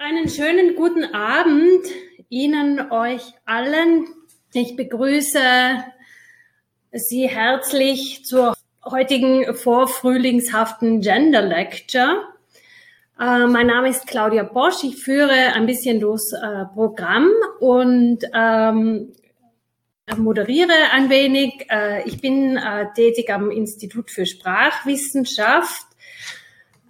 Einen schönen guten Abend Ihnen, euch allen. Ich begrüße Sie herzlich zur heutigen vorfrühlingshaften Gender Lecture. Äh, mein Name ist Claudia Bosch. Ich führe ein bisschen durchs äh, Programm und ähm, moderiere ein wenig. Äh, ich bin äh, tätig am Institut für Sprachwissenschaft.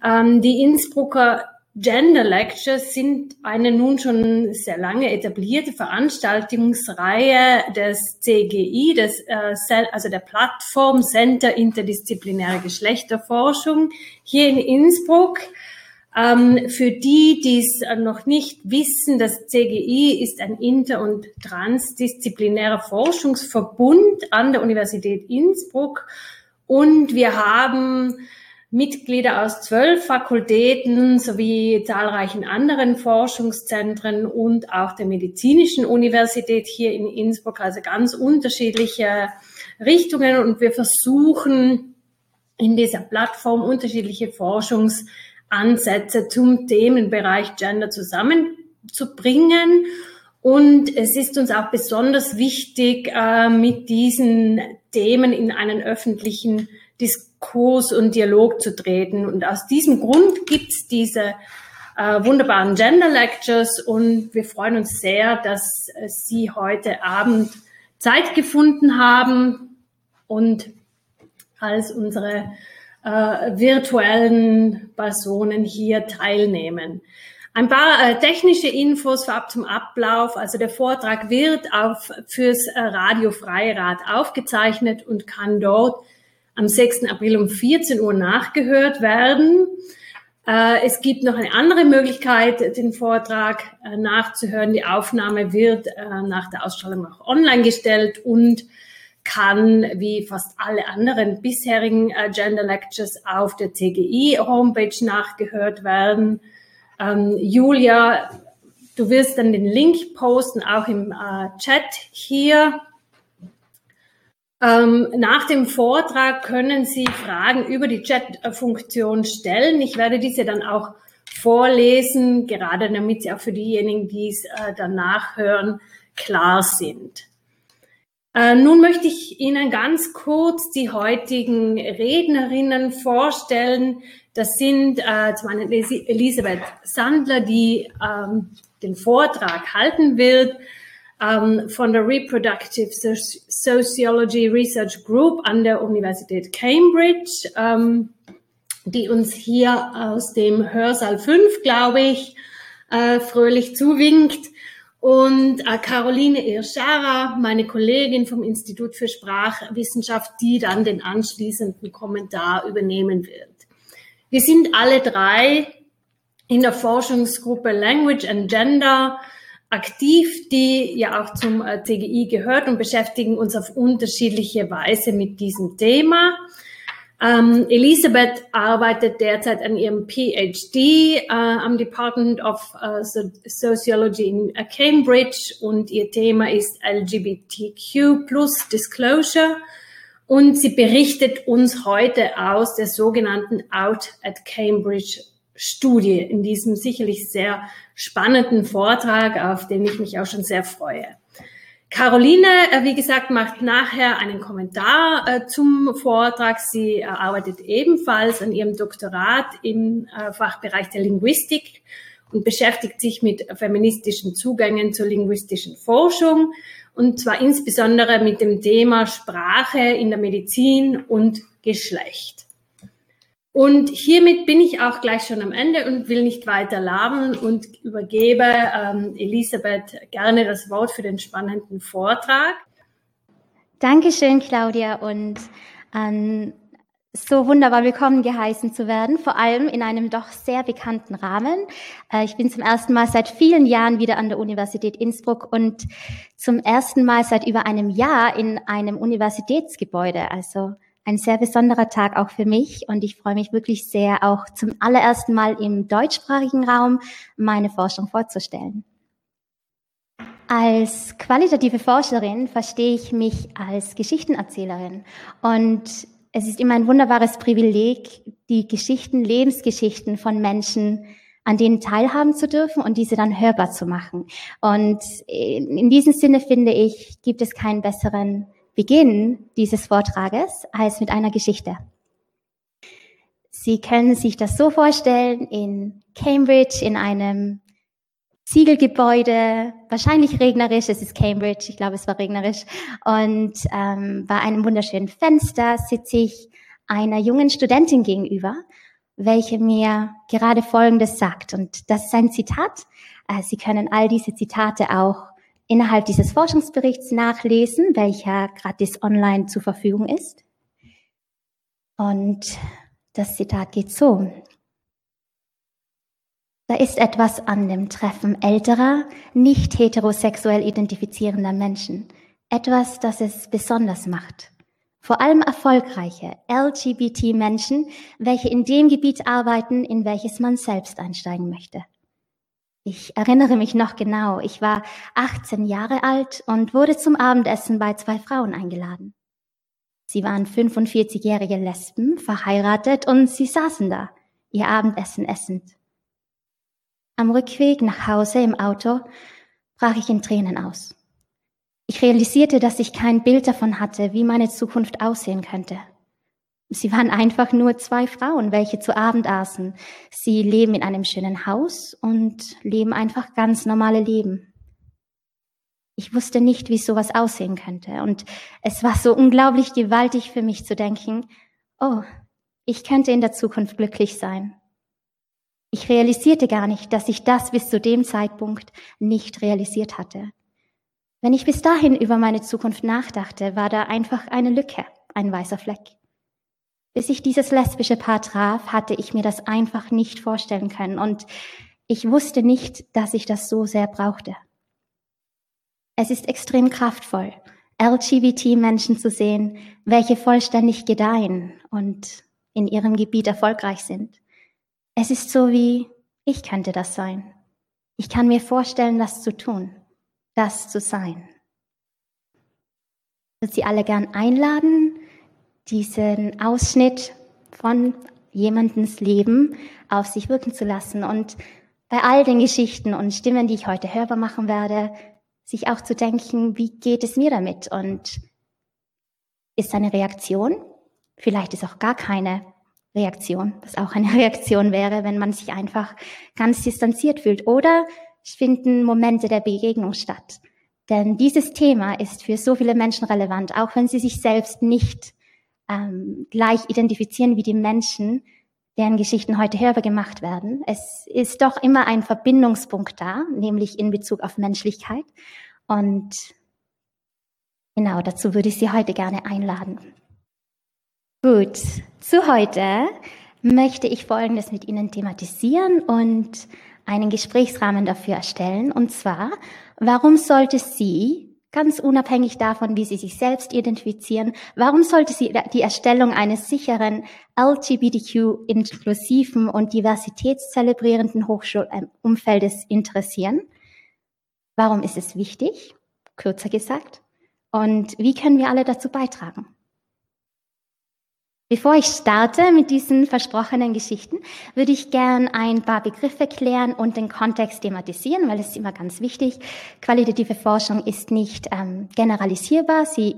Ähm, die Innsbrucker Gender Lectures sind eine nun schon sehr lange etablierte Veranstaltungsreihe des CGI, des, äh, also der Plattform Center Interdisziplinäre Geschlechterforschung hier in Innsbruck. Ähm, für die, die es noch nicht wissen, das CGI ist ein inter- und transdisziplinärer Forschungsverbund an der Universität Innsbruck und wir haben Mitglieder aus zwölf Fakultäten sowie zahlreichen anderen Forschungszentren und auch der Medizinischen Universität hier in Innsbruck, also ganz unterschiedliche Richtungen. Und wir versuchen in dieser Plattform unterschiedliche Forschungsansätze zum Themenbereich Gender zusammenzubringen. Und es ist uns auch besonders wichtig, äh, mit diesen Themen in einen öffentlichen Diskurs und Dialog zu treten. Und aus diesem Grund gibt's diese äh, wunderbaren Gender Lectures und wir freuen uns sehr, dass äh, Sie heute Abend Zeit gefunden haben und als unsere äh, virtuellen Personen hier teilnehmen. Ein paar äh, technische Infos vorab zum Ablauf. Also der Vortrag wird auf, fürs äh, Radio Freirad aufgezeichnet und kann dort am 6. April um 14 Uhr nachgehört werden. Äh, es gibt noch eine andere Möglichkeit, den Vortrag äh, nachzuhören. Die Aufnahme wird äh, nach der Ausstrahlung auch online gestellt und kann wie fast alle anderen bisherigen Gender Lectures auf der CGI Homepage nachgehört werden. Ähm, Julia, du wirst dann den Link posten, auch im Chat hier. Ähm, nach dem Vortrag können Sie Fragen über die Chat-Funktion stellen. Ich werde diese dann auch vorlesen, gerade damit sie auch für diejenigen, die es äh, danach hören, klar sind. Äh, nun möchte ich Ihnen ganz kurz die heutigen Rednerinnen vorstellen. Das sind äh, zum einen Elisabeth Sandler, die ähm, den Vortrag halten wird ähm, von der Reproductive Sociology Research Group an der Universität Cambridge, ähm, die uns hier aus dem Hörsaal 5, glaube ich, äh, fröhlich zuwinkt. Und äh, Caroline Irschara, meine Kollegin vom Institut für Sprachwissenschaft, die dann den anschließenden Kommentar übernehmen wird. Wir sind alle drei in der Forschungsgruppe Language and Gender aktiv, die ja auch zum äh, CGI gehört und beschäftigen uns auf unterschiedliche Weise mit diesem Thema. Ähm, Elisabeth arbeitet derzeit an ihrem PhD äh, am Department of uh, Sociology in uh, Cambridge und ihr Thema ist LGBTQ plus Disclosure und sie berichtet uns heute aus der sogenannten Out at Cambridge Studie in diesem sicherlich sehr spannenden Vortrag, auf den ich mich auch schon sehr freue. Caroline, äh, wie gesagt, macht nachher einen Kommentar äh, zum Vortrag. Sie arbeitet ebenfalls an ihrem Doktorat im äh, Fachbereich der Linguistik und beschäftigt sich mit feministischen Zugängen zur linguistischen Forschung und zwar insbesondere mit dem Thema Sprache in der Medizin und Geschlecht. Und hiermit bin ich auch gleich schon am Ende und will nicht weiter labern und übergebe ähm, Elisabeth gerne das Wort für den spannenden Vortrag. Dankeschön, Claudia, und ähm, so wunderbar willkommen geheißen zu werden, vor allem in einem doch sehr bekannten Rahmen. Äh, ich bin zum ersten Mal seit vielen Jahren wieder an der Universität Innsbruck und zum ersten Mal seit über einem Jahr in einem Universitätsgebäude. Also ein sehr besonderer Tag auch für mich und ich freue mich wirklich sehr, auch zum allerersten Mal im deutschsprachigen Raum meine Forschung vorzustellen. Als qualitative Forscherin verstehe ich mich als Geschichtenerzählerin und es ist immer ein wunderbares Privileg, die Geschichten, Lebensgeschichten von Menschen an denen teilhaben zu dürfen und diese dann hörbar zu machen. Und in diesem Sinne finde ich, gibt es keinen besseren Beginn dieses Vortrages als mit einer Geschichte. Sie können sich das so vorstellen, in Cambridge, in einem Ziegelgebäude, wahrscheinlich regnerisch, es ist Cambridge, ich glaube, es war regnerisch. Und ähm, bei einem wunderschönen Fenster sitze ich einer jungen Studentin gegenüber, welche mir gerade Folgendes sagt. Und das ist ein Zitat. Äh, Sie können all diese Zitate auch innerhalb dieses Forschungsberichts nachlesen, welcher gratis online zur Verfügung ist. Und das Zitat geht so. Da ist etwas an dem Treffen älterer, nicht heterosexuell identifizierender Menschen. Etwas, das es besonders macht. Vor allem erfolgreiche LGBT-Menschen, welche in dem Gebiet arbeiten, in welches man selbst einsteigen möchte. Ich erinnere mich noch genau, ich war 18 Jahre alt und wurde zum Abendessen bei zwei Frauen eingeladen. Sie waren 45-jährige Lesben, verheiratet und sie saßen da, ihr Abendessen essend. Am Rückweg nach Hause im Auto brach ich in Tränen aus. Ich realisierte, dass ich kein Bild davon hatte, wie meine Zukunft aussehen könnte. Sie waren einfach nur zwei Frauen, welche zu Abend aßen. Sie leben in einem schönen Haus und leben einfach ganz normale Leben. Ich wusste nicht, wie sowas aussehen könnte. Und es war so unglaublich gewaltig für mich zu denken, oh, ich könnte in der Zukunft glücklich sein. Ich realisierte gar nicht, dass ich das bis zu dem Zeitpunkt nicht realisiert hatte. Wenn ich bis dahin über meine Zukunft nachdachte, war da einfach eine Lücke, ein weißer Fleck. Bis ich dieses lesbische Paar traf, hatte ich mir das einfach nicht vorstellen können und ich wusste nicht, dass ich das so sehr brauchte. Es ist extrem kraftvoll, LGBT-Menschen zu sehen, welche vollständig gedeihen und in ihrem Gebiet erfolgreich sind. Es ist so wie, ich könnte das sein. Ich kann mir vorstellen, das zu tun, das zu sein. Ich würde Sie alle gern einladen, diesen Ausschnitt von jemandens Leben auf sich wirken zu lassen und bei all den Geschichten und Stimmen, die ich heute hörbar machen werde, sich auch zu denken, wie geht es mir damit und ist eine Reaktion? Vielleicht ist auch gar keine Reaktion, was auch eine Reaktion wäre, wenn man sich einfach ganz distanziert fühlt. Oder finden Momente der Begegnung statt. Denn dieses Thema ist für so viele Menschen relevant, auch wenn sie sich selbst nicht ähm, gleich identifizieren wie die Menschen, deren Geschichten heute hörbar gemacht werden. Es ist doch immer ein Verbindungspunkt da, nämlich in Bezug auf Menschlichkeit. Und genau dazu würde ich Sie heute gerne einladen. Gut, zu heute möchte ich Folgendes mit Ihnen thematisieren und einen Gesprächsrahmen dafür erstellen. Und zwar, warum sollte Sie, ganz unabhängig davon, wie Sie sich selbst identifizieren, warum sollte Sie die Erstellung eines sicheren LGBTQ-inklusiven und diversitätszelebrierenden Hochschulumfeldes interessieren? Warum ist es wichtig? Kürzer gesagt. Und wie können wir alle dazu beitragen? Bevor ich starte mit diesen versprochenen Geschichten, würde ich gern ein paar Begriffe klären und den Kontext thematisieren, weil es ist immer ganz wichtig. Qualitative Forschung ist nicht ähm, generalisierbar. Sie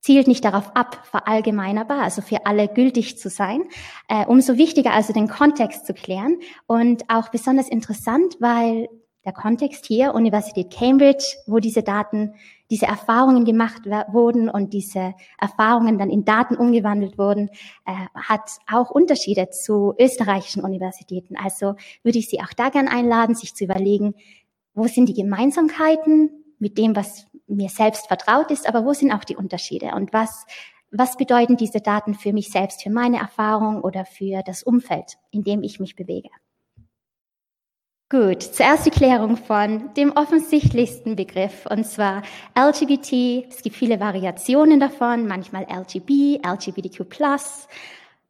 zielt nicht darauf ab, verallgemeinerbar, also für alle gültig zu sein. Äh, umso wichtiger also den Kontext zu klären und auch besonders interessant, weil der Kontext hier, Universität Cambridge, wo diese Daten diese Erfahrungen gemacht wurden und diese Erfahrungen dann in Daten umgewandelt wurden, äh, hat auch Unterschiede zu österreichischen Universitäten. Also würde ich Sie auch da gern einladen, sich zu überlegen, wo sind die Gemeinsamkeiten mit dem, was mir selbst vertraut ist, aber wo sind auch die Unterschiede und was was bedeuten diese Daten für mich selbst, für meine Erfahrung oder für das Umfeld, in dem ich mich bewege? Gut, zuerst die Klärung von dem offensichtlichsten Begriff, und zwar LGBT. Es gibt viele Variationen davon, manchmal LGB, LGBTQ+,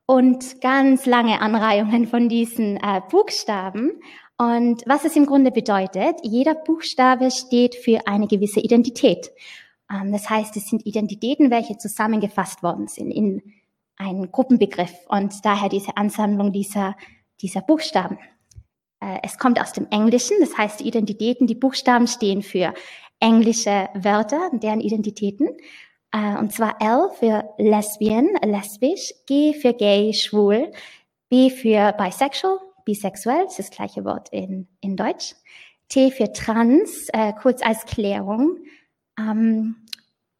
und ganz lange Anreihungen von diesen äh, Buchstaben. Und was es im Grunde bedeutet, jeder Buchstabe steht für eine gewisse Identität. Ähm, das heißt, es sind Identitäten, welche zusammengefasst worden sind in einen Gruppenbegriff und daher diese Ansammlung dieser, dieser Buchstaben. Äh, es kommt aus dem Englischen, das heißt die Identitäten, die Buchstaben stehen für englische Wörter, deren Identitäten. Äh, und zwar L für Lesbian, lesbisch, G für gay, schwul, B für bisexual, bisexuell, das ist das gleiche Wort in, in Deutsch. T für trans, äh, kurz als Klärung. Ähm,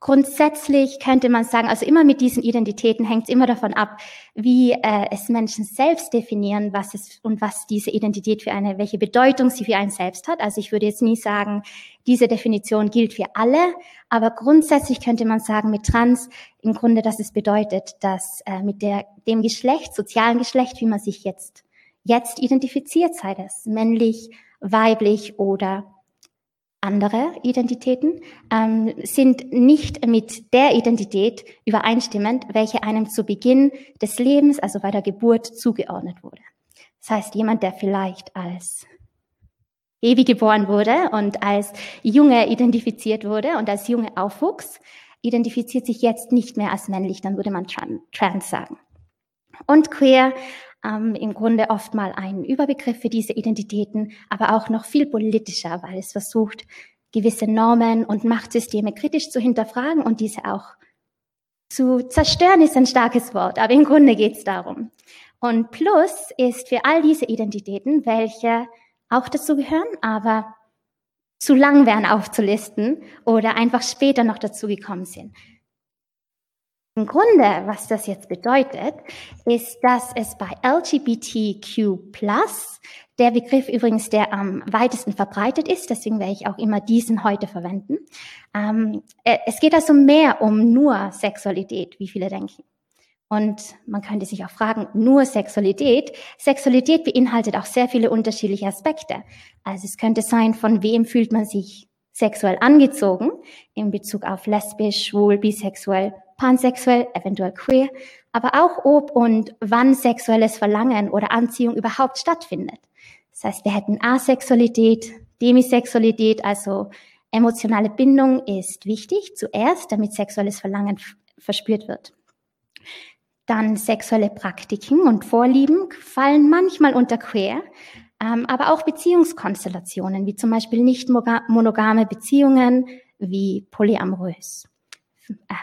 Grundsätzlich könnte man sagen, also immer mit diesen Identitäten hängt es immer davon ab, wie äh, es Menschen selbst definieren, was es und was diese Identität für eine, welche Bedeutung sie für einen selbst hat. Also ich würde jetzt nie sagen, diese Definition gilt für alle, aber grundsätzlich könnte man sagen mit Trans im Grunde, dass es bedeutet, dass äh, mit der, dem Geschlecht, sozialen Geschlecht, wie man sich jetzt jetzt identifiziert, sei das männlich, weiblich oder andere Identitäten ähm, sind nicht mit der Identität übereinstimmend, welche einem zu Beginn des Lebens, also bei der Geburt, zugeordnet wurde. Das heißt, jemand, der vielleicht als Baby geboren wurde und als Junge identifiziert wurde und als Junge aufwuchs, identifiziert sich jetzt nicht mehr als männlich, dann würde man trans sagen. Und queer ähm, im Grunde oft mal ein Überbegriff für diese Identitäten, aber auch noch viel politischer, weil es versucht, gewisse Normen und Machtsysteme kritisch zu hinterfragen und diese auch zu zerstören ist ein starkes Wort, aber im Grunde geht es darum. Und Plus ist für all diese Identitäten, welche auch dazu gehören, aber zu lang wären aufzulisten oder einfach später noch dazugekommen sind. Im Grunde, was das jetzt bedeutet, ist, dass es bei LGBTQ+, der Begriff übrigens, der am weitesten verbreitet ist, deswegen werde ich auch immer diesen heute verwenden. Ähm, äh, es geht also mehr um nur Sexualität, wie viele denken. Und man könnte sich auch fragen, nur Sexualität. Sexualität beinhaltet auch sehr viele unterschiedliche Aspekte. Also es könnte sein, von wem fühlt man sich sexuell angezogen in Bezug auf lesbisch, schwul, bisexuell, pansexuell, eventuell queer, aber auch ob und wann sexuelles Verlangen oder Anziehung überhaupt stattfindet. Das heißt, wir hätten Asexualität, Demisexualität, also emotionale Bindung ist wichtig zuerst, damit sexuelles Verlangen verspürt wird. Dann sexuelle Praktiken und Vorlieben fallen manchmal unter queer, ähm, aber auch Beziehungskonstellationen, wie zum Beispiel nicht monogame Beziehungen, wie polyamorös.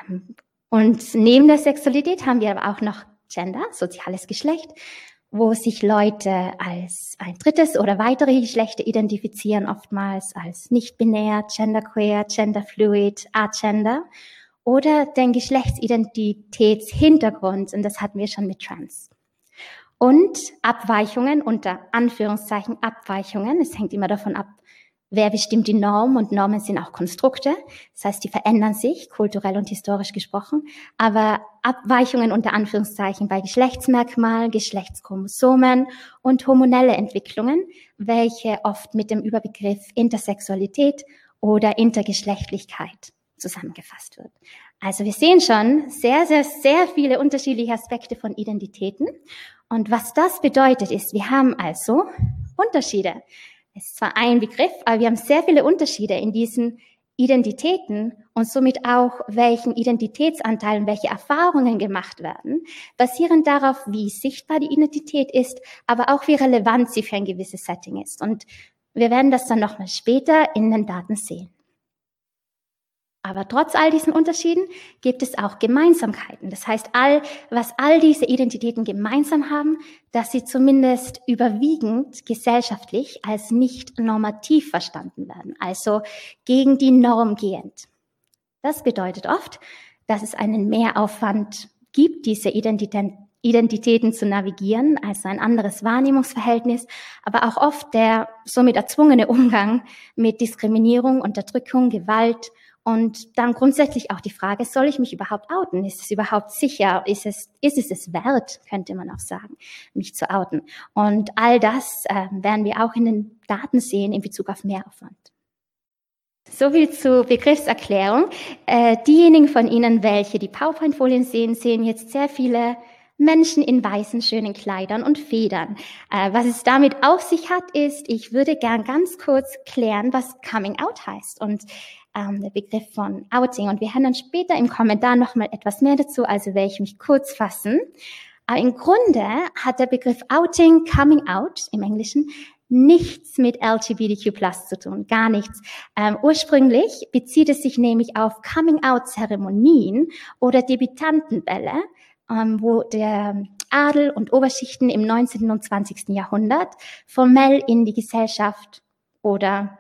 Ähm, und neben der Sexualität haben wir aber auch noch Gender, soziales Geschlecht, wo sich Leute als ein drittes oder weitere Geschlechter identifizieren, oftmals als nicht-binär, genderqueer, genderfluid, agender oder den Geschlechtsidentitätshintergrund, und das hatten wir schon mit Trans. Und Abweichungen, unter Anführungszeichen Abweichungen, es hängt immer davon ab, Wer bestimmt die Norm? Und Normen sind auch Konstrukte. Das heißt, die verändern sich, kulturell und historisch gesprochen. Aber Abweichungen unter Anführungszeichen bei Geschlechtsmerkmalen, Geschlechtschromosomen und hormonelle Entwicklungen, welche oft mit dem Überbegriff Intersexualität oder Intergeschlechtlichkeit zusammengefasst wird. Also wir sehen schon sehr, sehr, sehr viele unterschiedliche Aspekte von Identitäten. Und was das bedeutet ist, wir haben also Unterschiede ist zwar ein Begriff, aber wir haben sehr viele Unterschiede in diesen Identitäten und somit auch welchen Identitätsanteilen, welche Erfahrungen gemacht werden, basieren darauf, wie sichtbar die Identität ist, aber auch wie relevant sie für ein gewisses Setting ist. Und wir werden das dann nochmal später in den Daten sehen. Aber trotz all diesen Unterschieden gibt es auch Gemeinsamkeiten. Das heißt, all, was all diese Identitäten gemeinsam haben, dass sie zumindest überwiegend gesellschaftlich als nicht normativ verstanden werden, also gegen die Norm gehend. Das bedeutet oft, dass es einen Mehraufwand gibt, diese Identität, Identitäten zu navigieren, also ein anderes Wahrnehmungsverhältnis, aber auch oft der somit erzwungene Umgang mit Diskriminierung, Unterdrückung, Gewalt und dann grundsätzlich auch die Frage, soll ich mich überhaupt outen? Ist es überhaupt sicher? Ist es, ist es es wert, könnte man auch sagen, mich zu outen? Und all das äh, werden wir auch in den Daten sehen in Bezug auf Mehraufwand. So viel zur Begriffserklärung. Äh, diejenigen von Ihnen, welche die PowerPoint-Folien sehen, sehen jetzt sehr viele Menschen in weißen, schönen Kleidern und Federn. Äh, was es damit auf sich hat, ist, ich würde gern ganz kurz klären, was Coming Out heißt. Und ähm, der Begriff von Outing. Und wir haben dann später im Kommentar nochmal etwas mehr dazu, also werde ich mich kurz fassen. Aber im Grunde hat der Begriff Outing, Coming Out im Englischen, nichts mit LGBTQ Plus zu tun, gar nichts. Ähm, ursprünglich bezieht es sich nämlich auf Coming-out-Zeremonien oder Debütantenbälle, ähm, wo der Adel und Oberschichten im 19. und 20. Jahrhundert formell in die Gesellschaft oder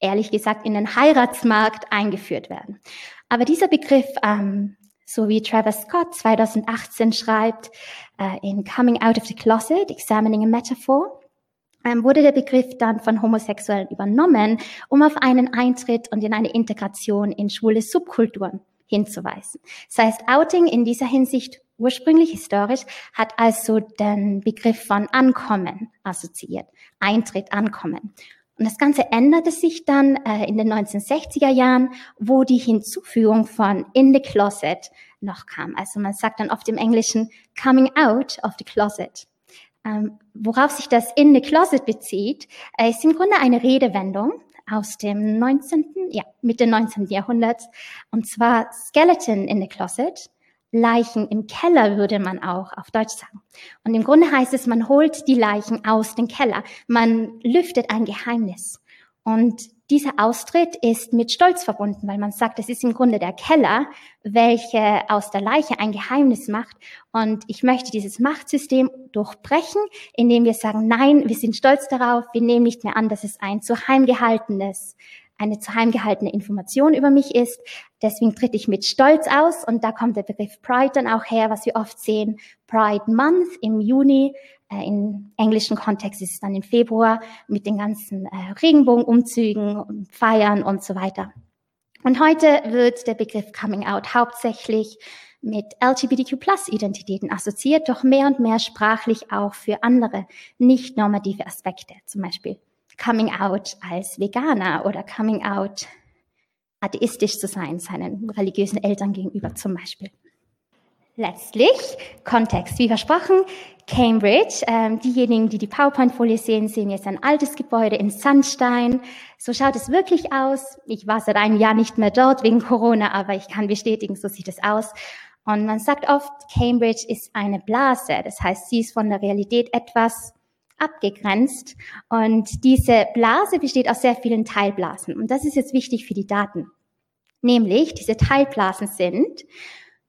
ehrlich gesagt in den Heiratsmarkt eingeführt werden. Aber dieser Begriff, ähm, so wie Travis Scott 2018 schreibt, äh, in Coming Out of the Closet, Examining a Metaphor, ähm, wurde der Begriff dann von Homosexuellen übernommen, um auf einen Eintritt und in eine Integration in schwule Subkulturen hinzuweisen. Das heißt, Outing in dieser Hinsicht ursprünglich historisch hat also den Begriff von Ankommen assoziiert. Eintritt, Ankommen. Und das Ganze änderte sich dann äh, in den 1960er Jahren, wo die Hinzufügung von in the closet noch kam. Also man sagt dann oft im Englischen coming out of the closet. Ähm, worauf sich das in the closet bezieht, äh, ist im Grunde eine Redewendung aus dem 19., ja, Mitte 19. Jahrhunderts. Und zwar Skeleton in the closet Leichen im Keller würde man auch auf Deutsch sagen. Und im Grunde heißt es, man holt die Leichen aus dem Keller. Man lüftet ein Geheimnis. Und dieser Austritt ist mit Stolz verbunden, weil man sagt, es ist im Grunde der Keller, welche aus der Leiche ein Geheimnis macht. Und ich möchte dieses Machtsystem durchbrechen, indem wir sagen, nein, wir sind stolz darauf, wir nehmen nicht mehr an, dass es ein zu heim gehaltenes eine zu heim gehaltene Information über mich ist. Deswegen tritt ich mit Stolz aus und da kommt der Begriff Pride dann auch her, was wir oft sehen. Pride Month im Juni. Äh, Im englischen Kontext ist es dann im Februar mit den ganzen äh, Regenbogenumzügen und Feiern und so weiter. Und heute wird der Begriff Coming Out hauptsächlich mit LGBTQ-Plus-Identitäten assoziiert, doch mehr und mehr sprachlich auch für andere nicht normative Aspekte, zum Beispiel Coming Out als Veganer oder Coming Out atheistisch zu sein, seinen religiösen Eltern gegenüber zum Beispiel. Letztlich, Kontext, wie versprochen, Cambridge. Ähm, diejenigen, die die PowerPoint-Folie sehen, sehen jetzt ein altes Gebäude in Sandstein. So schaut es wirklich aus. Ich war seit einem Jahr nicht mehr dort wegen Corona, aber ich kann bestätigen, so sieht es aus. Und man sagt oft, Cambridge ist eine Blase. Das heißt, sie ist von der Realität etwas abgegrenzt. Und diese Blase besteht aus sehr vielen Teilblasen. Und das ist jetzt wichtig für die Daten. Nämlich, diese Teilblasen sind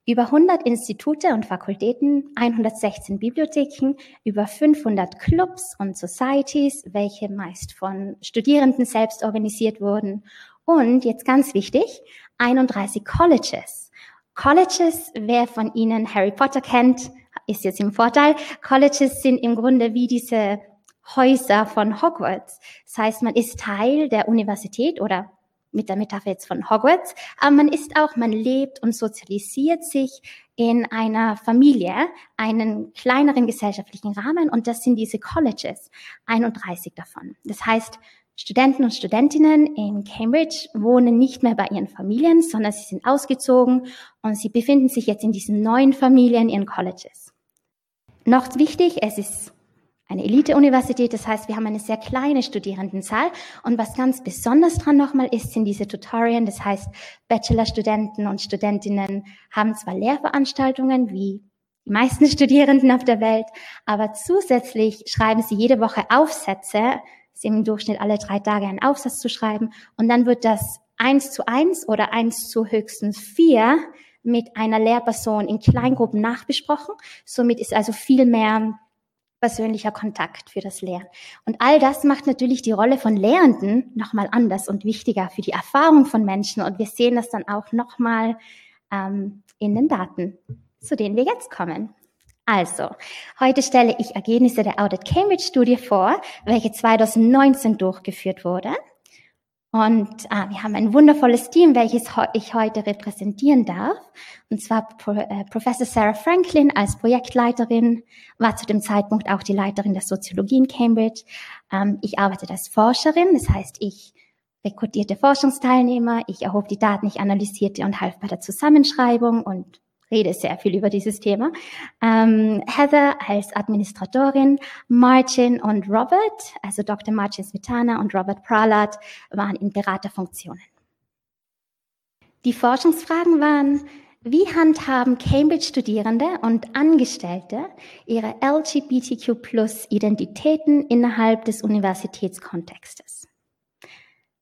über 100 Institute und Fakultäten, 116 Bibliotheken, über 500 Clubs und Societies, welche meist von Studierenden selbst organisiert wurden. Und jetzt ganz wichtig, 31 Colleges. Colleges, wer von Ihnen Harry Potter kennt, ist jetzt im Vorteil. Colleges sind im Grunde wie diese Häuser von Hogwarts. Das heißt, man ist Teil der Universität oder mit der Metapher jetzt von Hogwarts, aber man ist auch, man lebt und sozialisiert sich in einer Familie, einen kleineren gesellschaftlichen Rahmen und das sind diese Colleges, 31 davon. Das heißt, Studenten und Studentinnen in Cambridge wohnen nicht mehr bei ihren Familien, sondern sie sind ausgezogen und sie befinden sich jetzt in diesen neuen Familien in Colleges. Noch wichtig, es ist eine Elite-Universität, das heißt, wir haben eine sehr kleine Studierendenzahl. Und was ganz besonders dran nochmal ist, sind diese Tutorien, das heißt, Bachelorstudenten und Studentinnen haben zwar Lehrveranstaltungen wie die meisten Studierenden auf der Welt, aber zusätzlich schreiben sie jede Woche Aufsätze, haben im Durchschnitt alle drei Tage einen Aufsatz zu schreiben und dann wird das eins zu eins oder eins zu höchstens vier mit einer Lehrperson in Kleingruppen nachbesprochen. Somit ist also viel mehr persönlicher Kontakt für das Lernen. Und all das macht natürlich die Rolle von Lehrenden nochmal anders und wichtiger für die Erfahrung von Menschen. Und wir sehen das dann auch nochmal ähm, in den Daten, zu denen wir jetzt kommen. Also, heute stelle ich Ergebnisse der Audit Cambridge Studie vor, welche 2019 durchgeführt wurde. Und ah, wir haben ein wundervolles Team, welches ich heute repräsentieren darf. Und zwar Pro, äh, Professor Sarah Franklin als Projektleiterin, war zu dem Zeitpunkt auch die Leiterin der Soziologie in Cambridge. Ähm, ich arbeite als Forscherin, das heißt, ich rekrutierte Forschungsteilnehmer, ich erhob die Daten, ich analysierte und half bei der Zusammenschreibung und rede sehr viel über dieses Thema. Ähm, Heather als Administratorin, Martin und Robert, also Dr. Martin Smetana und Robert Pralat, waren in Beraterfunktionen. Die Forschungsfragen waren, Wie handhaben Cambridge-Studierende und Angestellte ihre LGBTQ-Plus-Identitäten innerhalb des Universitätskontextes?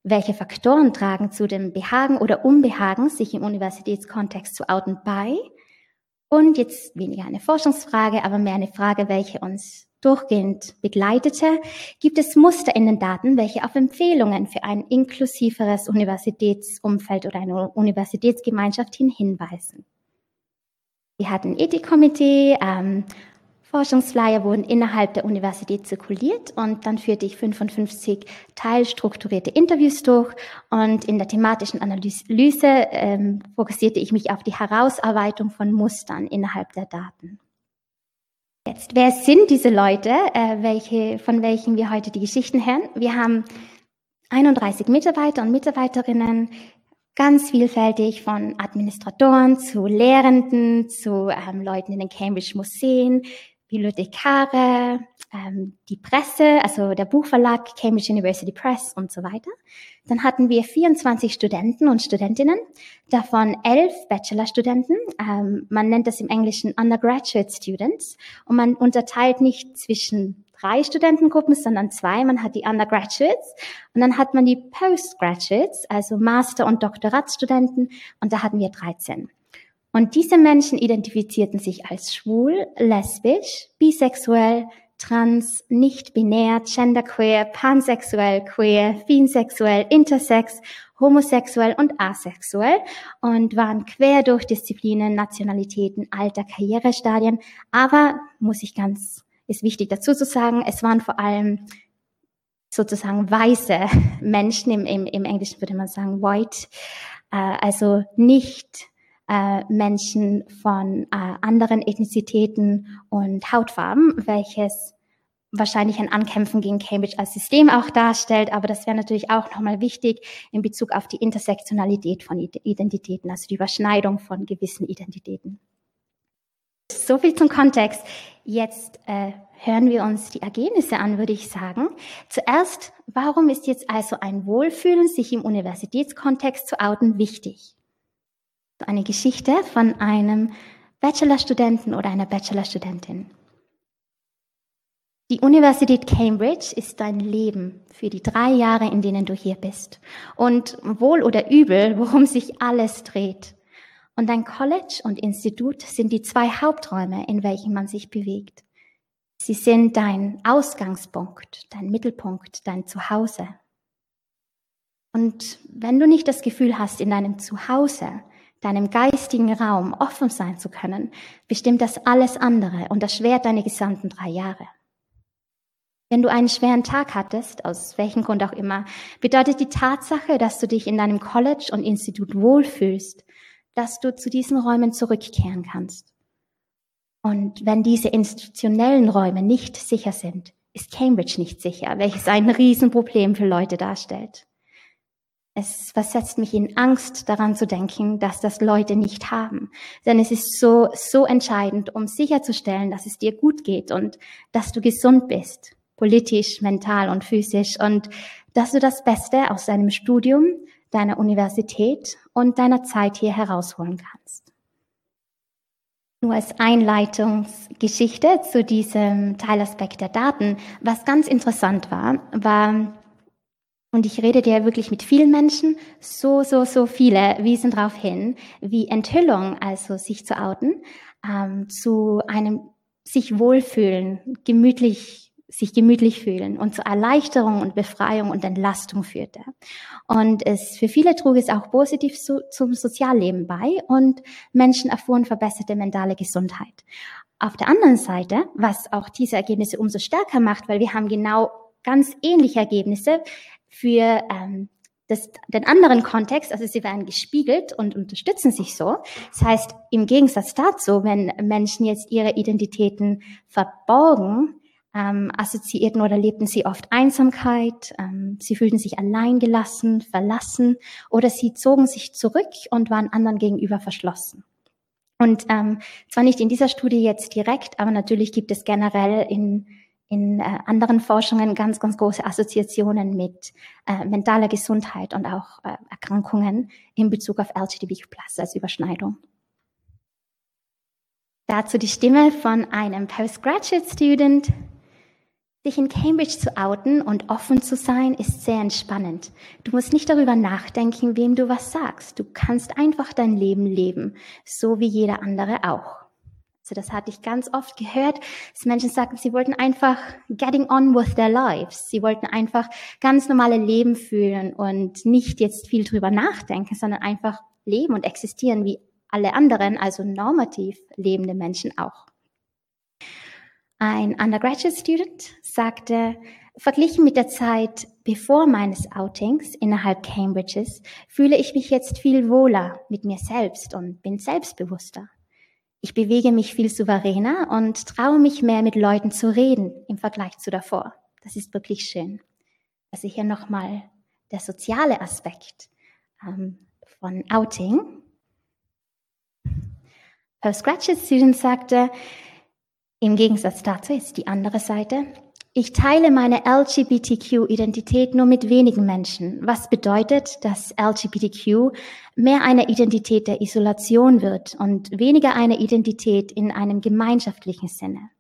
Welche Faktoren tragen zu dem Behagen oder Unbehagen, sich im Universitätskontext zu outen, bei? Und jetzt weniger eine Forschungsfrage, aber mehr eine Frage, welche uns durchgehend begleitete, gibt es Muster in den Daten, welche auf Empfehlungen für ein inklusiveres Universitätsumfeld oder eine Universitätsgemeinschaft hin hinweisen. Wir hatten Ethikkomitee, ähm, Forschungsflyer wurden innerhalb der Universität zirkuliert und dann führte ich 55 teilstrukturierte Interviews durch und in der thematischen Analyse ähm, fokussierte ich mich auf die Herausarbeitung von Mustern innerhalb der Daten. Jetzt, wer sind diese Leute, äh, welche, von welchen wir heute die Geschichten hören? Wir haben 31 Mitarbeiter und Mitarbeiterinnen, ganz vielfältig von Administratoren zu Lehrenden, zu ähm, Leuten in den Cambridge Museen, Bibliothekare, ähm, die Presse, also der Buchverlag Cambridge University Press und so weiter. Dann hatten wir 24 Studenten und Studentinnen, davon elf Bachelorstudenten. Ähm, man nennt das im Englischen Undergraduate Students und man unterteilt nicht zwischen drei Studentengruppen, sondern zwei. Man hat die Undergraduates und dann hat man die Postgraduates, also Master- und Doktoratsstudenten und da hatten wir 13. Und diese Menschen identifizierten sich als schwul, lesbisch, bisexuell, trans, nicht binär, genderqueer, pansexuell, queer, finsexuell, intersex, homosexuell und asexuell und waren quer durch Disziplinen, Nationalitäten, Alter, Karrierestadien. Aber, muss ich ganz, ist wichtig dazu zu sagen, es waren vor allem sozusagen weiße Menschen, im, im, im Englischen würde man sagen white, äh, also nicht äh, Menschen von äh, anderen Ethnizitäten und Hautfarben, welches wahrscheinlich ein Ankämpfen gegen Cambridge als System auch darstellt, aber das wäre natürlich auch nochmal wichtig in Bezug auf die Intersektionalität von Identitäten, also die Überschneidung von gewissen Identitäten. So viel zum Kontext. Jetzt äh, hören wir uns die Ergebnisse an, würde ich sagen. Zuerst, warum ist jetzt also ein Wohlfühlen, sich im Universitätskontext zu outen, wichtig? Eine Geschichte von einem Bachelorstudenten oder einer Bachelorstudentin. Die Universität Cambridge ist dein Leben für die drei Jahre, in denen du hier bist. Und wohl oder übel, worum sich alles dreht. Und dein College und Institut sind die zwei Haupträume, in welchen man sich bewegt. Sie sind dein Ausgangspunkt, dein Mittelpunkt, dein Zuhause. Und wenn du nicht das Gefühl hast, in deinem Zuhause deinem geistigen Raum offen sein zu können, bestimmt das alles andere und erschwert deine gesamten drei Jahre. Wenn du einen schweren Tag hattest, aus welchem Grund auch immer, bedeutet die Tatsache, dass du dich in deinem College und Institut wohlfühlst, dass du zu diesen Räumen zurückkehren kannst. Und wenn diese institutionellen Räume nicht sicher sind, ist Cambridge nicht sicher, welches ein Riesenproblem für Leute darstellt. Es versetzt mich in Angst, daran zu denken, dass das Leute nicht haben. Denn es ist so, so entscheidend, um sicherzustellen, dass es dir gut geht und dass du gesund bist, politisch, mental und physisch und dass du das Beste aus deinem Studium, deiner Universität und deiner Zeit hier herausholen kannst. Nur als Einleitungsgeschichte zu diesem Teilaspekt der Daten, was ganz interessant war, war, und ich rede dir wirklich mit vielen Menschen, so, so, so viele wiesen darauf hin, wie Enthüllung, also sich zu outen, ähm, zu einem sich wohlfühlen, gemütlich, sich gemütlich fühlen und zur Erleichterung und Befreiung und Entlastung führte. Und es für viele trug es auch positiv zu, zum Sozialleben bei und Menschen erfuhren verbesserte mentale Gesundheit. Auf der anderen Seite, was auch diese Ergebnisse umso stärker macht, weil wir haben genau ganz ähnliche Ergebnisse, für ähm, das, den anderen Kontext, also sie werden gespiegelt und unterstützen sich so. Das heißt, im Gegensatz dazu, wenn Menschen jetzt ihre Identitäten verborgen, ähm, assoziierten oder lebten sie oft Einsamkeit, ähm, sie fühlten sich alleingelassen, verlassen oder sie zogen sich zurück und waren anderen gegenüber verschlossen. Und ähm, zwar nicht in dieser Studie jetzt direkt, aber natürlich gibt es generell in in äh, anderen Forschungen ganz, ganz große Assoziationen mit äh, mentaler Gesundheit und auch äh, Erkrankungen in Bezug auf LGBTQ+ als Überschneidung. Dazu die Stimme von einem Postgraduate Student. Sich in Cambridge zu outen und offen zu sein, ist sehr entspannend. Du musst nicht darüber nachdenken, wem du was sagst. Du kannst einfach dein Leben leben, so wie jeder andere auch. Also das hatte ich ganz oft gehört, dass Menschen sagten, sie wollten einfach getting on with their lives. Sie wollten einfach ganz normale Leben führen und nicht jetzt viel drüber nachdenken, sondern einfach leben und existieren wie alle anderen, also normativ lebende Menschen auch. Ein Undergraduate Student sagte, verglichen mit der Zeit bevor meines Outings innerhalb Cambridges fühle ich mich jetzt viel wohler mit mir selbst und bin selbstbewusster. Ich bewege mich viel souveräner und traue mich mehr mit Leuten zu reden im Vergleich zu davor. Das ist wirklich schön. Also hier nochmal der soziale Aspekt ähm, von Outing. Postgraduate Student sagte, im Gegensatz dazu ist die andere Seite. Ich teile meine LGBTQ-Identität nur mit wenigen Menschen, was bedeutet, dass LGBTQ mehr eine Identität der Isolation wird und weniger eine Identität in einem gemeinschaftlichen Sinne.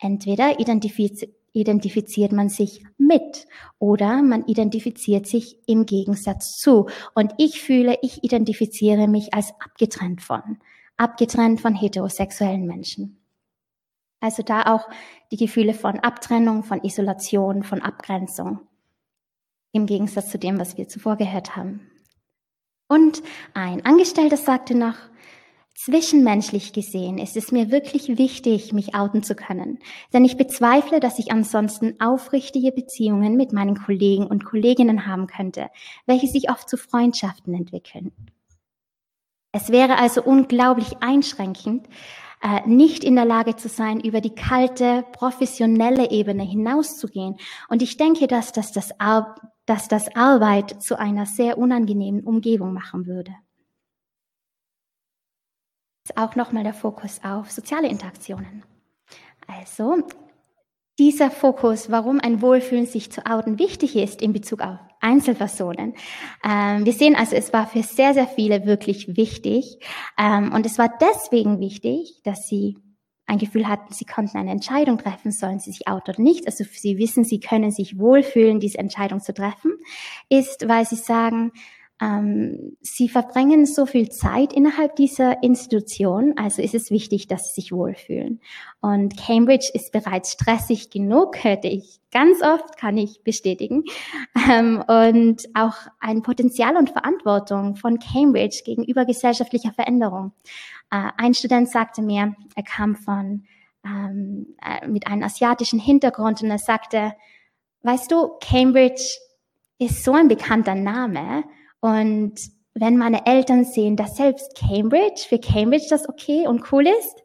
Entweder identifiz identifiziert man sich mit oder man identifiziert sich im Gegensatz zu. Und ich fühle, ich identifiziere mich als abgetrennt von, abgetrennt von heterosexuellen Menschen. Also da auch die Gefühle von Abtrennung, von Isolation, von Abgrenzung. Im Gegensatz zu dem, was wir zuvor gehört haben. Und ein Angestellter sagte noch, Zwischenmenschlich gesehen ist es mir wirklich wichtig, mich outen zu können, denn ich bezweifle, dass ich ansonsten aufrichtige Beziehungen mit meinen Kollegen und Kolleginnen haben könnte, welche sich oft zu Freundschaften entwickeln. Es wäre also unglaublich einschränkend, äh, nicht in der Lage zu sein, über die kalte, professionelle Ebene hinauszugehen. Und ich denke, dass das, das, Ar dass das Arbeit zu einer sehr unangenehmen Umgebung machen würde. Auch nochmal der Fokus auf soziale Interaktionen. Also, dieser Fokus, warum ein Wohlfühlen sich zu outen wichtig ist in Bezug auf Einzelpersonen. Ähm, wir sehen also, es war für sehr, sehr viele wirklich wichtig. Ähm, und es war deswegen wichtig, dass sie ein Gefühl hatten, sie konnten eine Entscheidung treffen, sollen sie sich outen oder nicht. Also sie wissen, sie können sich wohlfühlen, diese Entscheidung zu treffen, ist, weil sie sagen, ähm, sie verbringen so viel Zeit innerhalb dieser Institution, also ist es wichtig, dass sie sich wohlfühlen. Und Cambridge ist bereits stressig genug, hörte ich ganz oft, kann ich bestätigen. Ähm, und auch ein Potenzial und Verantwortung von Cambridge gegenüber gesellschaftlicher Veränderung. Äh, ein Student sagte mir, er kam von ähm, äh, mit einem asiatischen Hintergrund und er sagte, weißt du, Cambridge ist so ein bekannter Name und wenn meine Eltern sehen, dass selbst Cambridge, für Cambridge das okay und cool ist,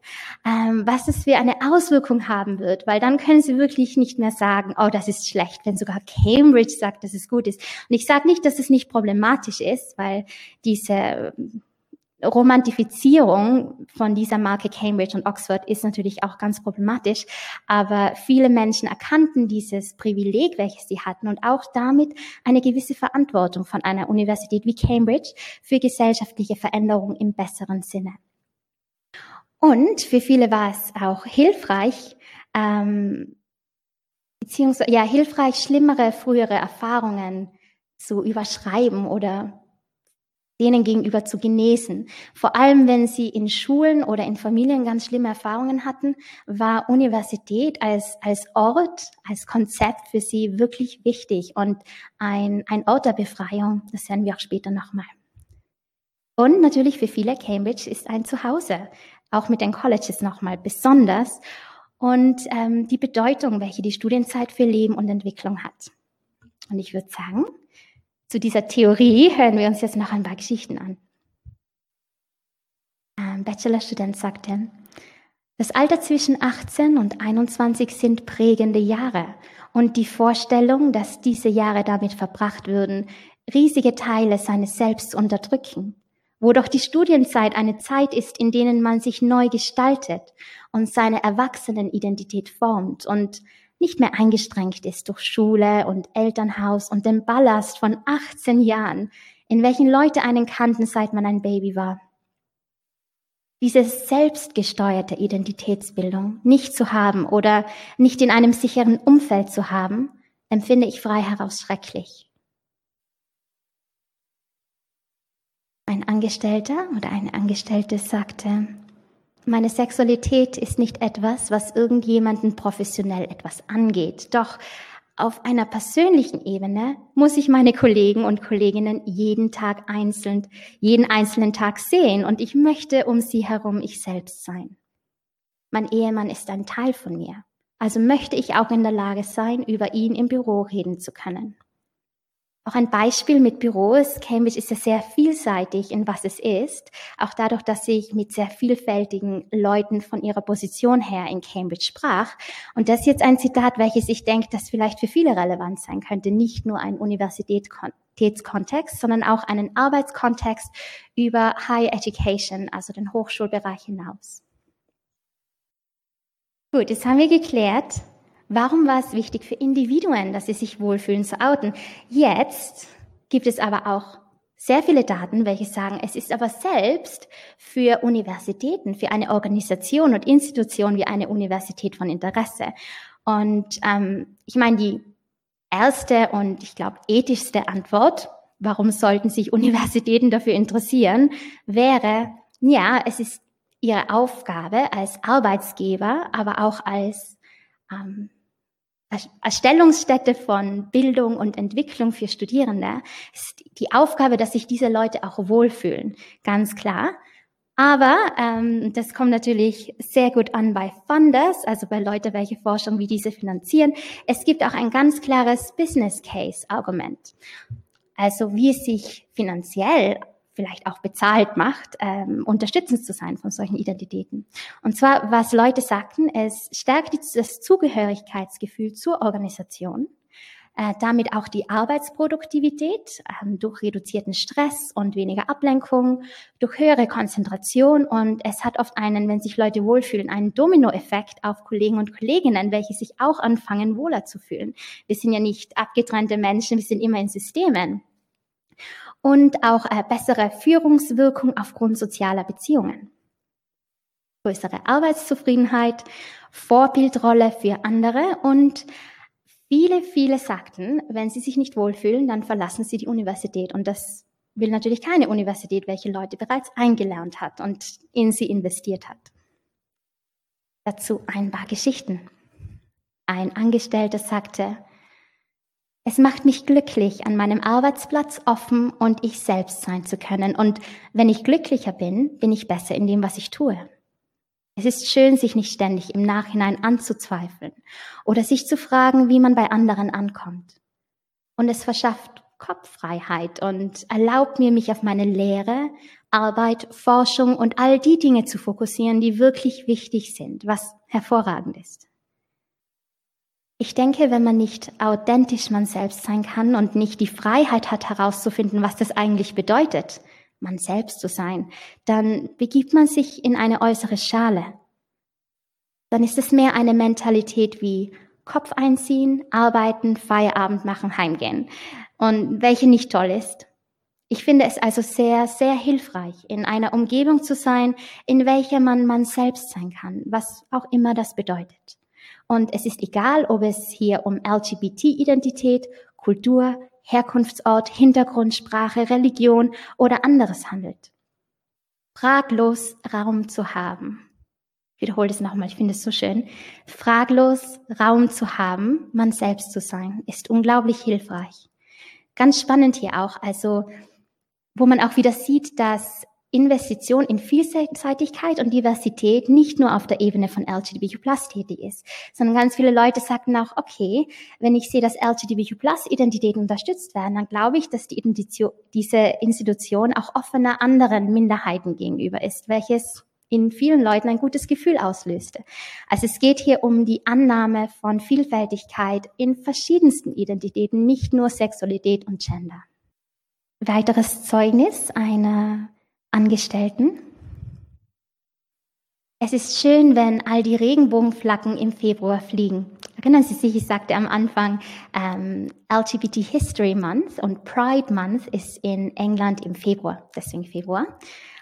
ähm, was es für eine Auswirkung haben wird, weil dann können sie wirklich nicht mehr sagen, oh, das ist schlecht, wenn sogar Cambridge sagt, dass es gut ist. Und ich sage nicht, dass es nicht problematisch ist, weil diese Romantifizierung von dieser Marke Cambridge und Oxford ist natürlich auch ganz problematisch, aber viele Menschen erkannten dieses Privileg, welches sie hatten und auch damit eine gewisse Verantwortung von einer Universität wie Cambridge für gesellschaftliche Veränderungen im besseren Sinne. Und für viele war es auch hilfreich, ähm, beziehungsweise ja hilfreich, schlimmere frühere Erfahrungen zu überschreiben oder denen gegenüber zu genesen. Vor allem, wenn sie in Schulen oder in Familien ganz schlimme Erfahrungen hatten, war Universität als, als Ort, als Konzept für sie wirklich wichtig und ein, ein Ort der Befreiung. Das werden wir auch später nochmal. Und natürlich für viele Cambridge ist ein Zuhause, auch mit den Colleges nochmal besonders und ähm, die Bedeutung, welche die Studienzeit für Leben und Entwicklung hat. Und ich würde sagen, zu dieser Theorie hören wir uns jetzt noch ein paar Geschichten an. Ein Bachelorstudent sagte, das Alter zwischen 18 und 21 sind prägende Jahre und die Vorstellung, dass diese Jahre damit verbracht würden, riesige Teile seines Selbst zu unterdrücken, wo doch die Studienzeit eine Zeit ist, in denen man sich neu gestaltet und seine Erwachsenenidentität formt und nicht mehr eingestrengt ist durch Schule und Elternhaus und den Ballast von 18 Jahren, in welchen Leute einen kannten, seit man ein Baby war. diese selbstgesteuerte Identitätsbildung nicht zu haben oder nicht in einem sicheren Umfeld zu haben, empfinde ich frei heraus schrecklich. Ein Angestellter oder eine Angestellte sagte, meine Sexualität ist nicht etwas, was irgendjemanden professionell etwas angeht. Doch auf einer persönlichen Ebene muss ich meine Kollegen und Kolleginnen jeden Tag einzeln, jeden einzelnen Tag sehen und ich möchte um sie herum ich selbst sein. Mein Ehemann ist ein Teil von mir. Also möchte ich auch in der Lage sein, über ihn im Büro reden zu können. Auch ein Beispiel mit Büros. Cambridge ist ja sehr vielseitig in was es ist. Auch dadurch, dass ich mit sehr vielfältigen Leuten von ihrer Position her in Cambridge sprach. Und das ist jetzt ein Zitat, welches ich denke, das vielleicht für viele relevant sein könnte. Nicht nur ein Universitätskontext, sondern auch einen Arbeitskontext über Higher Education, also den Hochschulbereich hinaus. Gut, jetzt haben wir geklärt, Warum war es wichtig für Individuen, dass sie sich wohlfühlen zu outen? Jetzt gibt es aber auch sehr viele Daten, welche sagen, es ist aber selbst für Universitäten, für eine Organisation und Institution wie eine Universität von Interesse. Und ähm, ich meine, die erste und ich glaube ethischste Antwort, warum sollten sich Universitäten dafür interessieren, wäre, ja, es ist ihre Aufgabe als Arbeitsgeber, aber auch als ähm, Erstellungsstätte von Bildung und Entwicklung für Studierende ist die Aufgabe, dass sich diese Leute auch wohlfühlen, ganz klar. Aber ähm, das kommt natürlich sehr gut an bei Funders, also bei Leuten, welche Forschung wie diese finanzieren. Es gibt auch ein ganz klares Business Case Argument. Also wie es sich finanziell vielleicht auch bezahlt macht, ähm, unterstützend zu sein von solchen Identitäten. Und zwar, was Leute sagten, es stärkt das Zugehörigkeitsgefühl zur Organisation, äh, damit auch die Arbeitsproduktivität ähm, durch reduzierten Stress und weniger Ablenkung, durch höhere Konzentration und es hat oft einen, wenn sich Leute wohlfühlen, einen Dominoeffekt auf Kollegen und Kolleginnen, welche sich auch anfangen, wohler zu fühlen. Wir sind ja nicht abgetrennte Menschen, wir sind immer in Systemen und auch äh, bessere Führungswirkung aufgrund sozialer Beziehungen. Größere Arbeitszufriedenheit, Vorbildrolle für andere und viele, viele sagten, wenn sie sich nicht wohlfühlen, dann verlassen sie die Universität und das will natürlich keine Universität, welche Leute bereits eingelernt hat und in sie investiert hat. Dazu ein paar Geschichten. Ein Angestellter sagte, es macht mich glücklich, an meinem Arbeitsplatz offen und ich selbst sein zu können. Und wenn ich glücklicher bin, bin ich besser in dem, was ich tue. Es ist schön, sich nicht ständig im Nachhinein anzuzweifeln oder sich zu fragen, wie man bei anderen ankommt. Und es verschafft Kopffreiheit und erlaubt mir, mich auf meine Lehre, Arbeit, Forschung und all die Dinge zu fokussieren, die wirklich wichtig sind, was hervorragend ist. Ich denke, wenn man nicht authentisch man selbst sein kann und nicht die Freiheit hat herauszufinden, was das eigentlich bedeutet, man selbst zu sein, dann begibt man sich in eine äußere Schale. Dann ist es mehr eine Mentalität wie Kopf einziehen, arbeiten, Feierabend machen, heimgehen. Und welche nicht toll ist. Ich finde es also sehr, sehr hilfreich, in einer Umgebung zu sein, in welcher man man selbst sein kann, was auch immer das bedeutet. Und es ist egal, ob es hier um LGBT-Identität, Kultur, Herkunftsort, Hintergrund, Sprache, Religion oder anderes handelt. Fraglos Raum zu haben. Ich wiederhole das nochmal, ich finde es so schön. Fraglos Raum zu haben, man selbst zu sein, ist unglaublich hilfreich. Ganz spannend hier auch, also, wo man auch wieder sieht, dass Investition in Vielseitigkeit und Diversität nicht nur auf der Ebene von LGBTQ tätig ist, sondern ganz viele Leute sagten auch, okay, wenn ich sehe, dass LGBTQ Identitäten unterstützt werden, dann glaube ich, dass die Identitio diese Institution auch offener anderen Minderheiten gegenüber ist, welches in vielen Leuten ein gutes Gefühl auslöste. Also es geht hier um die Annahme von Vielfältigkeit in verschiedensten Identitäten, nicht nur Sexualität und Gender. Weiteres Zeugnis einer Angestellten. Es ist schön, wenn all die Regenbogenflaggen im Februar fliegen. Erinnern Sie sich, ich sagte am Anfang, ähm, LGBT History Month und Pride Month ist in England im Februar, deswegen Februar.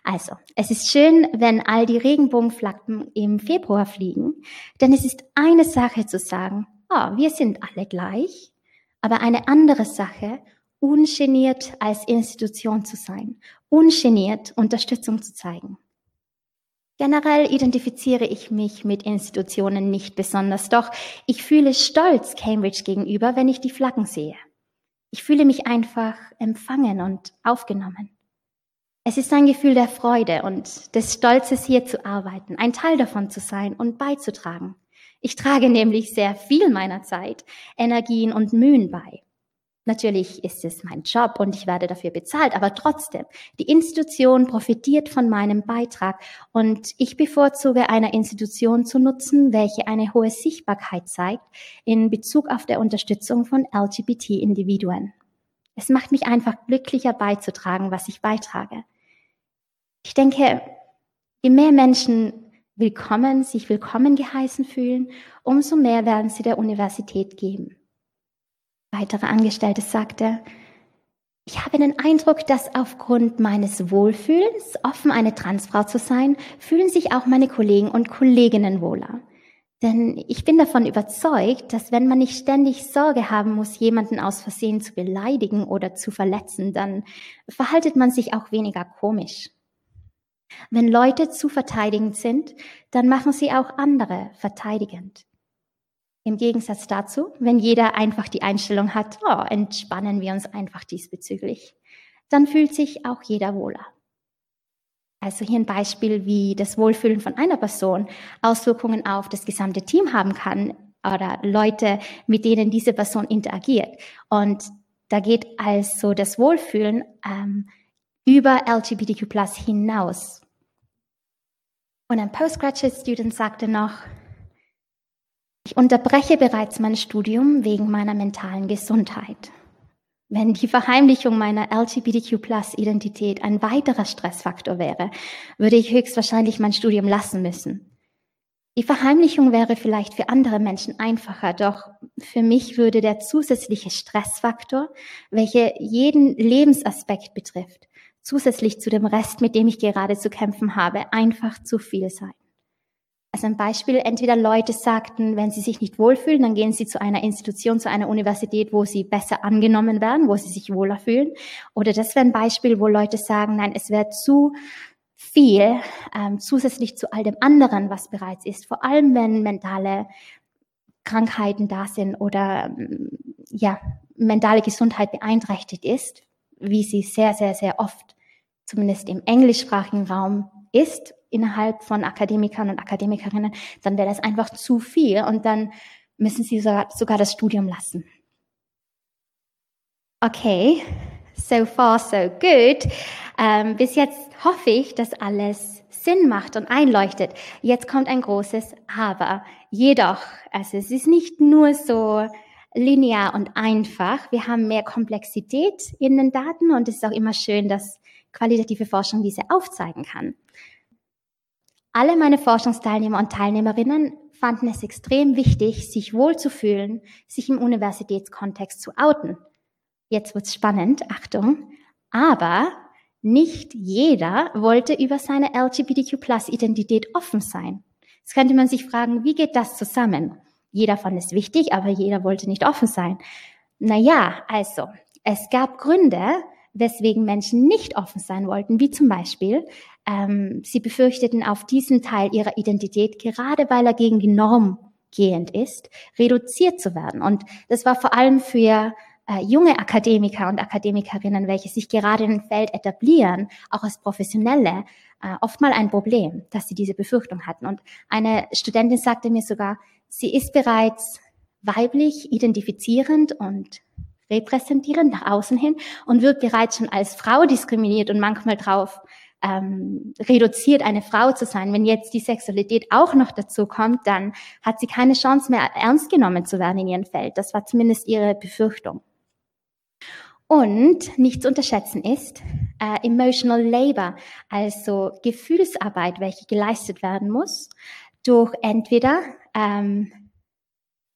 Also, es ist schön, wenn all die Regenbogenflaggen im Februar fliegen, denn es ist eine Sache zu sagen, oh, wir sind alle gleich, aber eine andere Sache, ungeniert als Institution zu sein, ungeniert Unterstützung zu zeigen. Generell identifiziere ich mich mit Institutionen nicht besonders, doch ich fühle Stolz Cambridge gegenüber, wenn ich die Flaggen sehe. Ich fühle mich einfach empfangen und aufgenommen. Es ist ein Gefühl der Freude und des Stolzes hier zu arbeiten, ein Teil davon zu sein und beizutragen. Ich trage nämlich sehr viel meiner Zeit, Energien und Mühen bei. Natürlich ist es mein Job und ich werde dafür bezahlt, aber trotzdem, die Institution profitiert von meinem Beitrag und ich bevorzuge einer Institution zu nutzen, welche eine hohe Sichtbarkeit zeigt in Bezug auf der Unterstützung von LGBT-Individuen. Es macht mich einfach glücklicher beizutragen, was ich beitrage. Ich denke, je mehr Menschen willkommen, sich willkommen geheißen fühlen, umso mehr werden sie der Universität geben weitere Angestellte sagte, ich habe den Eindruck, dass aufgrund meines Wohlfühlens, offen eine Transfrau zu sein, fühlen sich auch meine Kollegen und Kolleginnen wohler. Denn ich bin davon überzeugt, dass wenn man nicht ständig Sorge haben muss, jemanden aus Versehen zu beleidigen oder zu verletzen, dann verhaltet man sich auch weniger komisch. Wenn Leute zu verteidigend sind, dann machen sie auch andere verteidigend. Im Gegensatz dazu, wenn jeder einfach die Einstellung hat, oh, entspannen wir uns einfach diesbezüglich, dann fühlt sich auch jeder wohler. Also hier ein Beispiel, wie das Wohlfühlen von einer Person Auswirkungen auf das gesamte Team haben kann oder Leute, mit denen diese Person interagiert. Und da geht also das Wohlfühlen ähm, über LGBTQ hinaus. Und ein Postgraduate Student sagte noch, ich unterbreche bereits mein Studium wegen meiner mentalen Gesundheit. Wenn die Verheimlichung meiner LGBTQ-Plus-Identität ein weiterer Stressfaktor wäre, würde ich höchstwahrscheinlich mein Studium lassen müssen. Die Verheimlichung wäre vielleicht für andere Menschen einfacher, doch für mich würde der zusätzliche Stressfaktor, welcher jeden Lebensaspekt betrifft, zusätzlich zu dem Rest, mit dem ich gerade zu kämpfen habe, einfach zu viel sein. Also ein Beispiel, entweder Leute sagten, wenn sie sich nicht wohlfühlen, dann gehen sie zu einer Institution, zu einer Universität, wo sie besser angenommen werden, wo sie sich wohler fühlen. Oder das wäre ein Beispiel, wo Leute sagen, nein, es wäre zu viel ähm, zusätzlich zu all dem anderen, was bereits ist. Vor allem, wenn mentale Krankheiten da sind oder ähm, ja, mentale Gesundheit beeinträchtigt ist, wie sie sehr, sehr, sehr oft, zumindest im englischsprachigen Raum ist innerhalb von Akademikern und Akademikerinnen, dann wäre das einfach zu viel und dann müssen sie sogar, sogar das Studium lassen. Okay, so far so good. Ähm, bis jetzt hoffe ich, dass alles Sinn macht und einleuchtet. Jetzt kommt ein großes Aber. Jedoch, also es ist nicht nur so linear und einfach. Wir haben mehr Komplexität in den Daten und es ist auch immer schön, dass qualitative Forschung diese aufzeigen kann. Alle meine Forschungsteilnehmer und Teilnehmerinnen fanden es extrem wichtig, sich wohlzufühlen, sich im Universitätskontext zu outen. Jetzt wird's spannend, Achtung. Aber nicht jeder wollte über seine LGBTQ-Plus-Identität offen sein. Jetzt könnte man sich fragen, wie geht das zusammen? Jeder fand es wichtig, aber jeder wollte nicht offen sein. Naja, also, es gab Gründe, weswegen Menschen nicht offen sein wollten, wie zum Beispiel, ähm, sie befürchteten auf diesen Teil ihrer Identität, gerade weil er gegen die Norm gehend ist, reduziert zu werden. Und das war vor allem für äh, junge Akademiker und Akademikerinnen, welche sich gerade im Feld etablieren, auch als Professionelle, äh, oft mal ein Problem, dass sie diese Befürchtung hatten. Und eine Studentin sagte mir sogar, sie ist bereits weiblich identifizierend und repräsentierend nach außen hin und wird bereits schon als Frau diskriminiert und manchmal drauf ähm, reduziert, eine Frau zu sein. Wenn jetzt die Sexualität auch noch dazu kommt, dann hat sie keine Chance mehr, ernst genommen zu werden in ihrem Feld. Das war zumindest ihre Befürchtung. Und nicht zu unterschätzen ist, äh, Emotional Labor, also Gefühlsarbeit, welche geleistet werden muss, durch entweder ähm,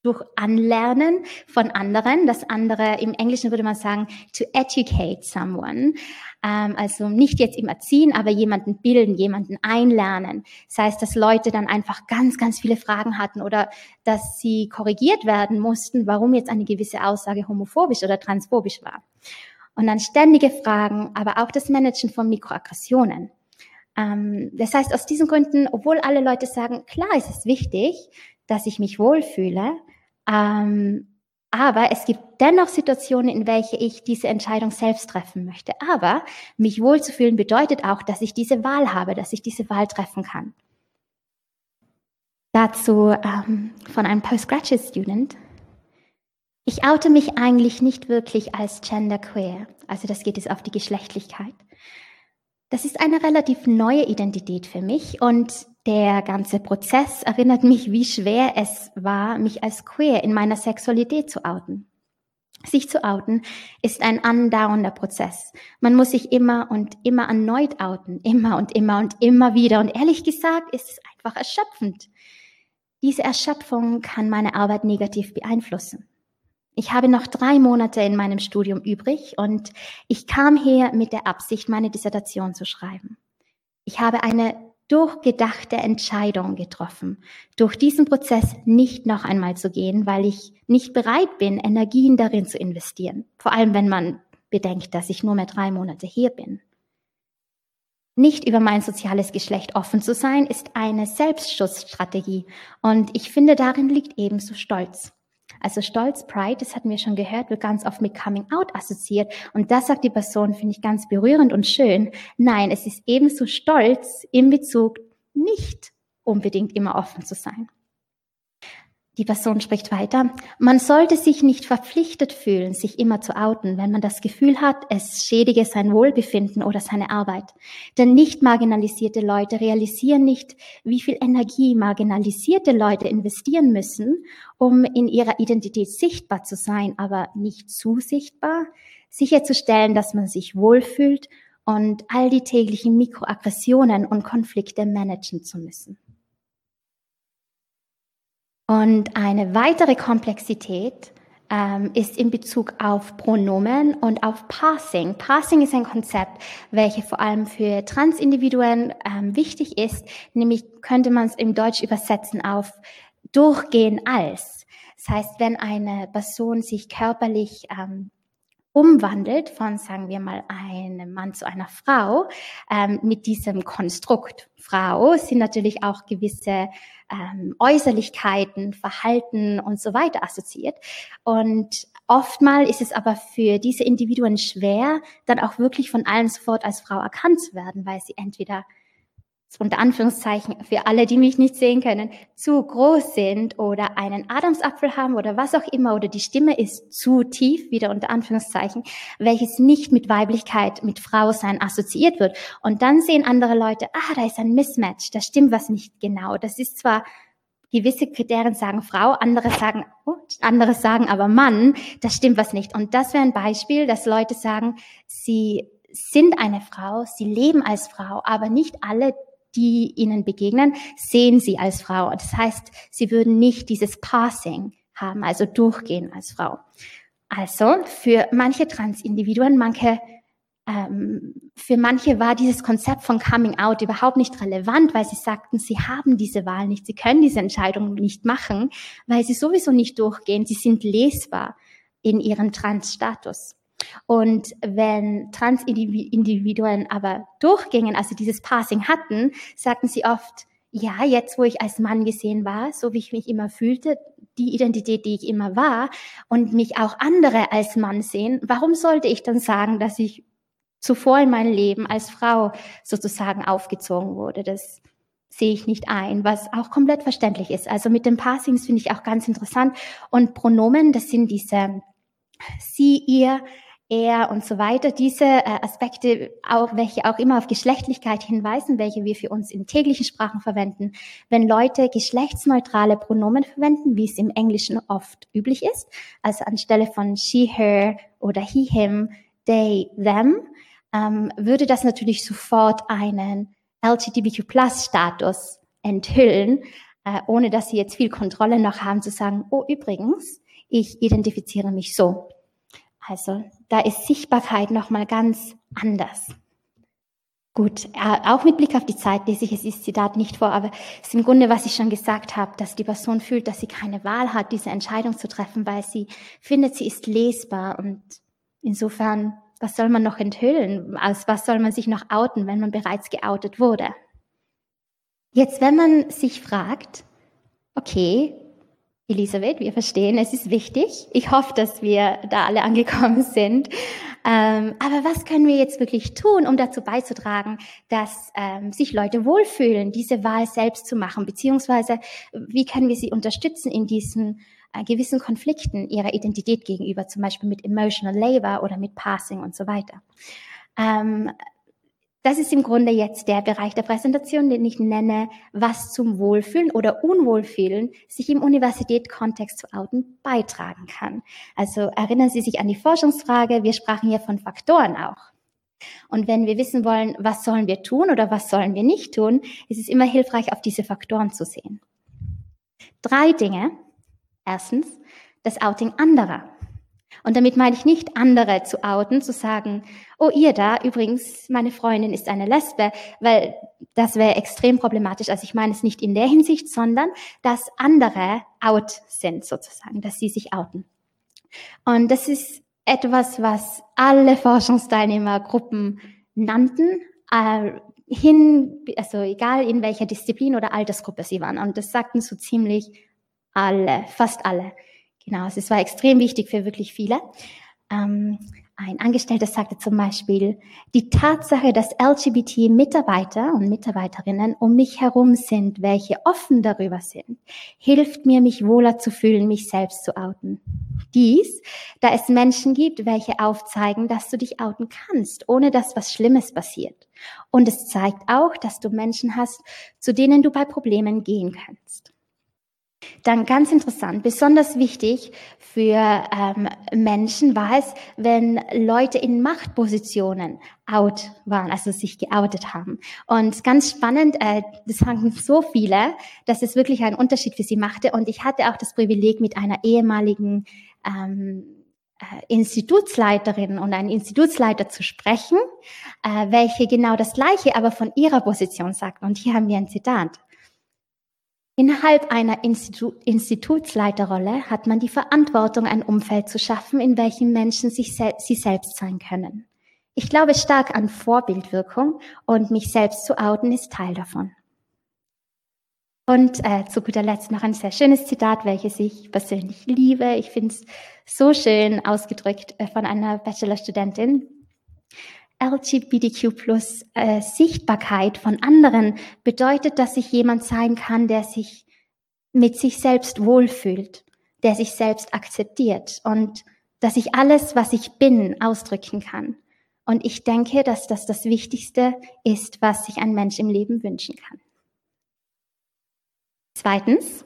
durch Anlernen von anderen. Das andere, im Englischen würde man sagen, to educate someone. Ähm, also nicht jetzt im Erziehen, aber jemanden bilden, jemanden einlernen. Das heißt, dass Leute dann einfach ganz, ganz viele Fragen hatten oder dass sie korrigiert werden mussten, warum jetzt eine gewisse Aussage homophobisch oder transphobisch war. Und dann ständige Fragen, aber auch das Managen von Mikroaggressionen. Ähm, das heißt, aus diesen Gründen, obwohl alle Leute sagen, klar ist es wichtig, dass ich mich wohlfühle, ähm, aber es gibt dennoch Situationen, in welche ich diese Entscheidung selbst treffen möchte. Aber mich wohlzufühlen bedeutet auch, dass ich diese Wahl habe, dass ich diese Wahl treffen kann. Dazu ähm, von einem Postgraduate Student. Ich oute mich eigentlich nicht wirklich als genderqueer. Also das geht jetzt auf die Geschlechtlichkeit. Das ist eine relativ neue Identität für mich und der ganze Prozess erinnert mich, wie schwer es war, mich als queer in meiner Sexualität zu outen. Sich zu outen ist ein andauernder Prozess. Man muss sich immer und immer erneut outen, immer und immer und immer wieder. Und ehrlich gesagt ist es einfach erschöpfend. Diese Erschöpfung kann meine Arbeit negativ beeinflussen. Ich habe noch drei Monate in meinem Studium übrig und ich kam her mit der Absicht, meine Dissertation zu schreiben. Ich habe eine durchgedachte Entscheidung getroffen, durch diesen Prozess nicht noch einmal zu gehen, weil ich nicht bereit bin, Energien darin zu investieren. Vor allem, wenn man bedenkt, dass ich nur mehr drei Monate hier bin. Nicht über mein soziales Geschlecht offen zu sein, ist eine Selbstschutzstrategie und ich finde, darin liegt ebenso Stolz. Also Stolz, Pride, das hatten wir schon gehört, wird ganz oft mit Coming Out assoziiert. Und das sagt die Person, finde ich ganz berührend und schön. Nein, es ist ebenso Stolz in Bezug nicht unbedingt immer offen zu sein. Die Person spricht weiter. Man sollte sich nicht verpflichtet fühlen, sich immer zu outen, wenn man das Gefühl hat, es schädige sein Wohlbefinden oder seine Arbeit. Denn nicht marginalisierte Leute realisieren nicht, wie viel Energie marginalisierte Leute investieren müssen, um in ihrer Identität sichtbar zu sein, aber nicht zu sichtbar, sicherzustellen, dass man sich wohlfühlt und all die täglichen Mikroaggressionen und Konflikte managen zu müssen. Und eine weitere Komplexität ähm, ist in Bezug auf Pronomen und auf Passing. Passing ist ein Konzept, welches vor allem für Transindividuen ähm, wichtig ist. Nämlich könnte man es im Deutsch übersetzen auf durchgehen als. Das heißt, wenn eine Person sich körperlich ähm, umwandelt von, sagen wir mal, einem Mann zu einer Frau, ähm, mit diesem Konstrukt Frau sind natürlich auch gewisse ähm, Äußerlichkeiten, Verhalten und so weiter assoziiert. Und oftmal ist es aber für diese Individuen schwer, dann auch wirklich von allen sofort als Frau erkannt zu werden, weil sie entweder unter Anführungszeichen für alle, die mich nicht sehen können, zu groß sind oder einen Adamsapfel haben oder was auch immer oder die Stimme ist zu tief, wieder unter Anführungszeichen, welches nicht mit Weiblichkeit, mit Frau sein assoziiert wird. Und dann sehen andere Leute, ah, da ist ein Mismatch, da stimmt was nicht genau. Das ist zwar gewisse Kriterien sagen Frau, andere sagen, oh, andere sagen aber Mann, da stimmt was nicht. Und das wäre ein Beispiel, dass Leute sagen, sie sind eine Frau, sie leben als Frau, aber nicht alle die ihnen begegnen, sehen sie als Frau. Das heißt, sie würden nicht dieses Passing haben, also durchgehen als Frau. Also für manche Transindividuen, manche ähm, für manche war dieses Konzept von Coming Out überhaupt nicht relevant, weil sie sagten, sie haben diese Wahl nicht, sie können diese Entscheidung nicht machen, weil sie sowieso nicht durchgehen, sie sind lesbar in ihrem Trans-Status. Und wenn Transindividuen aber durchgingen, also dieses Passing hatten, sagten sie oft, ja, jetzt wo ich als Mann gesehen war, so wie ich mich immer fühlte, die Identität, die ich immer war, und mich auch andere als Mann sehen, warum sollte ich dann sagen, dass ich zuvor in meinem Leben als Frau sozusagen aufgezogen wurde? Das sehe ich nicht ein, was auch komplett verständlich ist. Also mit den Passings finde ich auch ganz interessant. Und Pronomen, das sind diese sie, ihr, er und so weiter. Diese äh, Aspekte, auch, welche auch immer auf Geschlechtlichkeit hinweisen, welche wir für uns in täglichen Sprachen verwenden. Wenn Leute geschlechtsneutrale Pronomen verwenden, wie es im Englischen oft üblich ist, also anstelle von she, her oder he, him, they, them, ähm, würde das natürlich sofort einen LGBTQ-Plus-Status enthüllen, äh, ohne dass sie jetzt viel Kontrolle noch haben, zu sagen, oh übrigens, ich identifiziere mich so. Also da ist Sichtbarkeit nochmal ganz anders. Gut, äh, auch mit Blick auf die Zeit lese ich es ist Zitat nicht vor, aber es ist im Grunde, was ich schon gesagt habe, dass die Person fühlt, dass sie keine Wahl hat, diese Entscheidung zu treffen, weil sie findet, sie ist lesbar und insofern, was soll man noch enthüllen? Aus was soll man sich noch outen, wenn man bereits geoutet wurde? Jetzt, wenn man sich fragt, okay, Elisabeth, wir verstehen, es ist wichtig. Ich hoffe, dass wir da alle angekommen sind. Ähm, aber was können wir jetzt wirklich tun, um dazu beizutragen, dass ähm, sich Leute wohlfühlen, diese Wahl selbst zu machen? Beziehungsweise, wie können wir sie unterstützen in diesen äh, gewissen Konflikten ihrer Identität gegenüber, zum Beispiel mit Emotional Labor oder mit Passing und so weiter? Ähm, das ist im Grunde jetzt der Bereich der Präsentation, den ich nenne, was zum Wohlfühlen oder Unwohlfühlen sich im Universitätskontext zu outen beitragen kann. Also erinnern Sie sich an die Forschungsfrage, wir sprachen hier von Faktoren auch. Und wenn wir wissen wollen, was sollen wir tun oder was sollen wir nicht tun, ist es immer hilfreich, auf diese Faktoren zu sehen. Drei Dinge. Erstens, das Outing anderer. Und damit meine ich nicht andere zu outen, zu sagen, oh ihr da, übrigens, meine Freundin ist eine Lesbe, weil das wäre extrem problematisch. Also ich meine es nicht in der Hinsicht, sondern dass andere out sind sozusagen, dass sie sich outen. Und das ist etwas, was alle Forschungsteilnehmergruppen nannten, äh, hin, also egal in welcher Disziplin oder Altersgruppe sie waren. Und das sagten so ziemlich alle, fast alle. Genau, es war extrem wichtig für wirklich viele. Ähm, ein Angestellter sagte zum Beispiel, die Tatsache, dass LGBT-Mitarbeiter und Mitarbeiterinnen um mich herum sind, welche offen darüber sind, hilft mir, mich wohler zu fühlen, mich selbst zu outen. Dies, da es Menschen gibt, welche aufzeigen, dass du dich outen kannst, ohne dass was Schlimmes passiert. Und es zeigt auch, dass du Menschen hast, zu denen du bei Problemen gehen kannst. Dann ganz interessant, besonders wichtig für ähm, Menschen war es, wenn Leute in Machtpositionen out waren, also sich geoutet haben. Und ganz spannend, äh, das sagen so viele, dass es wirklich einen Unterschied für sie machte. Und ich hatte auch das Privileg, mit einer ehemaligen ähm, äh, Institutsleiterin und einem Institutsleiter zu sprechen, äh, welche genau das Gleiche, aber von ihrer Position sagten. Und hier haben wir ein Zitat. Innerhalb einer Institu Institutsleiterrolle hat man die Verantwortung, ein Umfeld zu schaffen, in welchem Menschen sich sel sie selbst sein können. Ich glaube stark an Vorbildwirkung und mich selbst zu outen ist Teil davon. Und äh, zu guter Letzt noch ein sehr schönes Zitat, welches ich persönlich liebe. Ich finde es so schön ausgedrückt äh, von einer Bachelorstudentin. LGBTQ plus äh, Sichtbarkeit von anderen bedeutet, dass ich jemand sein kann, der sich mit sich selbst wohlfühlt, der sich selbst akzeptiert und dass ich alles, was ich bin, ausdrücken kann. Und ich denke, dass das das Wichtigste ist, was sich ein Mensch im Leben wünschen kann. Zweitens,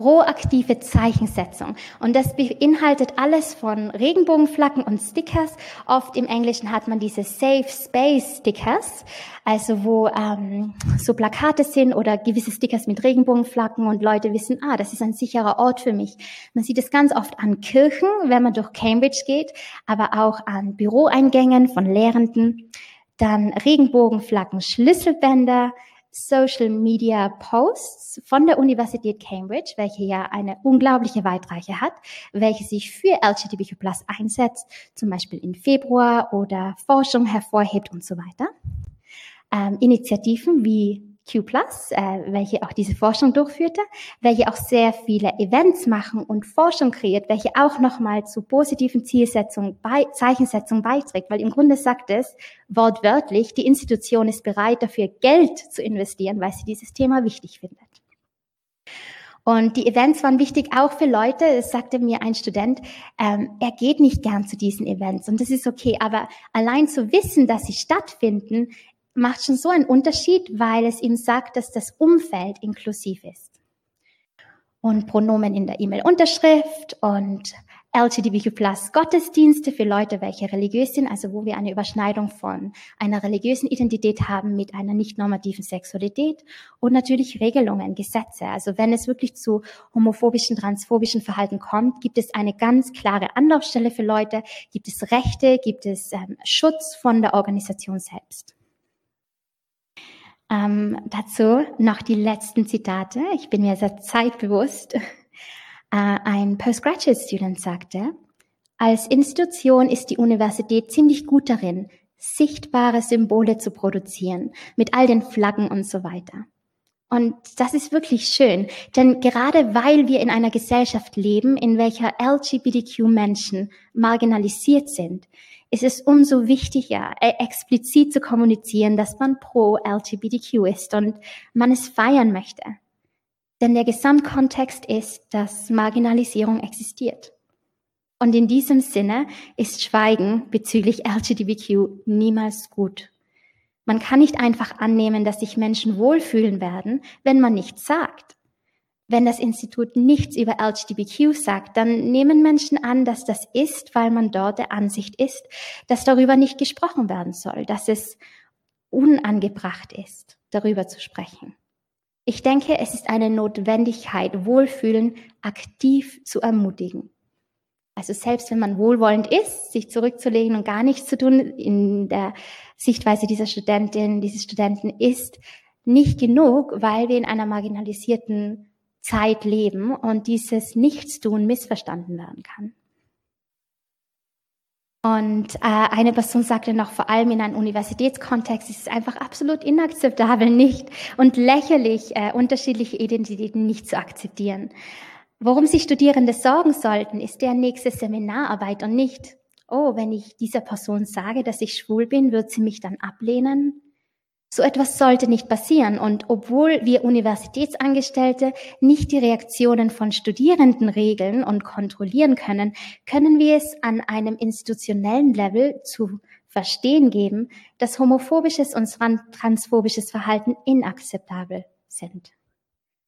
proaktive Zeichensetzung. Und das beinhaltet alles von Regenbogenflaggen und Stickers. Oft im Englischen hat man diese Safe Space Stickers, also wo ähm, so Plakate sind oder gewisse Stickers mit Regenbogenflaggen und Leute wissen, ah, das ist ein sicherer Ort für mich. Man sieht es ganz oft an Kirchen, wenn man durch Cambridge geht, aber auch an Büroeingängen von Lehrenden. Dann Regenbogenflaggen, Schlüsselbänder, Social Media Posts von der Universität Cambridge, welche ja eine unglaubliche Weitreiche hat, welche sich für LGBTQ Plus einsetzt, zum Beispiel im Februar oder Forschung hervorhebt und so weiter. Ähm, Initiativen wie Q+, äh, welche auch diese Forschung durchführte, welche auch sehr viele Events machen und Forschung kreiert, welche auch nochmal zu positiven Zielsetzungen, bei, Zeichensetzungen beiträgt, weil im Grunde sagt es wortwörtlich, die Institution ist bereit dafür Geld zu investieren, weil sie dieses Thema wichtig findet. Und die Events waren wichtig auch für Leute. Es sagte mir ein Student, ähm, er geht nicht gern zu diesen Events und das ist okay. Aber allein zu wissen, dass sie stattfinden, macht schon so einen Unterschied, weil es ihm sagt, dass das Umfeld inklusiv ist. Und Pronomen in der E-Mail-Unterschrift und LGBTQ plus Gottesdienste für Leute, welche religiös sind, also wo wir eine Überschneidung von einer religiösen Identität haben mit einer nicht normativen Sexualität und natürlich Regelungen, Gesetze. Also wenn es wirklich zu homophobischen, transphobischen Verhalten kommt, gibt es eine ganz klare Anlaufstelle für Leute, gibt es Rechte, gibt es ähm, Schutz von der Organisation selbst. Ähm, dazu noch die letzten Zitate. Ich bin mir sehr zeitbewusst. Äh, ein Postgraduate Student sagte, als Institution ist die Universität ziemlich gut darin, sichtbare Symbole zu produzieren, mit all den Flaggen und so weiter. Und das ist wirklich schön, denn gerade weil wir in einer Gesellschaft leben, in welcher LGBTQ-Menschen marginalisiert sind, ist es umso wichtiger, äh, explizit zu kommunizieren, dass man pro LGBTQ ist und man es feiern möchte. Denn der Gesamtkontext ist, dass Marginalisierung existiert. Und in diesem Sinne ist Schweigen bezüglich LGBTQ niemals gut. Man kann nicht einfach annehmen, dass sich Menschen wohlfühlen werden, wenn man nichts sagt. Wenn das Institut nichts über LGBTQ sagt, dann nehmen Menschen an, dass das ist, weil man dort der Ansicht ist, dass darüber nicht gesprochen werden soll, dass es unangebracht ist, darüber zu sprechen. Ich denke, es ist eine Notwendigkeit, Wohlfühlen aktiv zu ermutigen. Also selbst wenn man wohlwollend ist, sich zurückzulegen und gar nichts zu tun, in der Sichtweise dieser Studentin, dieses Studenten ist nicht genug, weil wir in einer marginalisierten Zeit leben und dieses Nichtstun missverstanden werden kann. Und äh, eine Person sagte noch, vor allem in einem Universitätskontext ist es einfach absolut inakzeptabel, nicht und lächerlich, äh, unterschiedliche Identitäten nicht zu akzeptieren. Worum sich Studierende sorgen sollten, ist der nächste Seminararbeit und nicht, oh, wenn ich dieser Person sage, dass ich schwul bin, wird sie mich dann ablehnen? So etwas sollte nicht passieren. Und obwohl wir Universitätsangestellte nicht die Reaktionen von Studierenden regeln und kontrollieren können, können wir es an einem institutionellen Level zu verstehen geben, dass homophobisches und transphobisches Verhalten inakzeptabel sind.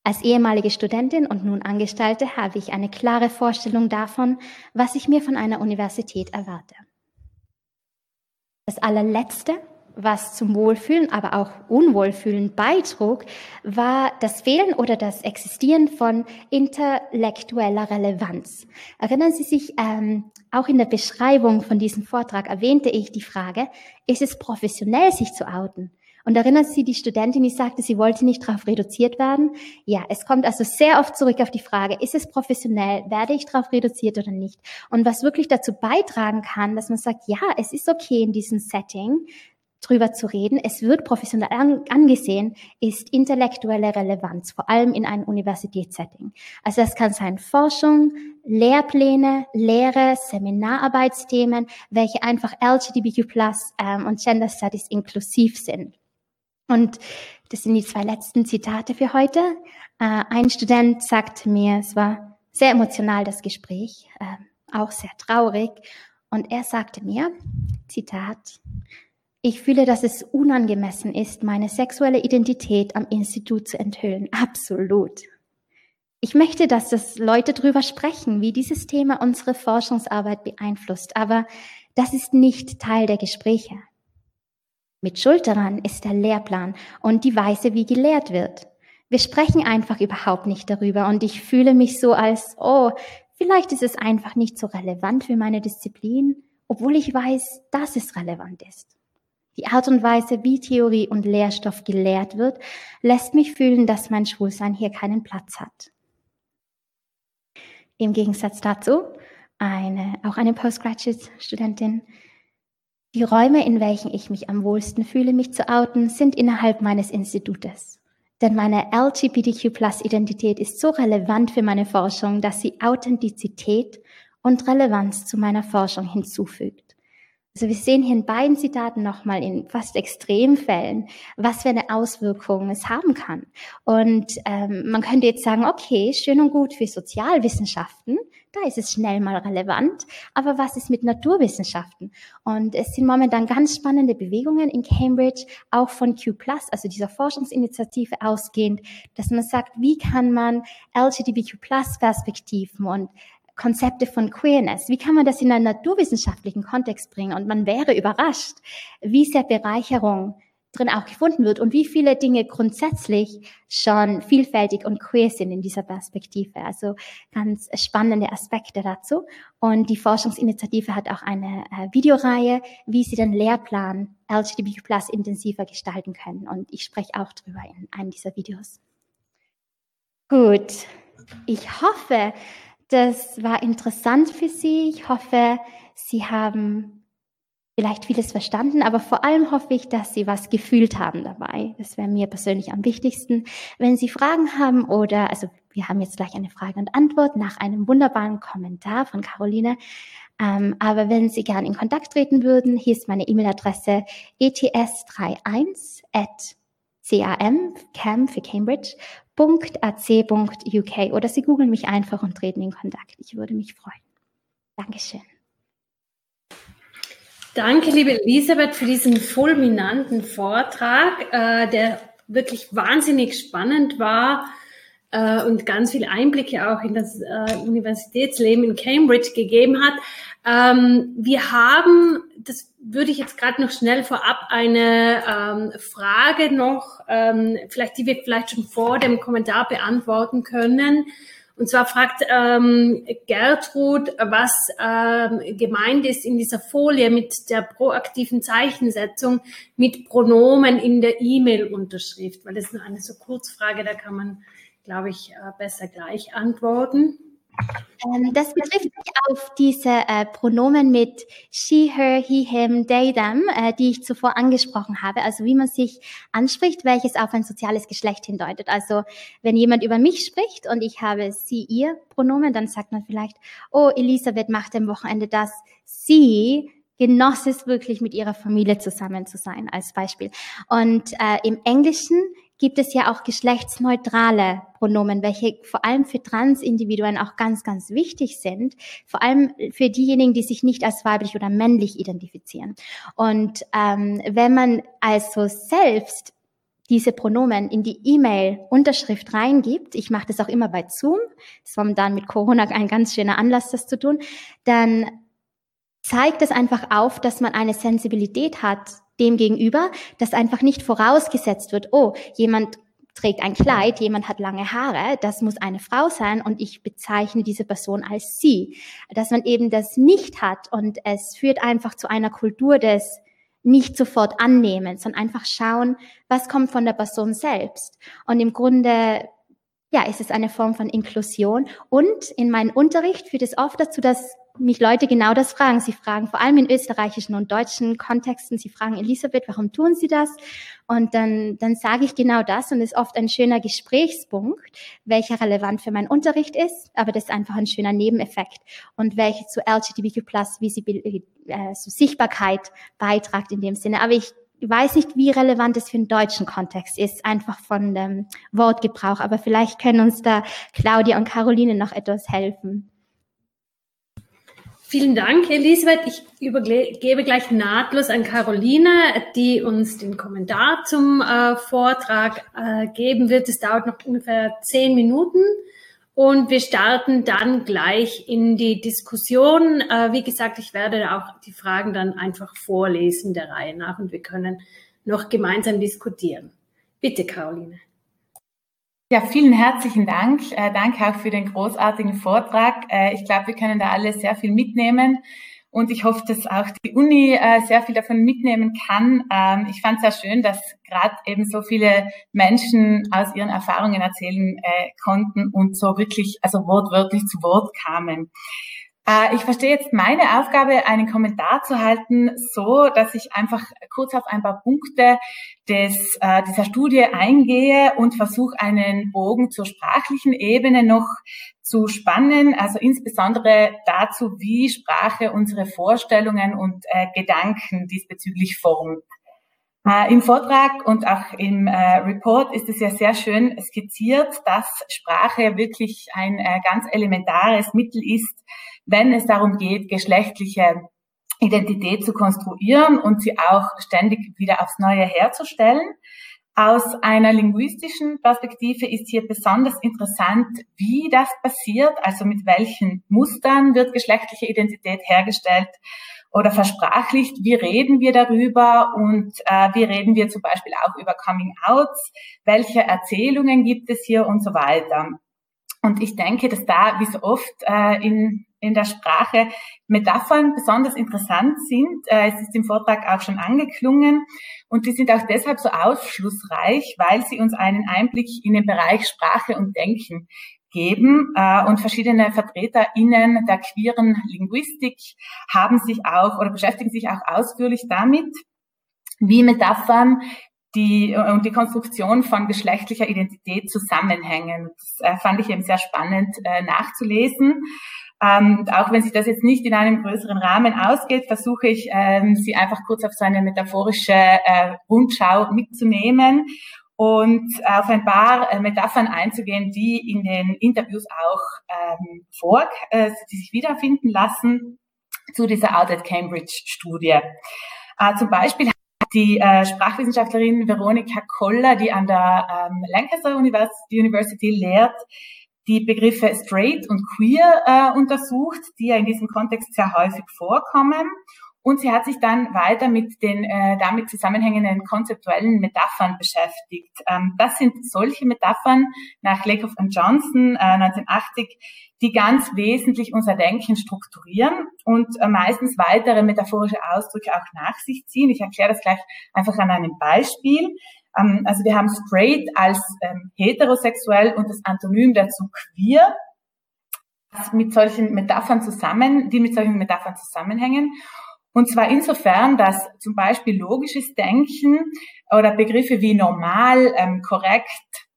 Als ehemalige Studentin und nun Angestellte habe ich eine klare Vorstellung davon, was ich mir von einer Universität erwarte. Das allerletzte was zum Wohlfühlen, aber auch Unwohlfühlen beitrug, war das Fehlen oder das Existieren von intellektueller Relevanz. Erinnern Sie sich, ähm, auch in der Beschreibung von diesem Vortrag erwähnte ich die Frage, ist es professionell, sich zu outen? Und erinnern Sie die Studentin, die sagte, sie wollte nicht darauf reduziert werden? Ja, es kommt also sehr oft zurück auf die Frage, ist es professionell? Werde ich darauf reduziert oder nicht? Und was wirklich dazu beitragen kann, dass man sagt, ja, es ist okay in diesem Setting, drüber zu reden, es wird professionell angesehen, ist intellektuelle Relevanz, vor allem in einem Universitätssetting. Also das kann sein Forschung, Lehrpläne, Lehre, Seminararbeitsthemen, welche einfach LGBTQ ähm, und Gender Studies inklusiv sind. Und das sind die zwei letzten Zitate für heute. Äh, ein Student sagte mir, es war sehr emotional, das Gespräch, äh, auch sehr traurig. Und er sagte mir, Zitat, ich fühle, dass es unangemessen ist, meine sexuelle Identität am Institut zu enthüllen. Absolut. Ich möchte, dass das Leute drüber sprechen, wie dieses Thema unsere Forschungsarbeit beeinflusst, aber das ist nicht Teil der Gespräche. Mit Schuld daran ist der Lehrplan und die Weise, wie gelehrt wird. Wir sprechen einfach überhaupt nicht darüber und ich fühle mich so als, oh, vielleicht ist es einfach nicht so relevant für meine Disziplin, obwohl ich weiß, dass es relevant ist. Die Art und Weise, wie Theorie und Lehrstoff gelehrt wird, lässt mich fühlen, dass mein Schwulsein hier keinen Platz hat. Im Gegensatz dazu, eine, auch eine Postgraduate-Studentin, die Räume, in welchen ich mich am wohlsten fühle, mich zu outen, sind innerhalb meines Institutes. Denn meine LGBTQ-Plus-Identität ist so relevant für meine Forschung, dass sie Authentizität und Relevanz zu meiner Forschung hinzufügt. Also wir sehen hier in beiden Zitaten nochmal in fast Extremfällen, was für eine Auswirkung es haben kann. Und ähm, man könnte jetzt sagen, okay, schön und gut für Sozialwissenschaften, da ist es schnell mal relevant, aber was ist mit Naturwissenschaften? Und es sind momentan ganz spannende Bewegungen in Cambridge, auch von Q+, also dieser Forschungsinitiative ausgehend, dass man sagt, wie kann man LGBTQ+-Perspektiven und Konzepte von Queerness. Wie kann man das in einen naturwissenschaftlichen Kontext bringen? Und man wäre überrascht, wie sehr Bereicherung drin auch gefunden wird und wie viele Dinge grundsätzlich schon vielfältig und queer sind in dieser Perspektive. Also ganz spannende Aspekte dazu. Und die Forschungsinitiative hat auch eine äh, Videoreihe, wie sie den Lehrplan LGBTQ Plus intensiver gestalten können. Und ich spreche auch drüber in einem dieser Videos. Gut. Ich hoffe, das war interessant für Sie. Ich hoffe, Sie haben vielleicht vieles verstanden, aber vor allem hoffe ich, dass Sie was gefühlt haben dabei. Das wäre mir persönlich am wichtigsten. Wenn Sie Fragen haben oder, also wir haben jetzt gleich eine Frage und Antwort nach einem wunderbaren Kommentar von Caroline. Ähm, aber wenn Sie gern in Kontakt treten würden, hier ist meine E-Mail-Adresse ets31 at cam, cam für Cambridge, .ac.uk oder Sie googeln mich einfach und treten in Kontakt. Ich würde mich freuen. Dankeschön. Danke, liebe Elisabeth, für diesen fulminanten Vortrag, äh, der wirklich wahnsinnig spannend war äh, und ganz viele Einblicke auch in das äh, Universitätsleben in Cambridge gegeben hat. Ähm, wir haben, das würde ich jetzt gerade noch schnell vorab eine ähm, Frage noch, ähm, vielleicht die wir vielleicht schon vor dem Kommentar beantworten können. Und zwar fragt ähm, Gertrud, was ähm, gemeint ist in dieser Folie mit der proaktiven Zeichensetzung mit Pronomen in der E-Mail-Unterschrift, weil das ist nur eine so Kurzfrage, da kann man, glaube ich, äh, besser gleich antworten. Ähm, das betrifft sich auf diese äh, Pronomen mit she, her, he, him, they, them, äh, die ich zuvor angesprochen habe. Also wie man sich anspricht, welches auf ein soziales Geschlecht hindeutet. Also wenn jemand über mich spricht und ich habe sie, ihr Pronomen, dann sagt man vielleicht, oh, Elisabeth macht am Wochenende das. Sie genoss es wirklich mit ihrer Familie zusammen zu sein, als Beispiel. Und äh, im Englischen gibt es ja auch geschlechtsneutrale Pronomen, welche vor allem für Transindividuen auch ganz, ganz wichtig sind, vor allem für diejenigen, die sich nicht als weiblich oder männlich identifizieren. Und ähm, wenn man also selbst diese Pronomen in die E-Mail-Unterschrift reingibt, ich mache das auch immer bei Zoom, das war dann mit Corona ein ganz schöner Anlass, das zu tun, dann zeigt es einfach auf, dass man eine Sensibilität hat dem gegenüber, dass einfach nicht vorausgesetzt wird, oh, jemand trägt ein Kleid, jemand hat lange Haare, das muss eine Frau sein und ich bezeichne diese Person als sie. Dass man eben das nicht hat und es führt einfach zu einer Kultur des nicht sofort annehmen, sondern einfach schauen, was kommt von der Person selbst. Und im Grunde, ja, ist es eine Form von Inklusion. Und in meinem Unterricht führt es oft dazu, dass mich Leute genau das fragen. Sie fragen vor allem in österreichischen und deutschen Kontexten, sie fragen Elisabeth, warum tun Sie das? Und dann, dann sage ich genau das und ist oft ein schöner Gesprächspunkt, welcher relevant für meinen Unterricht ist, aber das ist einfach ein schöner Nebeneffekt und welche zu LGBTQ Plus Visibility, äh, zu Sichtbarkeit beitragt in dem Sinne. Aber ich weiß nicht, wie relevant es für den deutschen Kontext ist, einfach von dem Wortgebrauch. Aber vielleicht können uns da Claudia und Caroline noch etwas helfen. Vielen Dank, Elisabeth. Ich übergebe gleich nahtlos an Caroline, die uns den Kommentar zum äh, Vortrag äh, geben wird. Es dauert noch ungefähr zehn Minuten und wir starten dann gleich in die Diskussion. Äh, wie gesagt, ich werde auch die Fragen dann einfach vorlesen der Reihe nach und wir können noch gemeinsam diskutieren. Bitte, Caroline. Ja, vielen herzlichen Dank. Äh, danke auch für den großartigen Vortrag. Äh, ich glaube, wir können da alle sehr viel mitnehmen. Und ich hoffe, dass auch die Uni äh, sehr viel davon mitnehmen kann. Ähm, ich fand es sehr schön, dass gerade eben so viele Menschen aus ihren Erfahrungen erzählen äh, konnten und so wirklich, also wortwörtlich zu Wort kamen. Äh, ich verstehe jetzt meine Aufgabe, einen Kommentar zu halten, so, dass ich einfach kurz auf ein paar Punkte des, äh, dieser Studie eingehe und versuche, einen Bogen zur sprachlichen Ebene noch zu spannen, also insbesondere dazu, wie Sprache unsere Vorstellungen und äh, Gedanken diesbezüglich formt. Äh, Im Vortrag und auch im äh, Report ist es ja sehr schön skizziert, dass Sprache wirklich ein äh, ganz elementares Mittel ist, wenn es darum geht, geschlechtliche Identität zu konstruieren und sie auch ständig wieder aufs Neue herzustellen. Aus einer linguistischen Perspektive ist hier besonders interessant, wie das passiert, also mit welchen Mustern wird geschlechtliche Identität hergestellt oder versprachlicht, wie reden wir darüber und äh, wie reden wir zum Beispiel auch über Coming-outs, welche Erzählungen gibt es hier und so weiter. Und ich denke, dass da, wie so oft äh, in in der Sprache Metaphern besonders interessant sind. Äh, es ist im Vortrag auch schon angeklungen und die sind auch deshalb so aufschlussreich, weil sie uns einen Einblick in den Bereich Sprache und Denken geben äh, und verschiedene VertreterInnen der queeren Linguistik haben sich auch oder beschäftigen sich auch ausführlich damit, wie Metaphern die und die Konstruktion von geschlechtlicher Identität zusammenhängen. Das äh, fand ich eben sehr spannend äh, nachzulesen. Ähm, auch wenn sich das jetzt nicht in einem größeren Rahmen ausgeht, versuche ich, ähm, Sie einfach kurz auf so eine metaphorische äh, Rundschau mitzunehmen und auf ein paar äh, Metaphern einzugehen, die in den Interviews auch ähm, vor, äh, die sich wiederfinden lassen zu dieser Out at Cambridge Studie. Äh, zum Beispiel die äh, Sprachwissenschaftlerin Veronika Koller, die an der ähm, Lancaster University, lehrt, die Begriffe straight und queer äh, untersucht, die ja in diesem Kontext sehr häufig vorkommen. Und sie hat sich dann weiter mit den äh, damit zusammenhängenden konzeptuellen Metaphern beschäftigt. Ähm, das sind solche Metaphern nach Lakoff und Johnson äh, 1980, die ganz wesentlich unser Denken strukturieren und äh, meistens weitere metaphorische Ausdrücke auch nach sich ziehen. Ich erkläre das gleich einfach an einem Beispiel. Ähm, also wir haben straight als ähm, heterosexuell und das Antonym dazu queer, mit solchen Metaphern zusammen, die mit solchen Metaphern zusammenhängen. Und zwar insofern, dass zum Beispiel logisches Denken oder Begriffe wie normal, ähm, korrekt,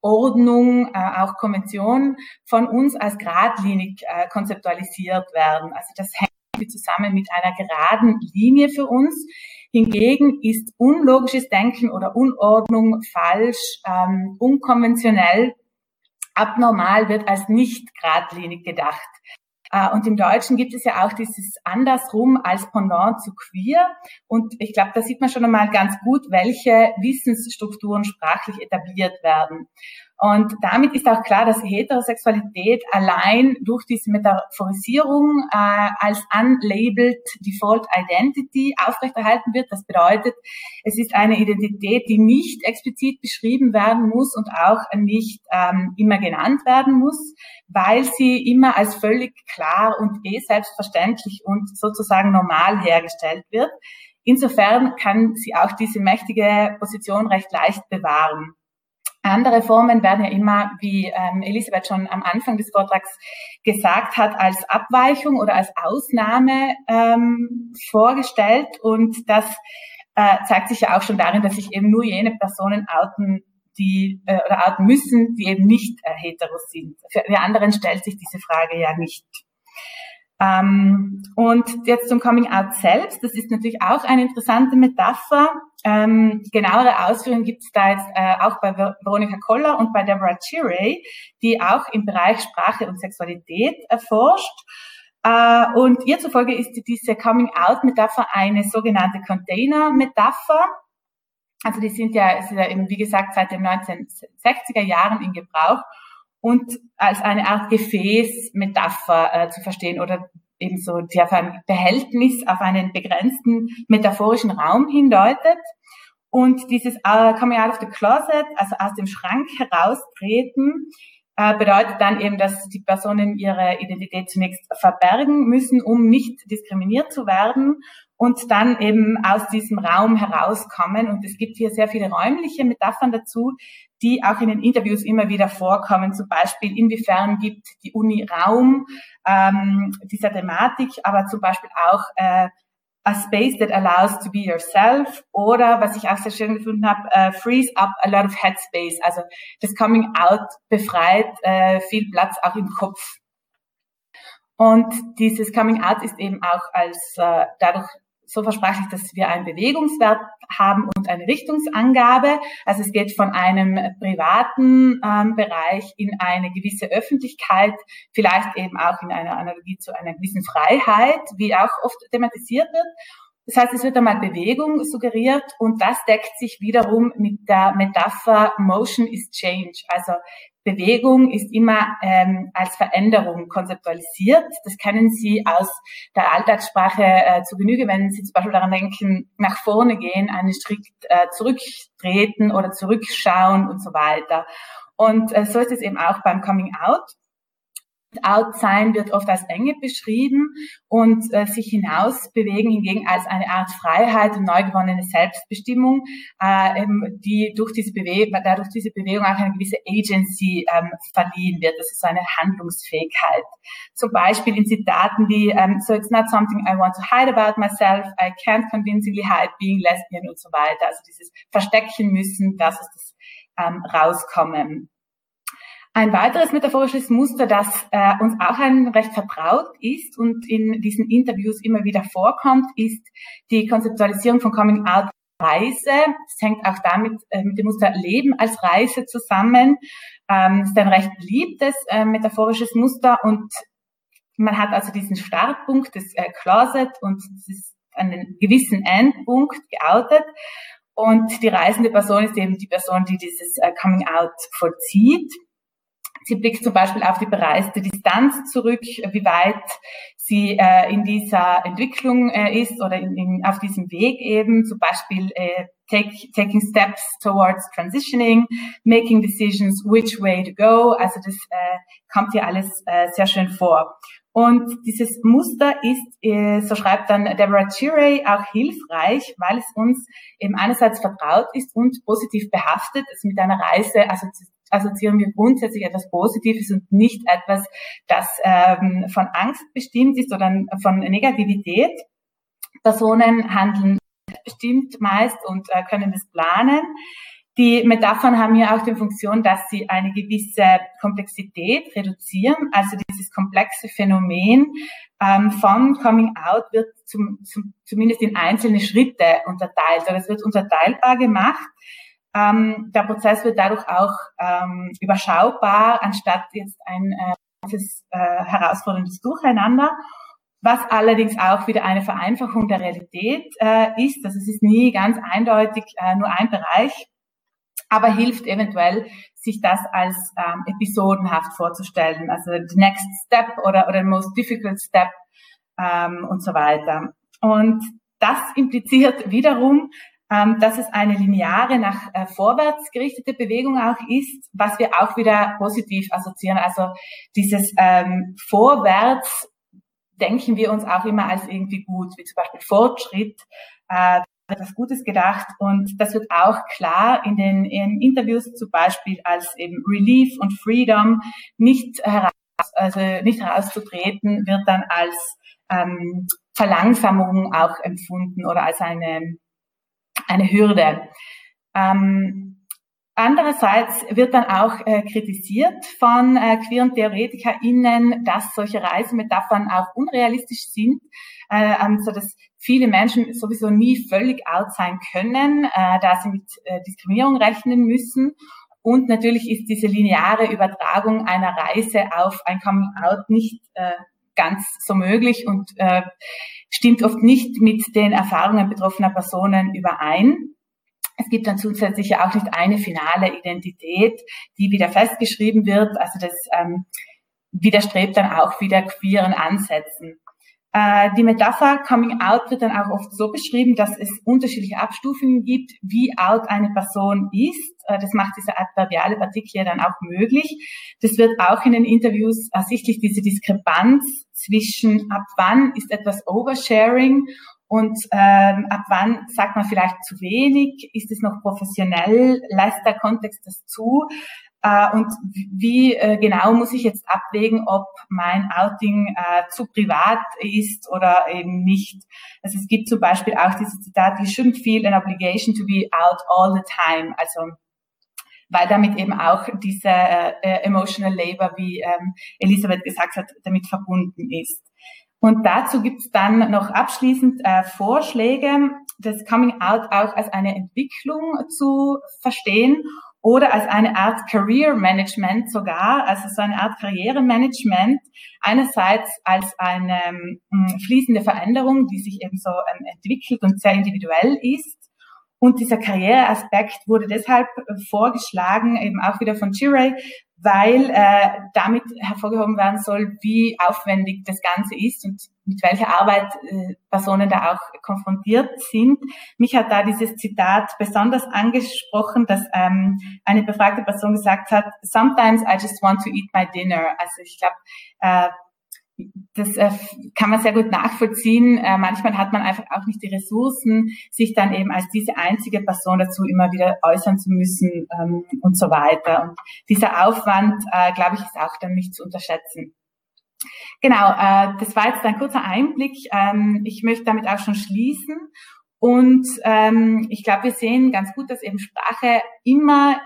Ordnung, äh, auch Konvention von uns als geradlinig äh, konzeptualisiert werden. Also das hängt zusammen mit einer geraden Linie für uns, Hingegen ist unlogisches Denken oder Unordnung falsch, ähm, unkonventionell, abnormal wird als nicht geradlinig gedacht. Äh, und im Deutschen gibt es ja auch dieses andersrum als Pendant zu queer. Und ich glaube, da sieht man schon einmal ganz gut, welche Wissensstrukturen sprachlich etabliert werden. Und damit ist auch klar, dass Heterosexualität allein durch diese Metaphorisierung äh, als unlabeled Default Identity aufrechterhalten wird. Das bedeutet, es ist eine Identität, die nicht explizit beschrieben werden muss und auch nicht ähm, immer genannt werden muss, weil sie immer als völlig klar und eh selbstverständlich und sozusagen normal hergestellt wird. Insofern kann sie auch diese mächtige Position recht leicht bewahren. Andere Formen werden ja immer, wie ähm, Elisabeth schon am Anfang des Vortrags gesagt hat, als Abweichung oder als Ausnahme ähm, vorgestellt. Und das äh, zeigt sich ja auch schon darin, dass sich eben nur jene Personen outen, die äh, oder outen müssen, die eben nicht äh, hetero sind. Für die anderen stellt sich diese Frage ja nicht. Ähm, und jetzt zum Coming Out selbst. Das ist natürlich auch eine interessante Metapher. Ähm, genauere Ausführungen gibt es da jetzt äh, auch bei Veronika Koller und bei Deborah Chirey, die auch im Bereich Sprache und Sexualität erforscht. Äh, und ihr zufolge ist diese Coming Out Metapher eine sogenannte Container Metapher. Also die sind ja, sind ja eben, wie gesagt, seit den 1960er Jahren in Gebrauch und als eine Art Gefäßmetapher äh, zu verstehen oder eben so, die auf ein Behältnis, auf einen begrenzten metaphorischen Raum hindeutet. Und dieses uh, Coming out of the closet, also aus dem Schrank heraustreten, äh, bedeutet dann eben, dass die Personen ihre Identität zunächst verbergen müssen, um nicht diskriminiert zu werden und dann eben aus diesem Raum herauskommen. Und es gibt hier sehr viele räumliche Metaphern dazu, die auch in den Interviews immer wieder vorkommen. Zum Beispiel, inwiefern gibt die Uni Raum ähm, dieser Thematik, aber zum Beispiel auch äh, a space that allows to be yourself oder was ich auch sehr schön gefunden habe, uh, frees up a lot of headspace. Also das Coming Out befreit äh, viel Platz auch im Kopf. Und dieses Coming Out ist eben auch als äh, dadurch so versprachlich, dass wir einen Bewegungswert haben und eine Richtungsangabe. Also es geht von einem privaten ähm, Bereich in eine gewisse Öffentlichkeit, vielleicht eben auch in einer Analogie zu einer gewissen Freiheit, wie auch oft thematisiert wird. Das heißt, es wird einmal Bewegung suggeriert und das deckt sich wiederum mit der Metapher Motion is Change. Also Bewegung ist immer ähm, als Veränderung konzeptualisiert. Das kennen Sie aus der Alltagssprache äh, zu Genüge, wenn Sie zum Beispiel daran denken, nach vorne gehen, einen Schritt äh, zurücktreten oder zurückschauen und so weiter. Und äh, so ist es eben auch beim Coming Out. Out sein wird oft als Enge beschrieben und äh, sich hinaus bewegen hingegen als eine Art Freiheit und neu gewonnene Selbstbestimmung, äh, eben, die durch diese Bewegung, dadurch diese Bewegung auch eine gewisse Agency ähm, verliehen wird. Das ist so eine Handlungsfähigkeit. Zum Beispiel in Zitaten wie ähm, So it's not something I want to hide about myself, I can't convincingly hide being lesbian und so weiter. Also dieses Verstecken müssen versus das ähm, Rauskommen. Ein weiteres metaphorisches Muster, das äh, uns auch ein recht vertraut ist und in diesen Interviews immer wieder vorkommt, ist die Konzeptualisierung von Coming Out Reise. Das hängt auch damit äh, mit dem Muster Leben als Reise zusammen. Ähm, ist ein recht beliebtes äh, metaphorisches Muster und man hat also diesen Startpunkt des äh, Closet und es einen gewissen Endpunkt geoutet. Und die reisende Person ist eben die Person, die dieses äh, Coming Out vollzieht. Sie blickt zum Beispiel auf die bereiste Distanz zurück, wie weit sie äh, in dieser Entwicklung äh, ist oder in, in, auf diesem Weg eben, zum Beispiel äh, take, taking steps towards transitioning, making decisions, which way to go. Also das äh, kommt hier alles äh, sehr schön vor. Und dieses Muster ist, äh, so schreibt dann Deborah Chirey, auch hilfreich, weil es uns eben einerseits vertraut ist und positiv behaftet, es mit einer Reise assoziiert assoziieren wir grundsätzlich etwas Positives und nicht etwas, das ähm, von Angst bestimmt ist oder von Negativität. Personen handeln bestimmt meist und äh, können das planen. Die Metaphern haben hier auch die Funktion, dass sie eine gewisse Komplexität reduzieren. Also dieses komplexe Phänomen ähm, von Coming Out wird zum, zum, zumindest in einzelne Schritte unterteilt oder es wird unterteilbar gemacht. Ähm, der Prozess wird dadurch auch ähm, überschaubar, anstatt jetzt ein äh, äh, herausforderndes Durcheinander. Was allerdings auch wieder eine Vereinfachung der Realität äh, ist. Also es ist nie ganz eindeutig äh, nur ein Bereich, aber hilft eventuell, sich das als ähm, episodenhaft vorzustellen. Also the next step oder, oder the most difficult step ähm, und so weiter. Und das impliziert wiederum, ähm, dass es eine lineare, nach äh, vorwärts gerichtete Bewegung auch ist, was wir auch wieder positiv assoziieren. Also dieses ähm, Vorwärts denken wir uns auch immer als irgendwie gut, wie zum Beispiel Fortschritt, äh, etwas Gutes gedacht und das wird auch klar in den in Interviews zum Beispiel als eben Relief und Freedom nicht heraus, also nicht herauszutreten, wird dann als ähm, Verlangsamung auch empfunden oder als eine eine Hürde. Ähm, andererseits wird dann auch äh, kritisiert von äh, queeren TheoretikerInnen, dass solche Reisemetaphern auch unrealistisch sind, äh, also dass viele Menschen sowieso nie völlig out sein können, äh, da sie mit äh, Diskriminierung rechnen müssen. Und natürlich ist diese lineare Übertragung einer Reise auf ein Coming Out nicht äh, ganz so möglich und äh, stimmt oft nicht mit den Erfahrungen betroffener Personen überein. Es gibt dann zusätzlich ja auch nicht eine finale Identität, die wieder festgeschrieben wird. Also das ähm, widerstrebt dann auch wieder queeren Ansätzen. Äh, die Metapher Coming Out wird dann auch oft so beschrieben, dass es unterschiedliche Abstufungen gibt, wie out eine Person ist. Äh, das macht diese adverbiale Partikel ja dann auch möglich. Das wird auch in den Interviews ersichtlich, diese Diskrepanz zwischen ab wann ist etwas Oversharing und ähm, ab wann sagt man vielleicht zu wenig, ist es noch professionell, lässt der Kontext das zu? Äh, und wie äh, genau muss ich jetzt abwägen, ob mein Outing äh, zu privat ist oder eben nicht. Also es gibt zum Beispiel auch dieses Zitat, you shouldn't feel an obligation to be out all the time. Also weil damit eben auch diese äh, emotional labor, wie ähm, Elisabeth gesagt hat, damit verbunden ist. Und dazu gibt es dann noch abschließend äh, Vorschläge, das Coming Out auch als eine Entwicklung zu verstehen oder als eine Art Career Management sogar, also so eine Art Karrieremanagement, einerseits als eine ähm, fließende Veränderung, die sich eben so ähm, entwickelt und sehr individuell ist. Und dieser Karriereaspekt wurde deshalb vorgeschlagen, eben auch wieder von Chiray, weil äh, damit hervorgehoben werden soll, wie aufwendig das Ganze ist und mit welcher Arbeit äh, Personen da auch konfrontiert sind. Mich hat da dieses Zitat besonders angesprochen, dass ähm, eine befragte Person gesagt hat, Sometimes I just want to eat my dinner. Also ich glaube, äh, das äh, kann man sehr gut nachvollziehen. Äh, manchmal hat man einfach auch nicht die Ressourcen, sich dann eben als diese einzige Person dazu immer wieder äußern zu müssen ähm, und so weiter. Und dieser Aufwand, äh, glaube ich, ist auch dann nicht zu unterschätzen. Genau, das war jetzt ein kurzer Einblick. Ähm, ich möchte damit auch schon schließen. Und ähm, ich glaube, wir sehen ganz gut, dass eben Sprache immer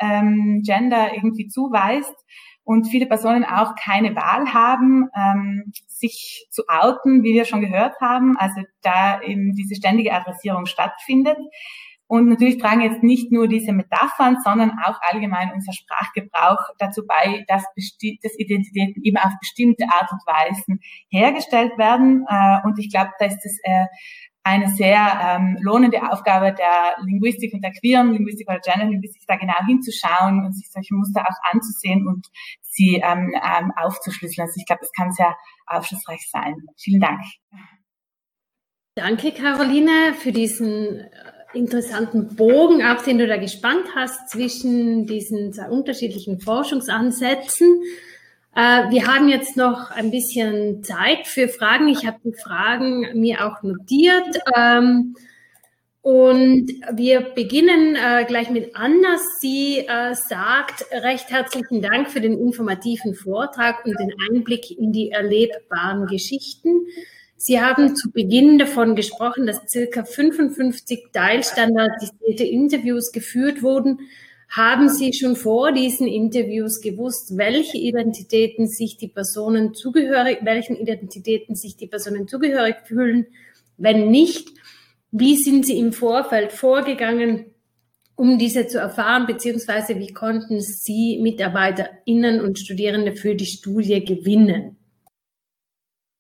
Gender irgendwie zuweist und viele Personen auch keine Wahl haben, ähm, sich zu outen, wie wir schon gehört haben, also da eben diese ständige Adressierung stattfindet. Und natürlich tragen jetzt nicht nur diese Metaphern, sondern auch allgemein unser Sprachgebrauch dazu bei, dass, dass Identitäten eben auf bestimmte Art und Weisen hergestellt werden. Äh, und ich glaube, da ist es äh, eine sehr ähm, lohnende Aufgabe der Linguistik und der queeren Linguistik oder Genderlinguistik, da genau hinzuschauen und sich solche Muster auch anzusehen und sie ähm, ähm, aufzuschlüsseln. Also ich glaube, das kann sehr aufschlussreich sein. Vielen Dank. Danke, Caroline, für diesen äh, interessanten Bogen, auf den du da gespannt hast zwischen diesen zwei unterschiedlichen Forschungsansätzen. Äh, wir haben jetzt noch ein bisschen Zeit für Fragen. Ich habe die Fragen mir auch notiert. Ähm, und wir beginnen äh, gleich mit Anna. Sie äh, sagt recht herzlichen Dank für den informativen Vortrag und den Einblick in die erlebbaren Geschichten. Sie haben zu Beginn davon gesprochen, dass circa 55 teilstandardisierte Interviews geführt wurden haben Sie schon vor diesen Interviews gewusst, welche Identitäten sich die Personen zugehörig, welchen Identitäten sich die Personen zugehörig fühlen? Wenn nicht, wie sind Sie im Vorfeld vorgegangen, um diese zu erfahren, beziehungsweise wie konnten Sie MitarbeiterInnen und Studierende für die Studie gewinnen?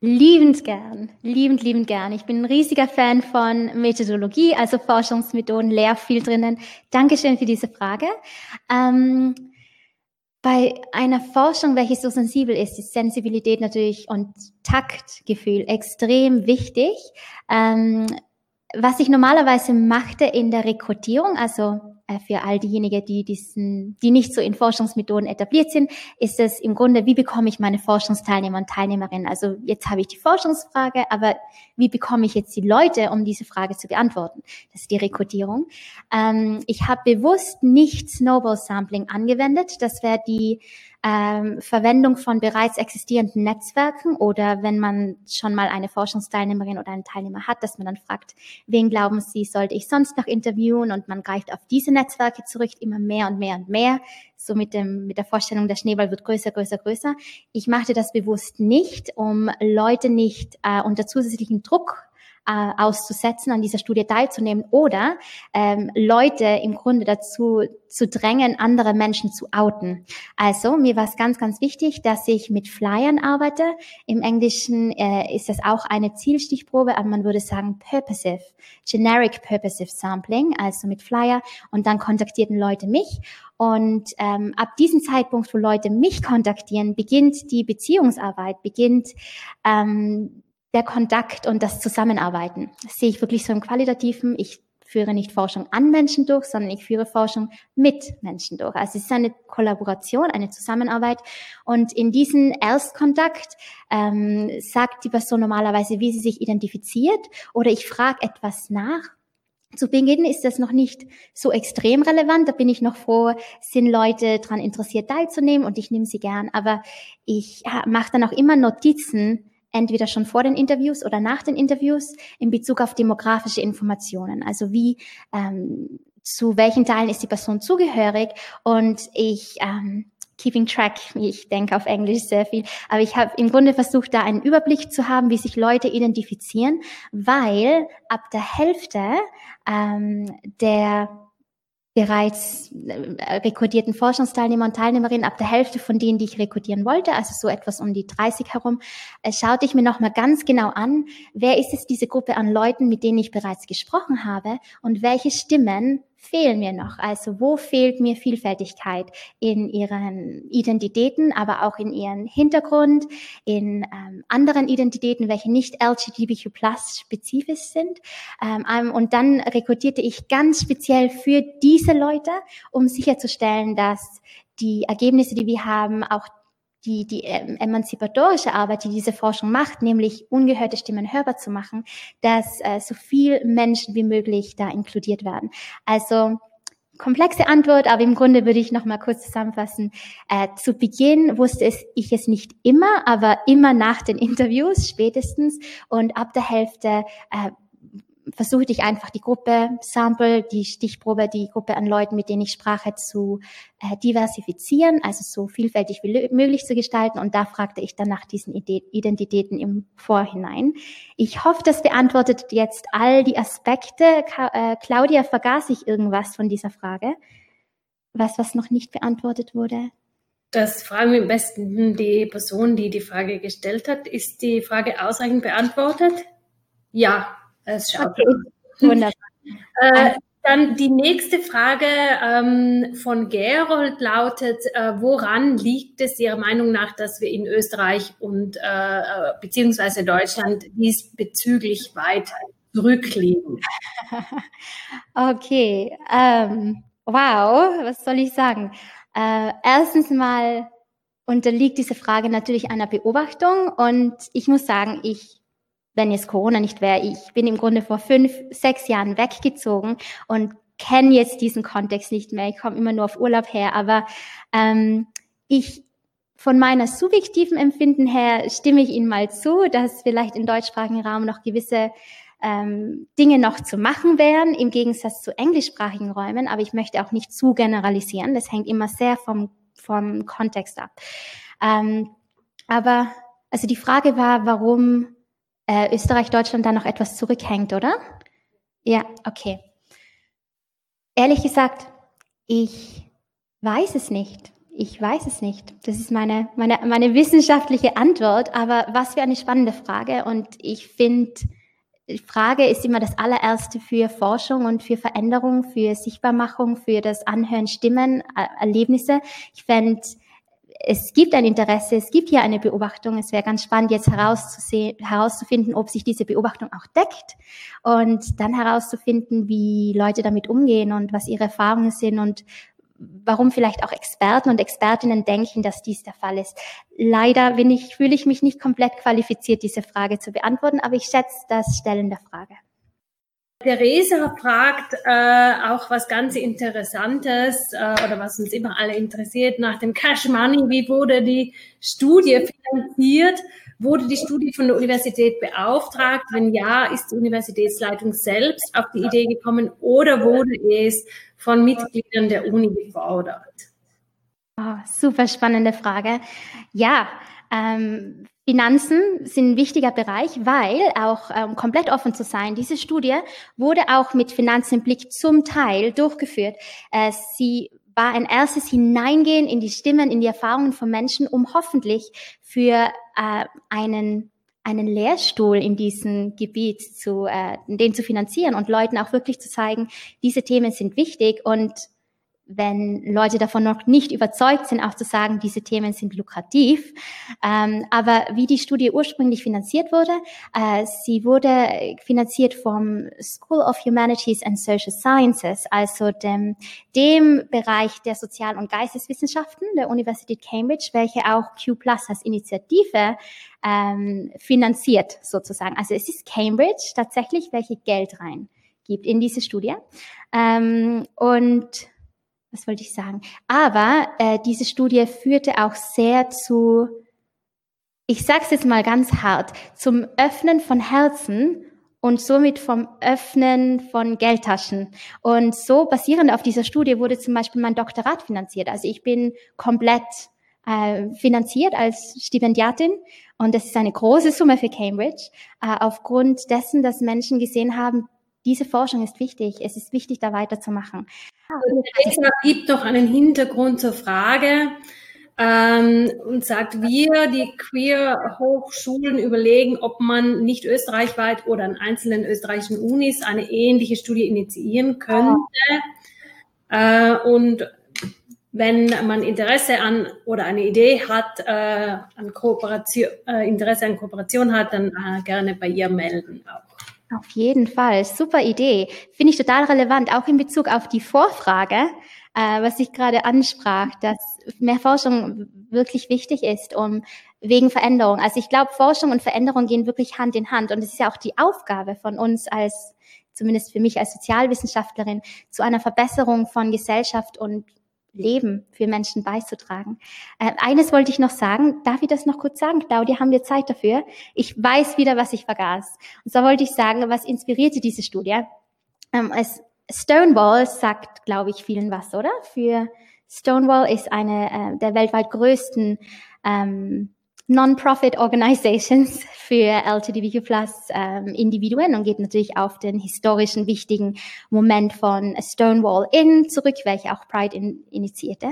Liebend gern, liebend, liebend gern. Ich bin ein riesiger Fan von Methodologie, also Forschungsmethoden, lehr viel drinnen. Dankeschön für diese Frage. Ähm, bei einer Forschung, welche so sensibel ist, ist Sensibilität natürlich und Taktgefühl extrem wichtig. Ähm, was ich normalerweise machte in der Rekrutierung, also für all diejenigen, die diesen, die nicht so in Forschungsmethoden etabliert sind, ist es im Grunde, wie bekomme ich meine Forschungsteilnehmer und Teilnehmerinnen? Also jetzt habe ich die Forschungsfrage, aber wie bekomme ich jetzt die Leute, um diese Frage zu beantworten? Das ist die Rekrutierung. Ähm, ich habe bewusst nicht Snowball Sampling angewendet. Das wäre die ähm, Verwendung von bereits existierenden Netzwerken oder wenn man schon mal eine Forschungsteilnehmerin oder einen Teilnehmer hat, dass man dann fragt, wen glauben Sie, sollte ich sonst noch interviewen und man greift auf diese Netzwerke zurück, immer mehr und mehr und mehr, so mit dem, mit der Vorstellung, der Schneeball wird größer, größer, größer. Ich machte das bewusst nicht, um Leute nicht äh, unter zusätzlichen Druck äh, auszusetzen, an dieser Studie teilzunehmen oder ähm, Leute im Grunde dazu zu drängen, andere Menschen zu outen. Also mir war es ganz, ganz wichtig, dass ich mit Flyern arbeite. Im Englischen äh, ist das auch eine Zielstichprobe, aber man würde sagen purposive, generic purposive sampling, also mit Flyer. Und dann kontaktierten Leute mich und ähm, ab diesem Zeitpunkt, wo Leute mich kontaktieren, beginnt die Beziehungsarbeit, beginnt ähm, der Kontakt und das Zusammenarbeiten. Das sehe ich wirklich so im Qualitativen. Ich führe nicht Forschung an Menschen durch, sondern ich führe Forschung mit Menschen durch. Also es ist eine Kollaboration, eine Zusammenarbeit. Und in diesem Erstkontakt ähm, sagt die Person normalerweise, wie sie sich identifiziert oder ich frage etwas nach. Zu Beginn ist das noch nicht so extrem relevant. Da bin ich noch froh, sind Leute daran interessiert teilzunehmen und ich nehme sie gern. Aber ich mache dann auch immer Notizen entweder schon vor den Interviews oder nach den Interviews in Bezug auf demografische Informationen. Also wie ähm, zu welchen Teilen ist die Person zugehörig und ich ähm, keeping track, ich denke auf Englisch sehr viel, aber ich habe im Grunde versucht, da einen Überblick zu haben, wie sich Leute identifizieren, weil ab der Hälfte ähm, der bereits äh, rekordierten Forschungsteilnehmer und Teilnehmerinnen, ab der Hälfte von denen, die ich rekordieren wollte, also so etwas um die 30 herum, äh, schaute ich mir nochmal ganz genau an, wer ist es diese Gruppe an Leuten, mit denen ich bereits gesprochen habe und welche Stimmen fehlen mir noch? Also wo fehlt mir Vielfältigkeit in ihren Identitäten, aber auch in ihren Hintergrund, in ähm, anderen Identitäten, welche nicht LGBTQ plus spezifisch sind. Ähm, und dann rekrutierte ich ganz speziell für diese Leute, um sicherzustellen, dass die Ergebnisse, die wir haben, auch die, die ähm, emanzipatorische Arbeit, die diese Forschung macht, nämlich ungehörte Stimmen hörbar zu machen, dass äh, so viel Menschen wie möglich da inkludiert werden. Also komplexe Antwort, aber im Grunde würde ich noch mal kurz zusammenfassen. Äh, zu Beginn wusste es, ich es nicht immer, aber immer nach den Interviews spätestens und ab der Hälfte äh, versuchte ich einfach die Gruppe, Sample, die Stichprobe, die Gruppe an Leuten, mit denen ich sprache, zu äh, diversifizieren, also so vielfältig wie möglich zu gestalten. Und da fragte ich dann nach diesen Identitäten im Vorhinein. Ich hoffe, das beantwortet jetzt all die Aspekte. Ka äh, Claudia, vergaß ich irgendwas von dieser Frage? Was, was noch nicht beantwortet wurde? Das fragen wir am besten die Person, die die Frage gestellt hat. Ist die Frage ausreichend beantwortet? Ja, es schaut okay. Wunderbar. äh, dann die nächste Frage ähm, von Gerold lautet, äh, woran liegt es Ihrer Meinung nach, dass wir in Österreich und äh, äh beziehungsweise Deutschland diesbezüglich weit zurückliegen? Okay, ähm, wow, was soll ich sagen? Äh, erstens mal unterliegt diese Frage natürlich einer Beobachtung und ich muss sagen, ich wenn jetzt Corona nicht wäre. Ich bin im Grunde vor fünf, sechs Jahren weggezogen und kenne jetzt diesen Kontext nicht mehr. Ich komme immer nur auf Urlaub her, aber ähm, ich von meiner subjektiven Empfinden her stimme ich Ihnen mal zu, dass vielleicht im deutschsprachigen Raum noch gewisse ähm, Dinge noch zu machen wären, im Gegensatz zu englischsprachigen Räumen. Aber ich möchte auch nicht zu generalisieren. Das hängt immer sehr vom, vom Kontext ab. Ähm, aber also die Frage war, warum äh, Österreich, Deutschland da noch etwas zurückhängt, oder? Ja, okay. Ehrlich gesagt, ich weiß es nicht. Ich weiß es nicht. Das ist meine, meine, meine wissenschaftliche Antwort. Aber was für eine spannende Frage. Und ich finde, Frage ist immer das allererste für Forschung und für Veränderung, für Sichtbarmachung, für das Anhören Stimmen, Erlebnisse. Ich fände es gibt ein Interesse, es gibt hier eine Beobachtung. Es wäre ganz spannend, jetzt herauszufinden, ob sich diese Beobachtung auch deckt und dann herauszufinden, wie Leute damit umgehen und was ihre Erfahrungen sind und warum vielleicht auch Experten und Expertinnen denken, dass dies der Fall ist. Leider bin ich, fühle ich mich nicht komplett qualifiziert, diese Frage zu beantworten, aber ich schätze das Stellen der Frage. Theresa fragt äh, auch was ganz Interessantes äh, oder was uns immer alle interessiert nach dem Cash Money. Wie wurde die Studie finanziert? Wurde die Studie von der Universität beauftragt? Wenn ja, ist die Universitätsleitung selbst auf die Idee gekommen oder wurde es von Mitgliedern der Uni gefordert? Oh, super spannende Frage. Ja, ähm, Finanzen sind ein wichtiger Bereich, weil auch ähm, komplett offen zu sein, diese Studie wurde auch mit Finanzen im Blick zum Teil durchgeführt. Äh, sie war ein erstes Hineingehen in die Stimmen, in die Erfahrungen von Menschen, um hoffentlich für äh, einen einen Lehrstuhl in diesem Gebiet zu, äh, den zu finanzieren und Leuten auch wirklich zu zeigen, diese Themen sind wichtig und wenn Leute davon noch nicht überzeugt sind, auch zu sagen, diese Themen sind lukrativ. Ähm, aber wie die Studie ursprünglich finanziert wurde, äh, sie wurde finanziert vom School of Humanities and Social Sciences, also dem, dem Bereich der Sozial- und Geisteswissenschaften der Universität Cambridge, welche auch Q Plus als Initiative ähm, finanziert sozusagen. Also es ist Cambridge tatsächlich, welche Geld rein gibt in diese Studie. Ähm, und was wollte ich sagen? Aber äh, diese Studie führte auch sehr zu, ich sage es jetzt mal ganz hart, zum Öffnen von Herzen und somit vom Öffnen von Geldtaschen. Und so basierend auf dieser Studie wurde zum Beispiel mein Doktorat finanziert. Also ich bin komplett äh, finanziert als Stipendiatin und das ist eine große Summe für Cambridge, äh, aufgrund dessen, dass Menschen gesehen haben, diese Forschung ist wichtig. Es ist wichtig, da weiterzumachen. Und Teresa gibt noch einen Hintergrund zur Frage ähm, und sagt, wir, die Queer-Hochschulen, überlegen, ob man nicht österreichweit oder an einzelnen österreichischen Unis eine ähnliche Studie initiieren könnte. Äh, und wenn man Interesse an oder eine Idee hat, äh, an Kooperation, äh, Interesse an Kooperation hat, dann äh, gerne bei ihr melden auch. Auf jeden Fall, super Idee. Finde ich total relevant, auch in Bezug auf die Vorfrage, äh, was ich gerade ansprach, dass mehr Forschung wirklich wichtig ist, um wegen Veränderung. Also ich glaube, Forschung und Veränderung gehen wirklich Hand in Hand und es ist ja auch die Aufgabe von uns als zumindest für mich als Sozialwissenschaftlerin, zu einer Verbesserung von Gesellschaft und Leben für Menschen beizutragen. Äh, eines wollte ich noch sagen. Darf ich das noch kurz sagen? Claudia, haben wir Zeit dafür? Ich weiß wieder, was ich vergaß. Und zwar wollte ich sagen, was inspirierte diese Studie? Ähm, es, Stonewall sagt, glaube ich, vielen was, oder? Für Stonewall ist eine äh, der weltweit größten ähm, Non-Profit Organizations für LGBTQ plus ähm, Individuen und geht natürlich auf den historischen wichtigen Moment von Stonewall Inn zurück, welche auch Pride in, initiierte.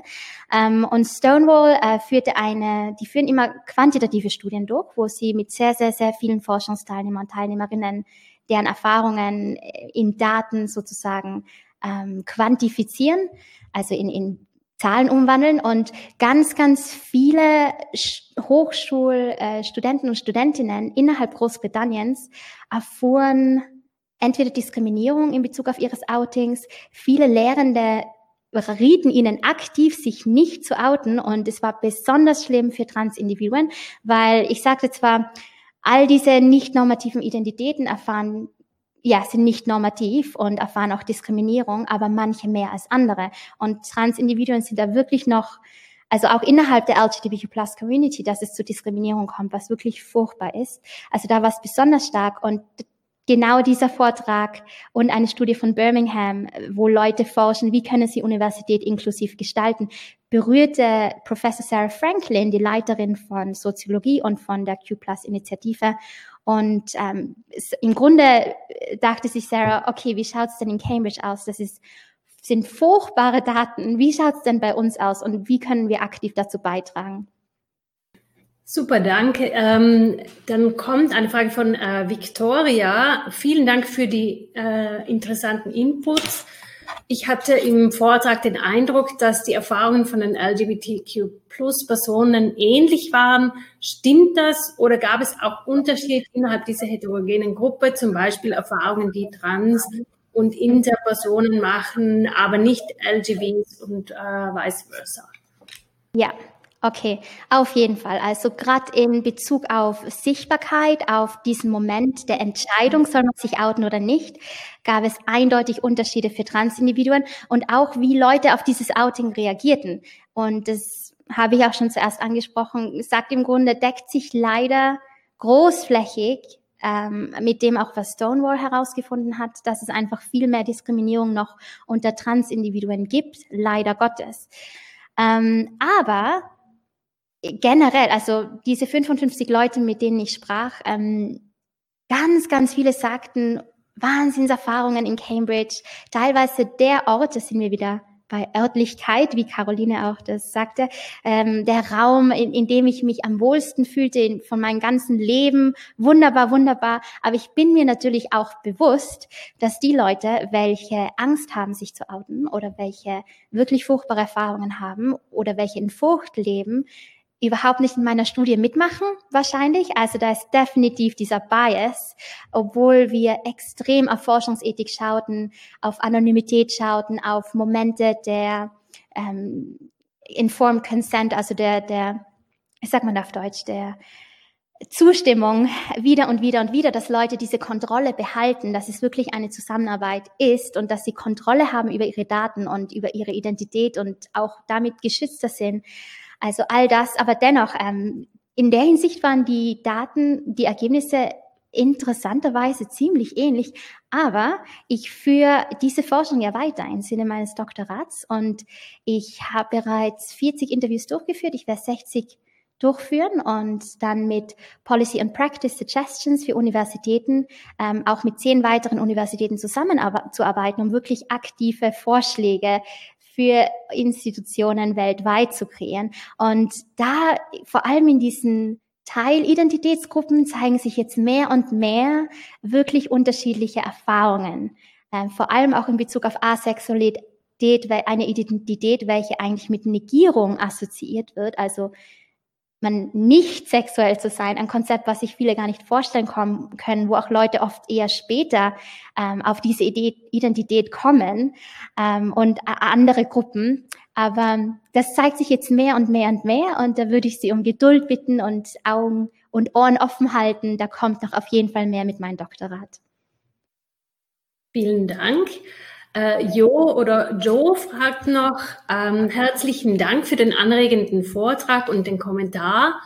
Ähm, und Stonewall äh, führte eine, die führen immer quantitative Studien durch, wo sie mit sehr, sehr, sehr vielen Forschungsteilnehmern und Teilnehmerinnen deren Erfahrungen äh, in Daten sozusagen ähm, quantifizieren, also in, in Zahlen umwandeln und ganz, ganz viele Hochschulstudenten und Studentinnen innerhalb Großbritanniens erfuhren entweder Diskriminierung in Bezug auf ihres Outings, viele Lehrende rieten ihnen aktiv, sich nicht zu outen und es war besonders schlimm für Transindividuen, weil ich sagte zwar, all diese nicht normativen Identitäten erfahren ja, sind nicht normativ und erfahren auch Diskriminierung, aber manche mehr als andere. Und Transindividuen sind da wirklich noch, also auch innerhalb der LGBTQ Plus Community, dass es zu Diskriminierung kommt, was wirklich furchtbar ist. Also da war es besonders stark und genau dieser Vortrag und eine Studie von Birmingham, wo Leute forschen, wie können sie Universität inklusiv gestalten, berührte Professor Sarah Franklin, die Leiterin von Soziologie und von der Q-Plus-Initiative. Und ähm, im Grunde äh, dachte sich Sarah, okay, wie schaut's denn in Cambridge aus? Das ist, sind furchtbare Daten. Wie schaut's denn bei uns aus und wie können wir aktiv dazu beitragen? Super, danke. Ähm, dann kommt eine Frage von äh, Victoria. Vielen Dank für die äh, interessanten Inputs. Ich hatte im Vortrag den Eindruck, dass die Erfahrungen von den LGBTQ-Plus-Personen ähnlich waren. Stimmt das oder gab es auch Unterschiede innerhalb dieser heterogenen Gruppe, zum Beispiel Erfahrungen, die Trans- und Interpersonen machen, aber nicht LGBTs und äh, vice versa? Ja, Okay, auf jeden Fall. Also gerade in Bezug auf Sichtbarkeit, auf diesen Moment der Entscheidung, soll man sich outen oder nicht, gab es eindeutig Unterschiede für Transindividuen und auch wie Leute auf dieses Outing reagierten. Und das habe ich auch schon zuerst angesprochen, sagt im Grunde, deckt sich leider großflächig ähm, mit dem auch was Stonewall herausgefunden hat, dass es einfach viel mehr Diskriminierung noch unter Transindividuen gibt, leider Gottes. Ähm, aber generell, also diese 55 Leute, mit denen ich sprach, ähm, ganz, ganz viele sagten, Wahnsinnserfahrungen in Cambridge, teilweise der Ort, das sind wir wieder bei Örtlichkeit, wie Caroline auch das sagte, ähm, der Raum, in, in dem ich mich am wohlsten fühlte in, von meinem ganzen Leben, wunderbar, wunderbar. Aber ich bin mir natürlich auch bewusst, dass die Leute, welche Angst haben, sich zu outen oder welche wirklich furchtbare Erfahrungen haben oder welche in Furcht leben, überhaupt nicht in meiner Studie mitmachen, wahrscheinlich. Also da ist definitiv dieser Bias, obwohl wir extrem auf Forschungsethik schauten, auf Anonymität schauten, auf Momente der ähm, Informed Consent, also der, der, ich sag mal auf Deutsch, der Zustimmung wieder und wieder und wieder, dass Leute diese Kontrolle behalten, dass es wirklich eine Zusammenarbeit ist und dass sie Kontrolle haben über ihre Daten und über ihre Identität und auch damit geschützter sind. Also all das, aber dennoch, ähm, in der Hinsicht waren die Daten, die Ergebnisse interessanterweise ziemlich ähnlich. Aber ich führe diese Forschung ja weiter im Sinne meines Doktorats und ich habe bereits 40 Interviews durchgeführt. Ich werde 60 durchführen und dann mit Policy and Practice Suggestions für Universitäten, ähm, auch mit zehn weiteren Universitäten zusammenzuarbeiten, um wirklich aktive Vorschläge für Institutionen weltweit zu kreieren. Und da vor allem in diesen Teilidentitätsgruppen zeigen sich jetzt mehr und mehr wirklich unterschiedliche Erfahrungen. Ähm, vor allem auch in Bezug auf Asexualität, eine Identität, welche eigentlich mit Negierung assoziiert wird, also man nicht sexuell zu sein, ein Konzept, was sich viele gar nicht vorstellen kommen, können, wo auch Leute oft eher später ähm, auf diese Idee, Identität kommen ähm, und andere Gruppen. Aber das zeigt sich jetzt mehr und mehr und mehr und da würde ich Sie um Geduld bitten und Augen und Ohren offen halten. Da kommt noch auf jeden Fall mehr mit meinem Doktorat. Vielen Dank. Äh, jo oder Joe fragt noch, ähm, herzlichen Dank für den anregenden Vortrag und den Kommentar.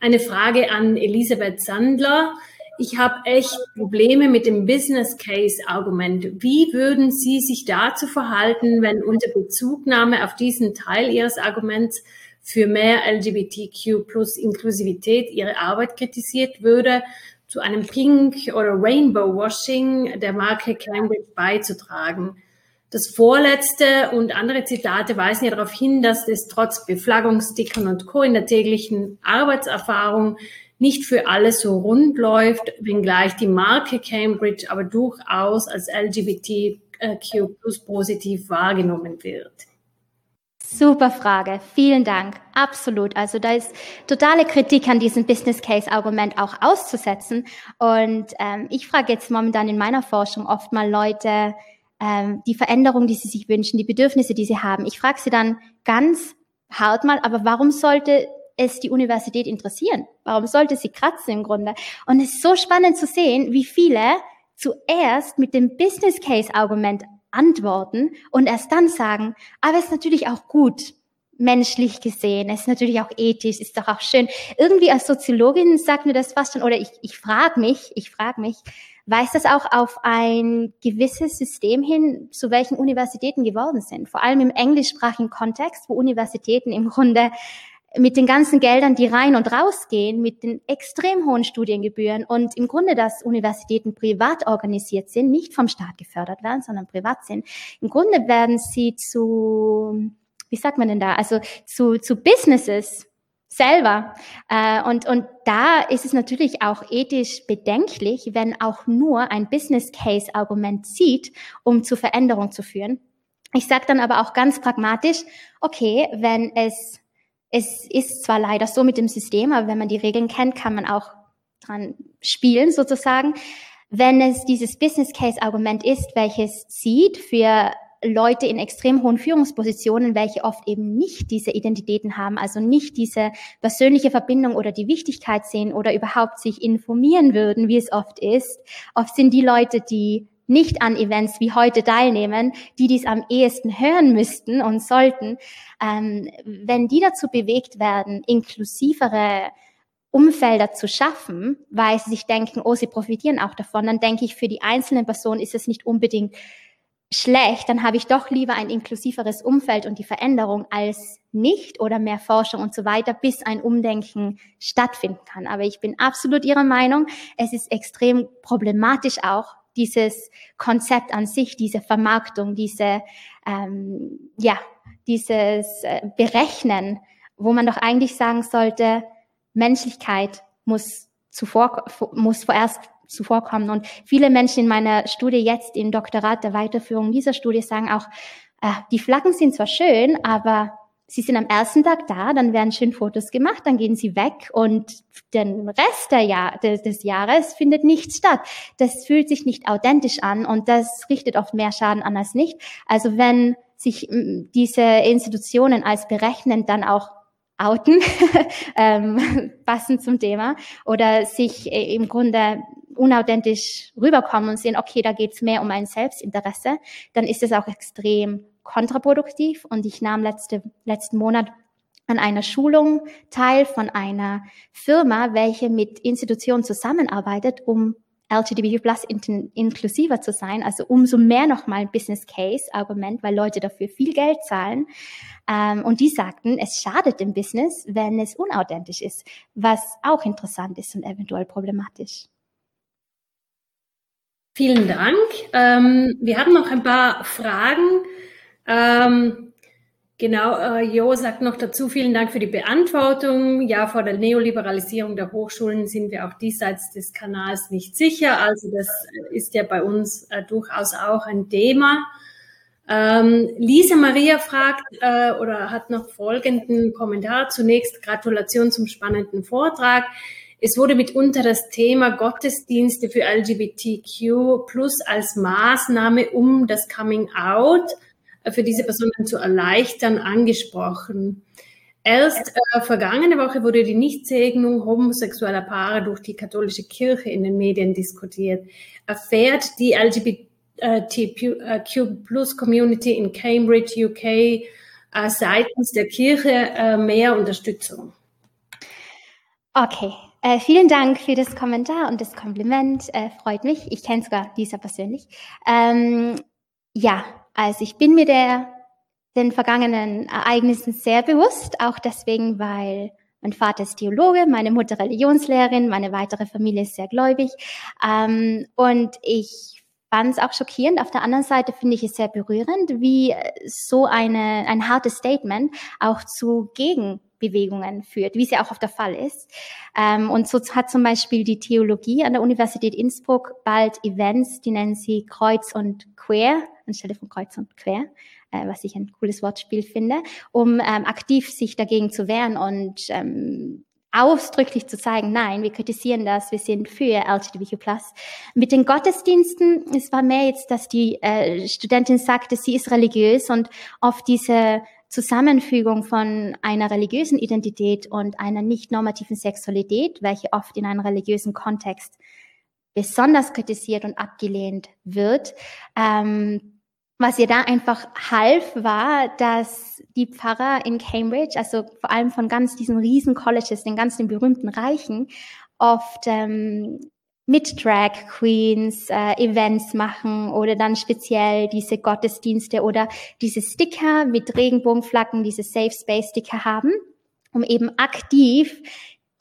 Eine Frage an Elisabeth Sandler. Ich habe echt Probleme mit dem Business Case Argument. Wie würden Sie sich dazu verhalten, wenn unter Bezugnahme auf diesen Teil Ihres Arguments für mehr LGBTQ plus Inklusivität Ihre Arbeit kritisiert würde, zu einem Pink oder Rainbow Washing der Marke Cambridge beizutragen? Das vorletzte und andere Zitate weisen ja darauf hin, dass es trotz Beflaggungsstickern und Co. in der täglichen Arbeitserfahrung nicht für alle so rund läuft, wenngleich die Marke Cambridge aber durchaus als LGBTQ plus positiv wahrgenommen wird. Super Frage. Vielen Dank. Absolut. Also da ist totale Kritik an diesem Business Case Argument auch auszusetzen. Und ähm, ich frage jetzt momentan in meiner Forschung oft mal Leute, ähm, die Veränderung, die sie sich wünschen, die Bedürfnisse, die sie haben. Ich frage sie dann ganz hart mal, aber warum sollte es die Universität interessieren? Warum sollte sie kratzen im Grunde? Und es ist so spannend zu sehen, wie viele zuerst mit dem Business Case Argument antworten und erst dann sagen, aber es ist natürlich auch gut, menschlich gesehen, es ist natürlich auch ethisch, ist doch auch schön. Irgendwie als Soziologin sagt mir das fast schon, oder ich, ich frage mich, ich frage mich, weist das auch auf ein gewisses System hin, zu welchen Universitäten geworden sind. Vor allem im englischsprachigen Kontext, wo Universitäten im Grunde mit den ganzen Geldern, die rein und rausgehen, mit den extrem hohen Studiengebühren und im Grunde, dass Universitäten privat organisiert sind, nicht vom Staat gefördert werden, sondern privat sind. Im Grunde werden sie zu, wie sagt man denn da, also zu, zu Businesses selber. Äh, und, und da ist es natürlich auch ethisch bedenklich, wenn auch nur ein Business Case Argument zieht, um zu Veränderung zu führen. Ich sage dann aber auch ganz pragmatisch, okay, wenn es, es ist zwar leider so mit dem System, aber wenn man die Regeln kennt, kann man auch dran spielen sozusagen. Wenn es dieses Business Case Argument ist, welches sieht für Leute in extrem hohen Führungspositionen, welche oft eben nicht diese Identitäten haben, also nicht diese persönliche Verbindung oder die Wichtigkeit sehen oder überhaupt sich informieren würden, wie es oft ist. Oft sind die Leute, die nicht an Events wie heute teilnehmen, die dies am ehesten hören müssten und sollten, ähm, wenn die dazu bewegt werden, inklusivere Umfelder zu schaffen, weil sie sich denken, oh, sie profitieren auch davon, dann denke ich, für die einzelne Person ist es nicht unbedingt schlecht, dann habe ich doch lieber ein inklusiveres Umfeld und die Veränderung als nicht oder mehr Forschung und so weiter, bis ein Umdenken stattfinden kann. Aber ich bin absolut Ihrer Meinung. Es ist extrem problematisch auch, dieses Konzept an sich, diese Vermarktung, diese, ähm, ja, dieses äh, Berechnen, wo man doch eigentlich sagen sollte, Menschlichkeit muss zuvor, muss vorerst zuvorkommen. Und viele Menschen in meiner Studie jetzt im Doktorat der Weiterführung dieser Studie sagen auch, äh, die Flaggen sind zwar schön, aber sie sind am ersten Tag da, dann werden schön Fotos gemacht, dann gehen sie weg und den Rest der Jahr, des, des Jahres findet nichts statt. Das fühlt sich nicht authentisch an und das richtet oft mehr Schaden an als nicht. Also wenn sich diese Institutionen als berechnend dann auch outen, ähm, passend zum Thema, oder sich äh, im Grunde unauthentisch rüberkommen und sehen, okay, da geht's mehr um ein Selbstinteresse, dann ist es auch extrem kontraproduktiv. Und ich nahm letzte, letzten Monat an einer Schulung teil von einer Firma, welche mit Institutionen zusammenarbeitet, um LGBTQ plus in inklusiver zu sein, also umso mehr nochmal ein Business Case Argument, weil Leute dafür viel Geld zahlen. Ähm, und die sagten, es schadet dem Business, wenn es unauthentisch ist, was auch interessant ist und eventuell problematisch. Vielen Dank. Ähm, wir haben noch ein paar Fragen. Ähm, Genau, äh, Jo sagt noch dazu, vielen Dank für die Beantwortung. Ja, vor der Neoliberalisierung der Hochschulen sind wir auch diesseits des Kanals nicht sicher. Also das ist ja bei uns äh, durchaus auch ein Thema. Ähm, Lisa Maria fragt äh, oder hat noch folgenden Kommentar. Zunächst Gratulation zum spannenden Vortrag. Es wurde mitunter das Thema Gottesdienste für LGBTQ plus als Maßnahme um das Coming Out für diese Personen zu erleichtern, angesprochen. Erst äh, vergangene Woche wurde die Nichtsegnung homosexueller Paare durch die katholische Kirche in den Medien diskutiert. Erfährt die LGBTQ Plus Community in Cambridge, UK äh, seitens der Kirche äh, mehr Unterstützung? Okay, äh, vielen Dank für das Kommentar und das Kompliment. Äh, freut mich. Ich kenne sogar Lisa persönlich. Ähm, ja, also ich bin mir der, den vergangenen Ereignissen sehr bewusst, auch deswegen, weil mein Vater ist Theologe, meine Mutter Religionslehrerin, meine weitere Familie ist sehr gläubig. Ähm, und ich fand es auch schockierend. Auf der anderen Seite finde ich es sehr berührend, wie so eine, ein hartes Statement auch zu Gegenbewegungen führt, wie es ja auch oft der Fall ist. Ähm, und so hat zum Beispiel die Theologie an der Universität Innsbruck bald Events, die nennen sie Kreuz und Queer, anstelle von Kreuz und Quer, äh, was ich ein cooles Wortspiel finde, um ähm, aktiv sich dagegen zu wehren und ähm, ausdrücklich zu zeigen, nein, wir kritisieren das, wir sind für LGBTQ+. Mit den Gottesdiensten, es war mehr jetzt, dass die äh, Studentin sagte, sie ist religiös und oft diese Zusammenfügung von einer religiösen Identität und einer nicht normativen Sexualität, welche oft in einem religiösen Kontext besonders kritisiert und abgelehnt wird, ähm, was ihr da einfach half, war, dass die Pfarrer in Cambridge, also vor allem von ganz diesen riesen Colleges, den ganzen berühmten Reichen, oft ähm, mit Drag Queens äh, Events machen oder dann speziell diese Gottesdienste oder diese Sticker mit Regenbogenflaggen, diese Safe Space Sticker haben, um eben aktiv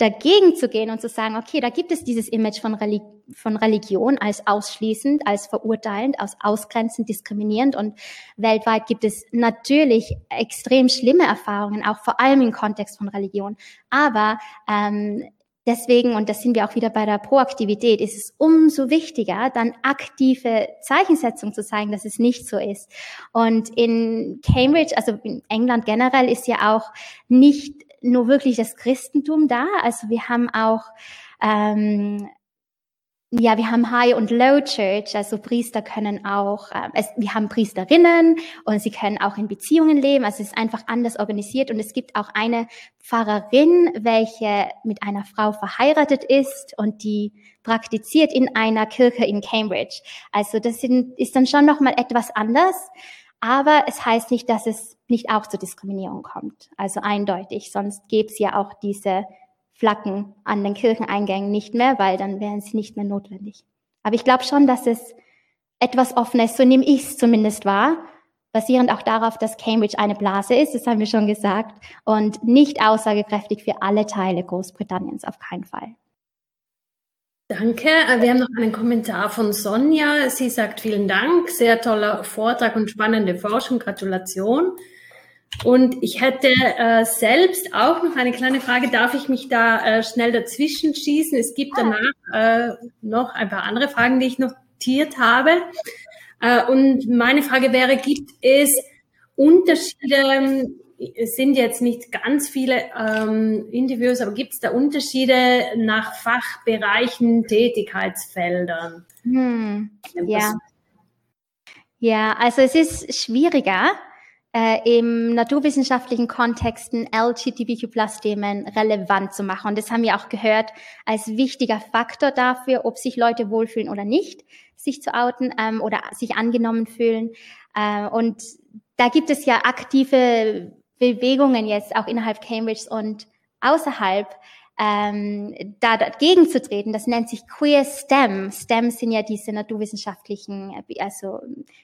dagegen zu gehen und zu sagen, okay, da gibt es dieses Image von, Reli von Religion als ausschließend, als verurteilend, als ausgrenzend, diskriminierend und weltweit gibt es natürlich extrem schlimme Erfahrungen, auch vor allem im Kontext von Religion. Aber ähm, Deswegen, und das sind wir auch wieder bei der Proaktivität, ist es umso wichtiger, dann aktive Zeichensetzung zu zeigen, dass es nicht so ist. Und in Cambridge, also in England generell, ist ja auch nicht nur wirklich das Christentum da. Also wir haben auch ähm, ja, wir haben High und Low Church, also Priester können auch, äh, es, wir haben Priesterinnen und sie können auch in Beziehungen leben, also es ist einfach anders organisiert und es gibt auch eine Pfarrerin, welche mit einer Frau verheiratet ist und die praktiziert in einer Kirche in Cambridge. Also das sind, ist dann schon nochmal etwas anders, aber es heißt nicht, dass es nicht auch zur Diskriminierung kommt. Also eindeutig, sonst gäbe es ja auch diese Flaggen an den Kircheneingängen nicht mehr, weil dann wären sie nicht mehr notwendig. Aber ich glaube schon, dass es etwas Offenes, so nehme ich es zumindest wahr, basierend auch darauf, dass Cambridge eine Blase ist, das haben wir schon gesagt, und nicht aussagekräftig für alle Teile Großbritanniens, auf keinen Fall. Danke. Äh, wir haben noch einen Kommentar von Sonja. Sie sagt vielen Dank, sehr toller Vortrag und spannende Forschung. Gratulation. Und ich hätte äh, selbst auch noch eine kleine Frage. Darf ich mich da äh, schnell dazwischen schießen? Es gibt danach äh, noch ein paar andere Fragen, die ich notiert habe. Äh, und meine Frage wäre, gibt es Unterschiede, es sind jetzt nicht ganz viele ähm, Interviews, aber gibt es da Unterschiede nach Fachbereichen, Tätigkeitsfeldern? Hm, ja. ja, also es ist schwieriger, äh, im naturwissenschaftlichen Kontexten LGBTQ-Plus-Themen relevant zu machen. Und das haben wir auch gehört als wichtiger Faktor dafür, ob sich Leute wohlfühlen oder nicht, sich zu outen ähm, oder sich angenommen fühlen. Äh, und da gibt es ja aktive Bewegungen jetzt auch innerhalb Cambridge und außerhalb, ähm, da dagegen zu treten. Das nennt sich Queer STEM. STEM sind ja diese naturwissenschaftlichen, also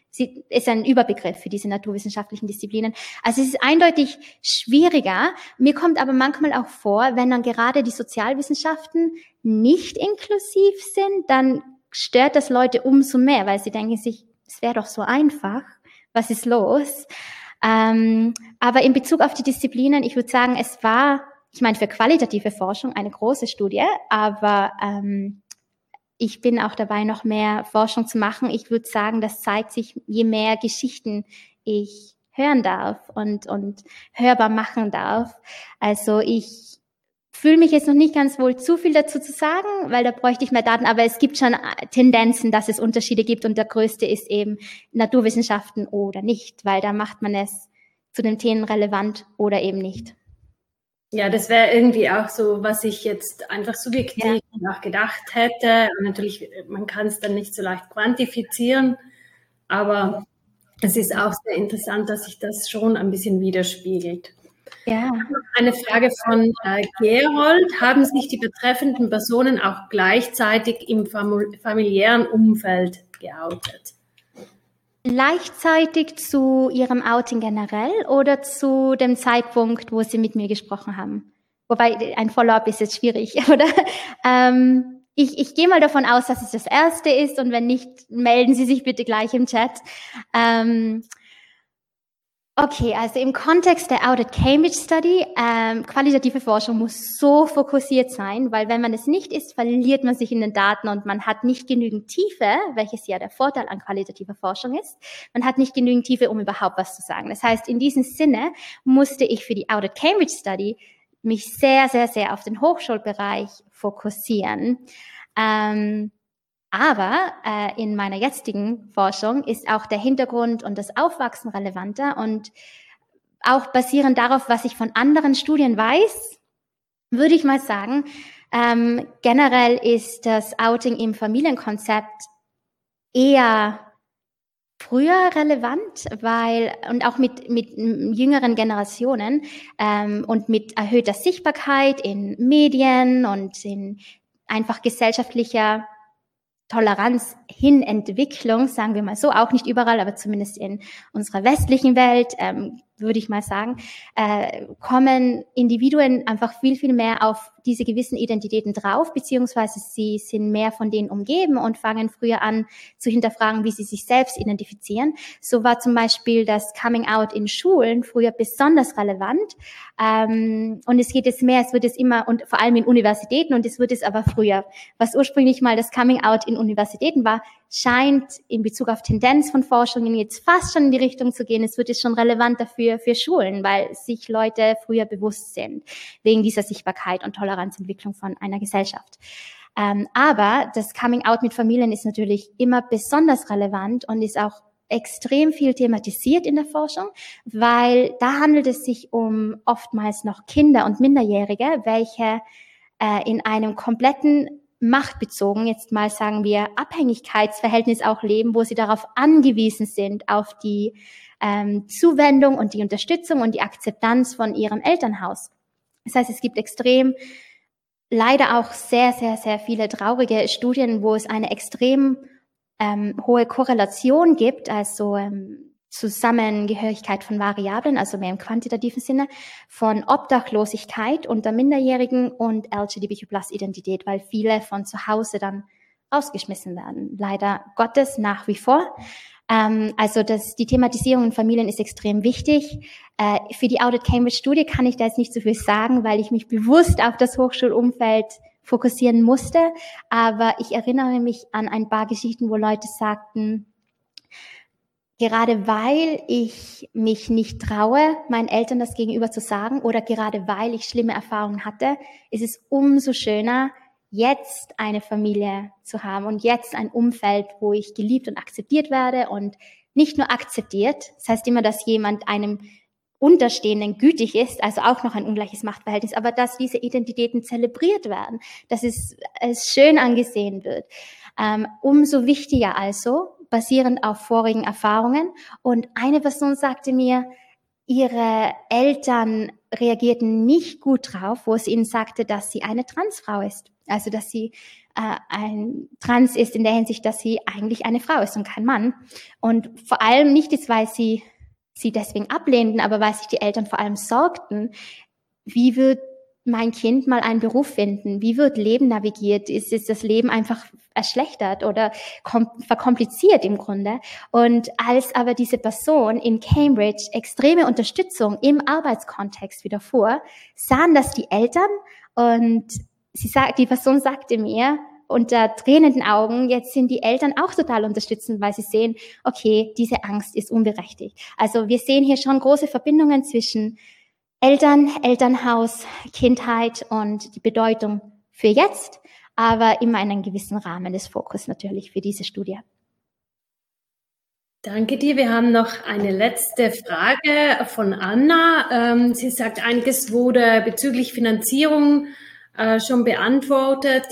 sie ist ein Überbegriff für diese naturwissenschaftlichen Disziplinen. Also es ist eindeutig schwieriger. Mir kommt aber manchmal auch vor, wenn dann gerade die Sozialwissenschaften nicht inklusiv sind, dann stört das Leute umso mehr, weil sie denken sich, es wäre doch so einfach. Was ist los? Ähm, aber in Bezug auf die Disziplinen, ich würde sagen, es war ich meine, für qualitative Forschung eine große Studie, aber ähm, ich bin auch dabei, noch mehr Forschung zu machen. Ich würde sagen, das zeigt sich, je mehr Geschichten ich hören darf und, und hörbar machen darf. Also ich fühle mich jetzt noch nicht ganz wohl zu viel dazu zu sagen, weil da bräuchte ich mehr Daten, aber es gibt schon Tendenzen, dass es Unterschiede gibt und der größte ist eben Naturwissenschaften oder nicht, weil da macht man es zu den Themen relevant oder eben nicht. Ja, das wäre irgendwie auch so, was ich jetzt einfach subjektiv ja. nachgedacht hätte. Und natürlich, man kann es dann nicht so leicht quantifizieren, aber es ist auch sehr interessant, dass sich das schon ein bisschen widerspiegelt. Ja. Eine Frage von äh, Gerold. Haben sich die betreffenden Personen auch gleichzeitig im familiären Umfeld geoutet? Gleichzeitig zu Ihrem Outing generell oder zu dem Zeitpunkt, wo Sie mit mir gesprochen haben? Wobei ein Follow-up ist jetzt schwierig, oder? Ähm, ich, ich gehe mal davon aus, dass es das erste ist und wenn nicht, melden Sie sich bitte gleich im Chat. Ähm, Okay, also im Kontext der Audit Cambridge Study, ähm, qualitative Forschung muss so fokussiert sein, weil wenn man es nicht ist, verliert man sich in den Daten und man hat nicht genügend Tiefe, welches ja der Vorteil an qualitativer Forschung ist. Man hat nicht genügend Tiefe, um überhaupt was zu sagen. Das heißt, in diesem Sinne musste ich für die Audit Cambridge Study mich sehr, sehr, sehr auf den Hochschulbereich fokussieren. Ähm, aber äh, in meiner jetzigen Forschung ist auch der Hintergrund und das Aufwachsen relevanter und auch basierend darauf, was ich von anderen Studien weiß, würde ich mal sagen, ähm, generell ist das Outing im Familienkonzept eher früher relevant, weil und auch mit mit jüngeren Generationen ähm, und mit erhöhter Sichtbarkeit in Medien und in einfach gesellschaftlicher Toleranz hin Entwicklung, sagen wir mal so, auch nicht überall, aber zumindest in unserer westlichen Welt, ähm, würde ich mal sagen, äh, kommen Individuen einfach viel, viel mehr auf diese gewissen Identitäten drauf, beziehungsweise sie sind mehr von denen umgeben und fangen früher an zu hinterfragen, wie sie sich selbst identifizieren. So war zum Beispiel das Coming Out in Schulen früher besonders relevant. Ähm, und es geht jetzt mehr, es wird es immer, und vor allem in Universitäten, und es wird es aber früher. Was ursprünglich mal das Coming Out in Universitäten war, scheint in Bezug auf Tendenz von Forschungen jetzt fast schon in die Richtung zu gehen. Es wird jetzt schon relevant dafür für Schulen, weil sich Leute früher bewusst sind wegen dieser Sichtbarkeit und Toleranzentwicklung von einer Gesellschaft. Ähm, aber das Coming Out mit Familien ist natürlich immer besonders relevant und ist auch extrem viel thematisiert in der Forschung, weil da handelt es sich um oftmals noch Kinder und Minderjährige, welche äh, in einem kompletten machtbezogen, jetzt mal sagen wir Abhängigkeitsverhältnis auch leben, wo sie darauf angewiesen sind, auf die ähm, Zuwendung und die Unterstützung und die Akzeptanz von ihrem Elternhaus. Das heißt, es gibt extrem leider auch sehr, sehr, sehr viele traurige Studien, wo es eine extrem ähm, hohe Korrelation gibt, also ähm, Zusammengehörigkeit von Variablen, also mehr im quantitativen Sinne, von Obdachlosigkeit unter Minderjährigen und LGBTQ-Plus-Identität, weil viele von zu Hause dann ausgeschmissen werden. Leider Gottes nach wie vor. Ähm, also das, die Thematisierung in Familien ist extrem wichtig. Äh, für die Audit Cambridge Studie kann ich da jetzt nicht so viel sagen, weil ich mich bewusst auf das Hochschulumfeld fokussieren musste. Aber ich erinnere mich an ein paar Geschichten, wo Leute sagten, gerade weil ich mich nicht traue, meinen Eltern das gegenüber zu sagen oder gerade weil ich schlimme Erfahrungen hatte, ist es umso schöner, jetzt eine Familie zu haben und jetzt ein Umfeld, wo ich geliebt und akzeptiert werde und nicht nur akzeptiert, das heißt immer, dass jemand einem Unterstehenden gütig ist, also auch noch ein ungleiches Machtverhältnis, aber dass diese Identitäten zelebriert werden, dass es, es schön angesehen wird. Ähm, umso wichtiger also, basierend auf vorigen Erfahrungen. Und eine Person sagte mir, ihre Eltern reagierten nicht gut drauf, wo es ihnen sagte, dass sie eine Transfrau ist. Also dass sie äh, ein Trans ist in der Hinsicht, dass sie eigentlich eine Frau ist und kein Mann. Und vor allem nicht jetzt, weil sie sie deswegen ablehnten, aber weil sich die Eltern vor allem sorgten, wie wird mein Kind mal einen Beruf finden? Wie wird Leben navigiert? Ist, ist das Leben einfach erschlechtert oder verkompliziert im Grunde? Und als aber diese Person in Cambridge extreme Unterstützung im Arbeitskontext wieder vor, sahen das die Eltern und sie sagt, die Person sagte mir, unter tränenden Augen, jetzt sind die Eltern auch total unterstützend, weil sie sehen, okay, diese Angst ist unberechtigt. Also wir sehen hier schon große Verbindungen zwischen Eltern, Elternhaus, Kindheit und die Bedeutung für jetzt, aber immer in einem gewissen Rahmen des Fokus natürlich für diese Studie. Danke dir. Wir haben noch eine letzte Frage von Anna. Ähm, sie sagt, einiges wurde bezüglich Finanzierung äh, schon beantwortet.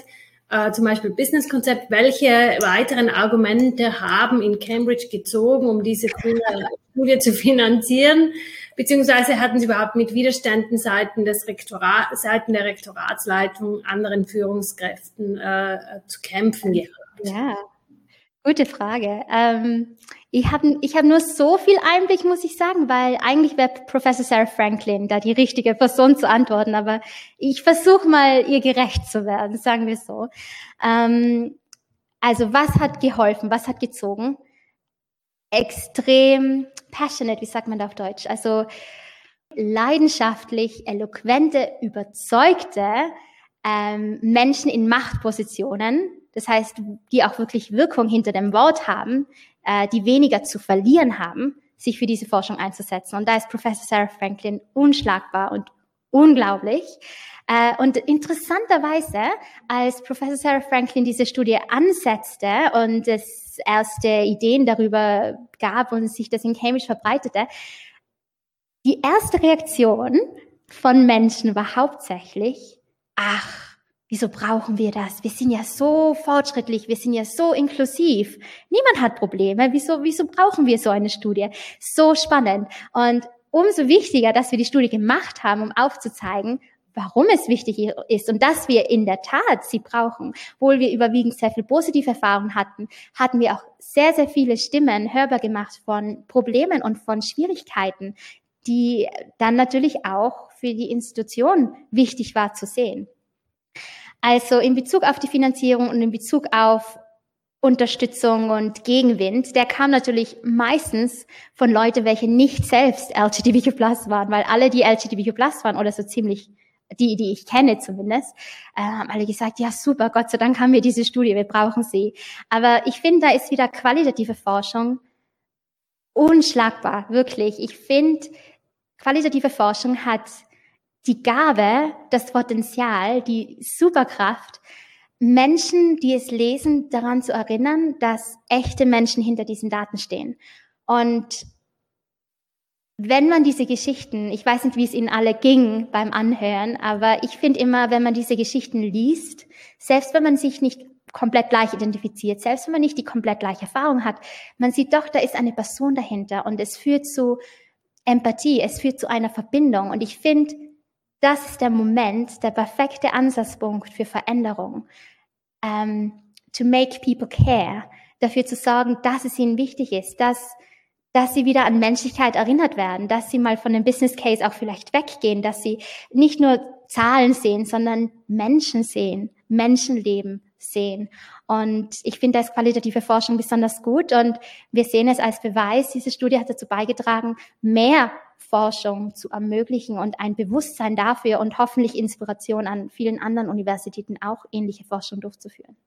Äh, zum Beispiel Businesskonzept. Welche weiteren Argumente haben in Cambridge gezogen, um diese Studie zu finanzieren? Beziehungsweise hatten Sie überhaupt mit Widerständen seiten des Rektorat, seiten der Rektoratsleitung, anderen Führungskräften äh, zu kämpfen gehabt? Ja, gute Frage. Ähm, ich habe ich hab nur so viel Einblick, muss ich sagen, weil eigentlich wäre Professor Sarah Franklin da die richtige Person zu antworten, aber ich versuche mal, ihr gerecht zu werden, sagen wir so. Ähm, also was hat geholfen, was hat gezogen? Extrem passionate, wie sagt man da auf Deutsch? Also leidenschaftlich, eloquente, überzeugte ähm, Menschen in Machtpositionen, das heißt, die auch wirklich Wirkung hinter dem Wort haben, äh, die weniger zu verlieren haben, sich für diese Forschung einzusetzen. Und da ist Professor Sarah Franklin unschlagbar und unglaublich. Äh, und interessanterweise, als Professor Sarah Franklin diese Studie ansetzte und es erste Ideen darüber gab und sich das in Cambridge verbreitete, die erste Reaktion von Menschen war hauptsächlich, ach, wieso brauchen wir das? Wir sind ja so fortschrittlich, wir sind ja so inklusiv. Niemand hat Probleme. Wieso, wieso brauchen wir so eine Studie? So spannend. Und umso wichtiger, dass wir die Studie gemacht haben, um aufzuzeigen, warum es wichtig ist und dass wir in der Tat sie brauchen. Obwohl wir überwiegend sehr viel positive Erfahrungen hatten, hatten wir auch sehr, sehr viele Stimmen hörbar gemacht von Problemen und von Schwierigkeiten, die dann natürlich auch für die Institution wichtig war zu sehen. Also in Bezug auf die Finanzierung und in Bezug auf Unterstützung und Gegenwind, der kam natürlich meistens von Leuten, welche nicht selbst LGBTQ waren, weil alle, die LGBTQ waren oder so ziemlich die, die ich kenne zumindest, äh, haben alle gesagt, ja super, Gott sei Dank haben wir diese Studie, wir brauchen sie. Aber ich finde, da ist wieder qualitative Forschung unschlagbar, wirklich. Ich finde, qualitative Forschung hat die Gabe, das Potenzial, die Superkraft, Menschen, die es lesen, daran zu erinnern, dass echte Menschen hinter diesen Daten stehen. Und wenn man diese Geschichten, ich weiß nicht, wie es Ihnen alle ging beim Anhören, aber ich finde immer, wenn man diese Geschichten liest, selbst wenn man sich nicht komplett gleich identifiziert, selbst wenn man nicht die komplett gleiche Erfahrung hat, man sieht doch, da ist eine Person dahinter und es führt zu Empathie, es führt zu einer Verbindung und ich finde, das ist der Moment, der perfekte Ansatzpunkt für Veränderung. Um, ähm, to make people care, dafür zu sorgen, dass es ihnen wichtig ist, dass dass sie wieder an Menschlichkeit erinnert werden, dass sie mal von dem Business Case auch vielleicht weggehen, dass sie nicht nur Zahlen sehen, sondern Menschen sehen, Menschenleben sehen. Und ich finde das qualitative Forschung besonders gut und wir sehen es als Beweis. Diese Studie hat dazu beigetragen, mehr Forschung zu ermöglichen und ein Bewusstsein dafür und hoffentlich Inspiration an vielen anderen Universitäten auch ähnliche Forschung durchzuführen.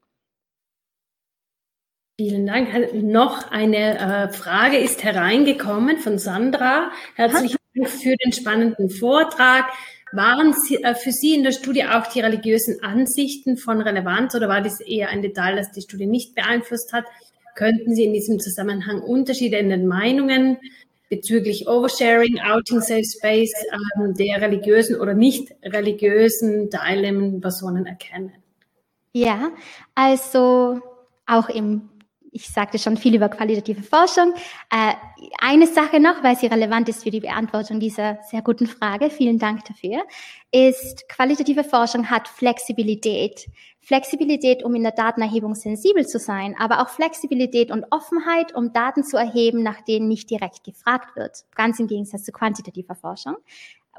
Vielen Dank. Noch eine äh, Frage ist hereingekommen von Sandra. Herzlichen Dank für den spannenden Vortrag. Waren Sie, äh, für Sie in der Studie auch die religiösen Ansichten von Relevanz oder war das eher ein Detail, das die Studie nicht beeinflusst hat? Könnten Sie in diesem Zusammenhang Unterschiede in den Meinungen bezüglich Oversharing, Outing Safe Space ähm, der religiösen oder nicht religiösen teilnehmenden Personen erkennen? Ja, also auch im ich sagte schon viel über qualitative Forschung. Äh, eine Sache noch, weil sie relevant ist für die Beantwortung dieser sehr guten Frage, vielen Dank dafür, ist, qualitative Forschung hat Flexibilität. Flexibilität, um in der Datenerhebung sensibel zu sein, aber auch Flexibilität und Offenheit, um Daten zu erheben, nach denen nicht direkt gefragt wird. Ganz im Gegensatz zu quantitativer Forschung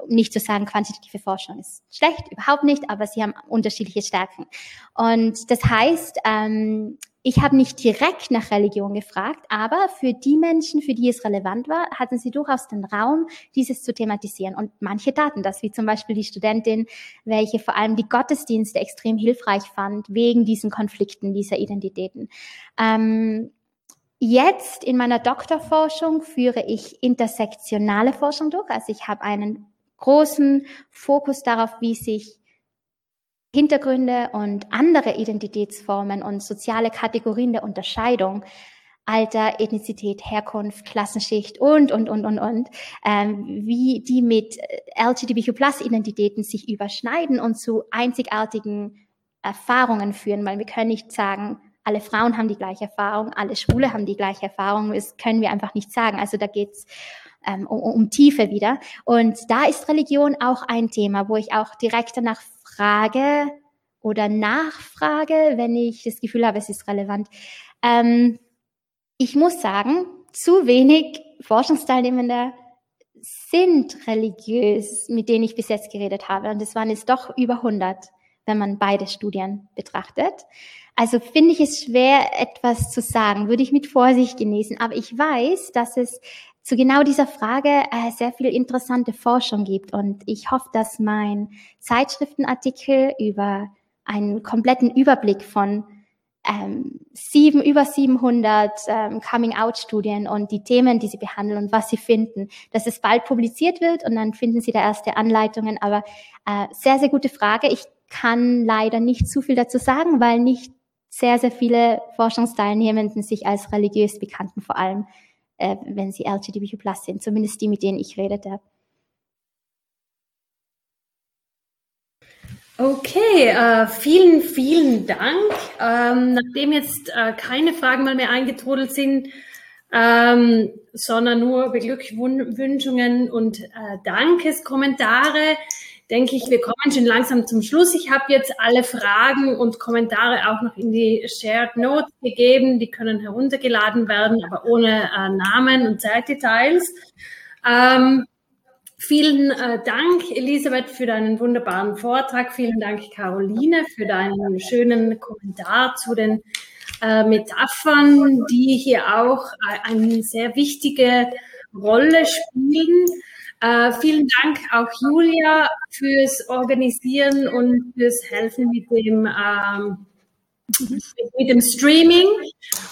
nicht zu sagen, quantitative Forschung ist schlecht, überhaupt nicht, aber sie haben unterschiedliche Stärken. Und das heißt, ähm, ich habe nicht direkt nach Religion gefragt, aber für die Menschen, für die es relevant war, hatten sie durchaus den Raum, dieses zu thematisieren. Und manche taten das, wie zum Beispiel die Studentin, welche vor allem die Gottesdienste extrem hilfreich fand, wegen diesen Konflikten dieser Identitäten. Ähm, Jetzt in meiner Doktorforschung führe ich intersektionale Forschung durch. Also ich habe einen großen Fokus darauf, wie sich Hintergründe und andere Identitätsformen und soziale Kategorien der Unterscheidung Alter, Ethnizität, Herkunft, Klassenschicht und, und, und, und, und, ähm, wie die mit LGBTQ-Plus-Identitäten sich überschneiden und zu einzigartigen Erfahrungen führen, weil wir können nicht sagen, alle Frauen haben die gleiche Erfahrung, alle Schwule haben die gleiche Erfahrung, das können wir einfach nicht sagen. Also da geht's ähm, um, um Tiefe wieder. Und da ist Religion auch ein Thema, wo ich auch direkt danach frage oder nachfrage, wenn ich das Gefühl habe, es ist relevant. Ähm, ich muss sagen, zu wenig Forschungsteilnehmende sind religiös, mit denen ich bis jetzt geredet habe. Und es waren jetzt doch über 100, wenn man beide Studien betrachtet. Also finde ich es schwer, etwas zu sagen, würde ich mit Vorsicht genießen. Aber ich weiß, dass es zu genau dieser Frage äh, sehr viel interessante Forschung gibt. Und ich hoffe, dass mein Zeitschriftenartikel über einen kompletten Überblick von ähm, sieben, über 700 ähm, Coming-out-Studien und die Themen, die sie behandeln und was sie finden, dass es bald publiziert wird und dann finden sie da erste Anleitungen. Aber äh, sehr, sehr gute Frage. Ich kann leider nicht zu viel dazu sagen, weil nicht sehr, sehr viele Forschungsteilnehmenden sich als religiös bekannten vor allem äh, wenn sie LGBTQ plus sind, zumindest die, mit denen ich redete. Okay, äh, vielen, vielen Dank. Ähm, nachdem jetzt äh, keine Fragen mal mehr eingetrudelt sind, ähm, sondern nur Beglückwünschungen und äh, Dankeskommentare, denke ich, wir kommen schon langsam zum Schluss. Ich habe jetzt alle Fragen und Kommentare auch noch in die Shared Notes gegeben. Die können heruntergeladen werden, aber ohne äh, Namen und Zeitdetails. Ähm, vielen äh, Dank, Elisabeth, für deinen wunderbaren Vortrag. Vielen Dank, Caroline, für deinen schönen Kommentar zu den äh, Metaphern, die hier auch äh, eine sehr wichtige Rolle spielen. Äh, vielen Dank auch Julia fürs Organisieren und fürs Helfen mit dem, ähm, mit dem Streaming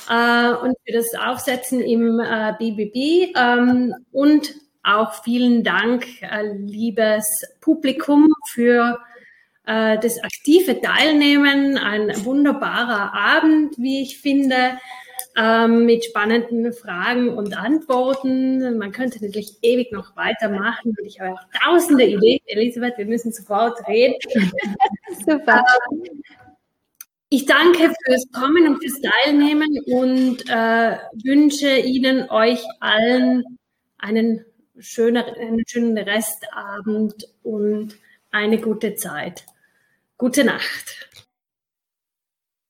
äh, und für das Aufsetzen im äh, BBB. Ähm, und auch vielen Dank, äh, liebes Publikum, für äh, das aktive Teilnehmen. Ein wunderbarer Abend, wie ich finde ähm, mit spannenden Fragen und Antworten. Man könnte natürlich ewig noch weitermachen und ich habe auch tausende Ideen. Elisabeth, wir müssen sofort reden. Super. Ähm, ich danke fürs Kommen und fürs Teilnehmen und äh, wünsche Ihnen, euch allen einen schönen, einen schönen Restabend und eine gute Zeit. Gute Nacht.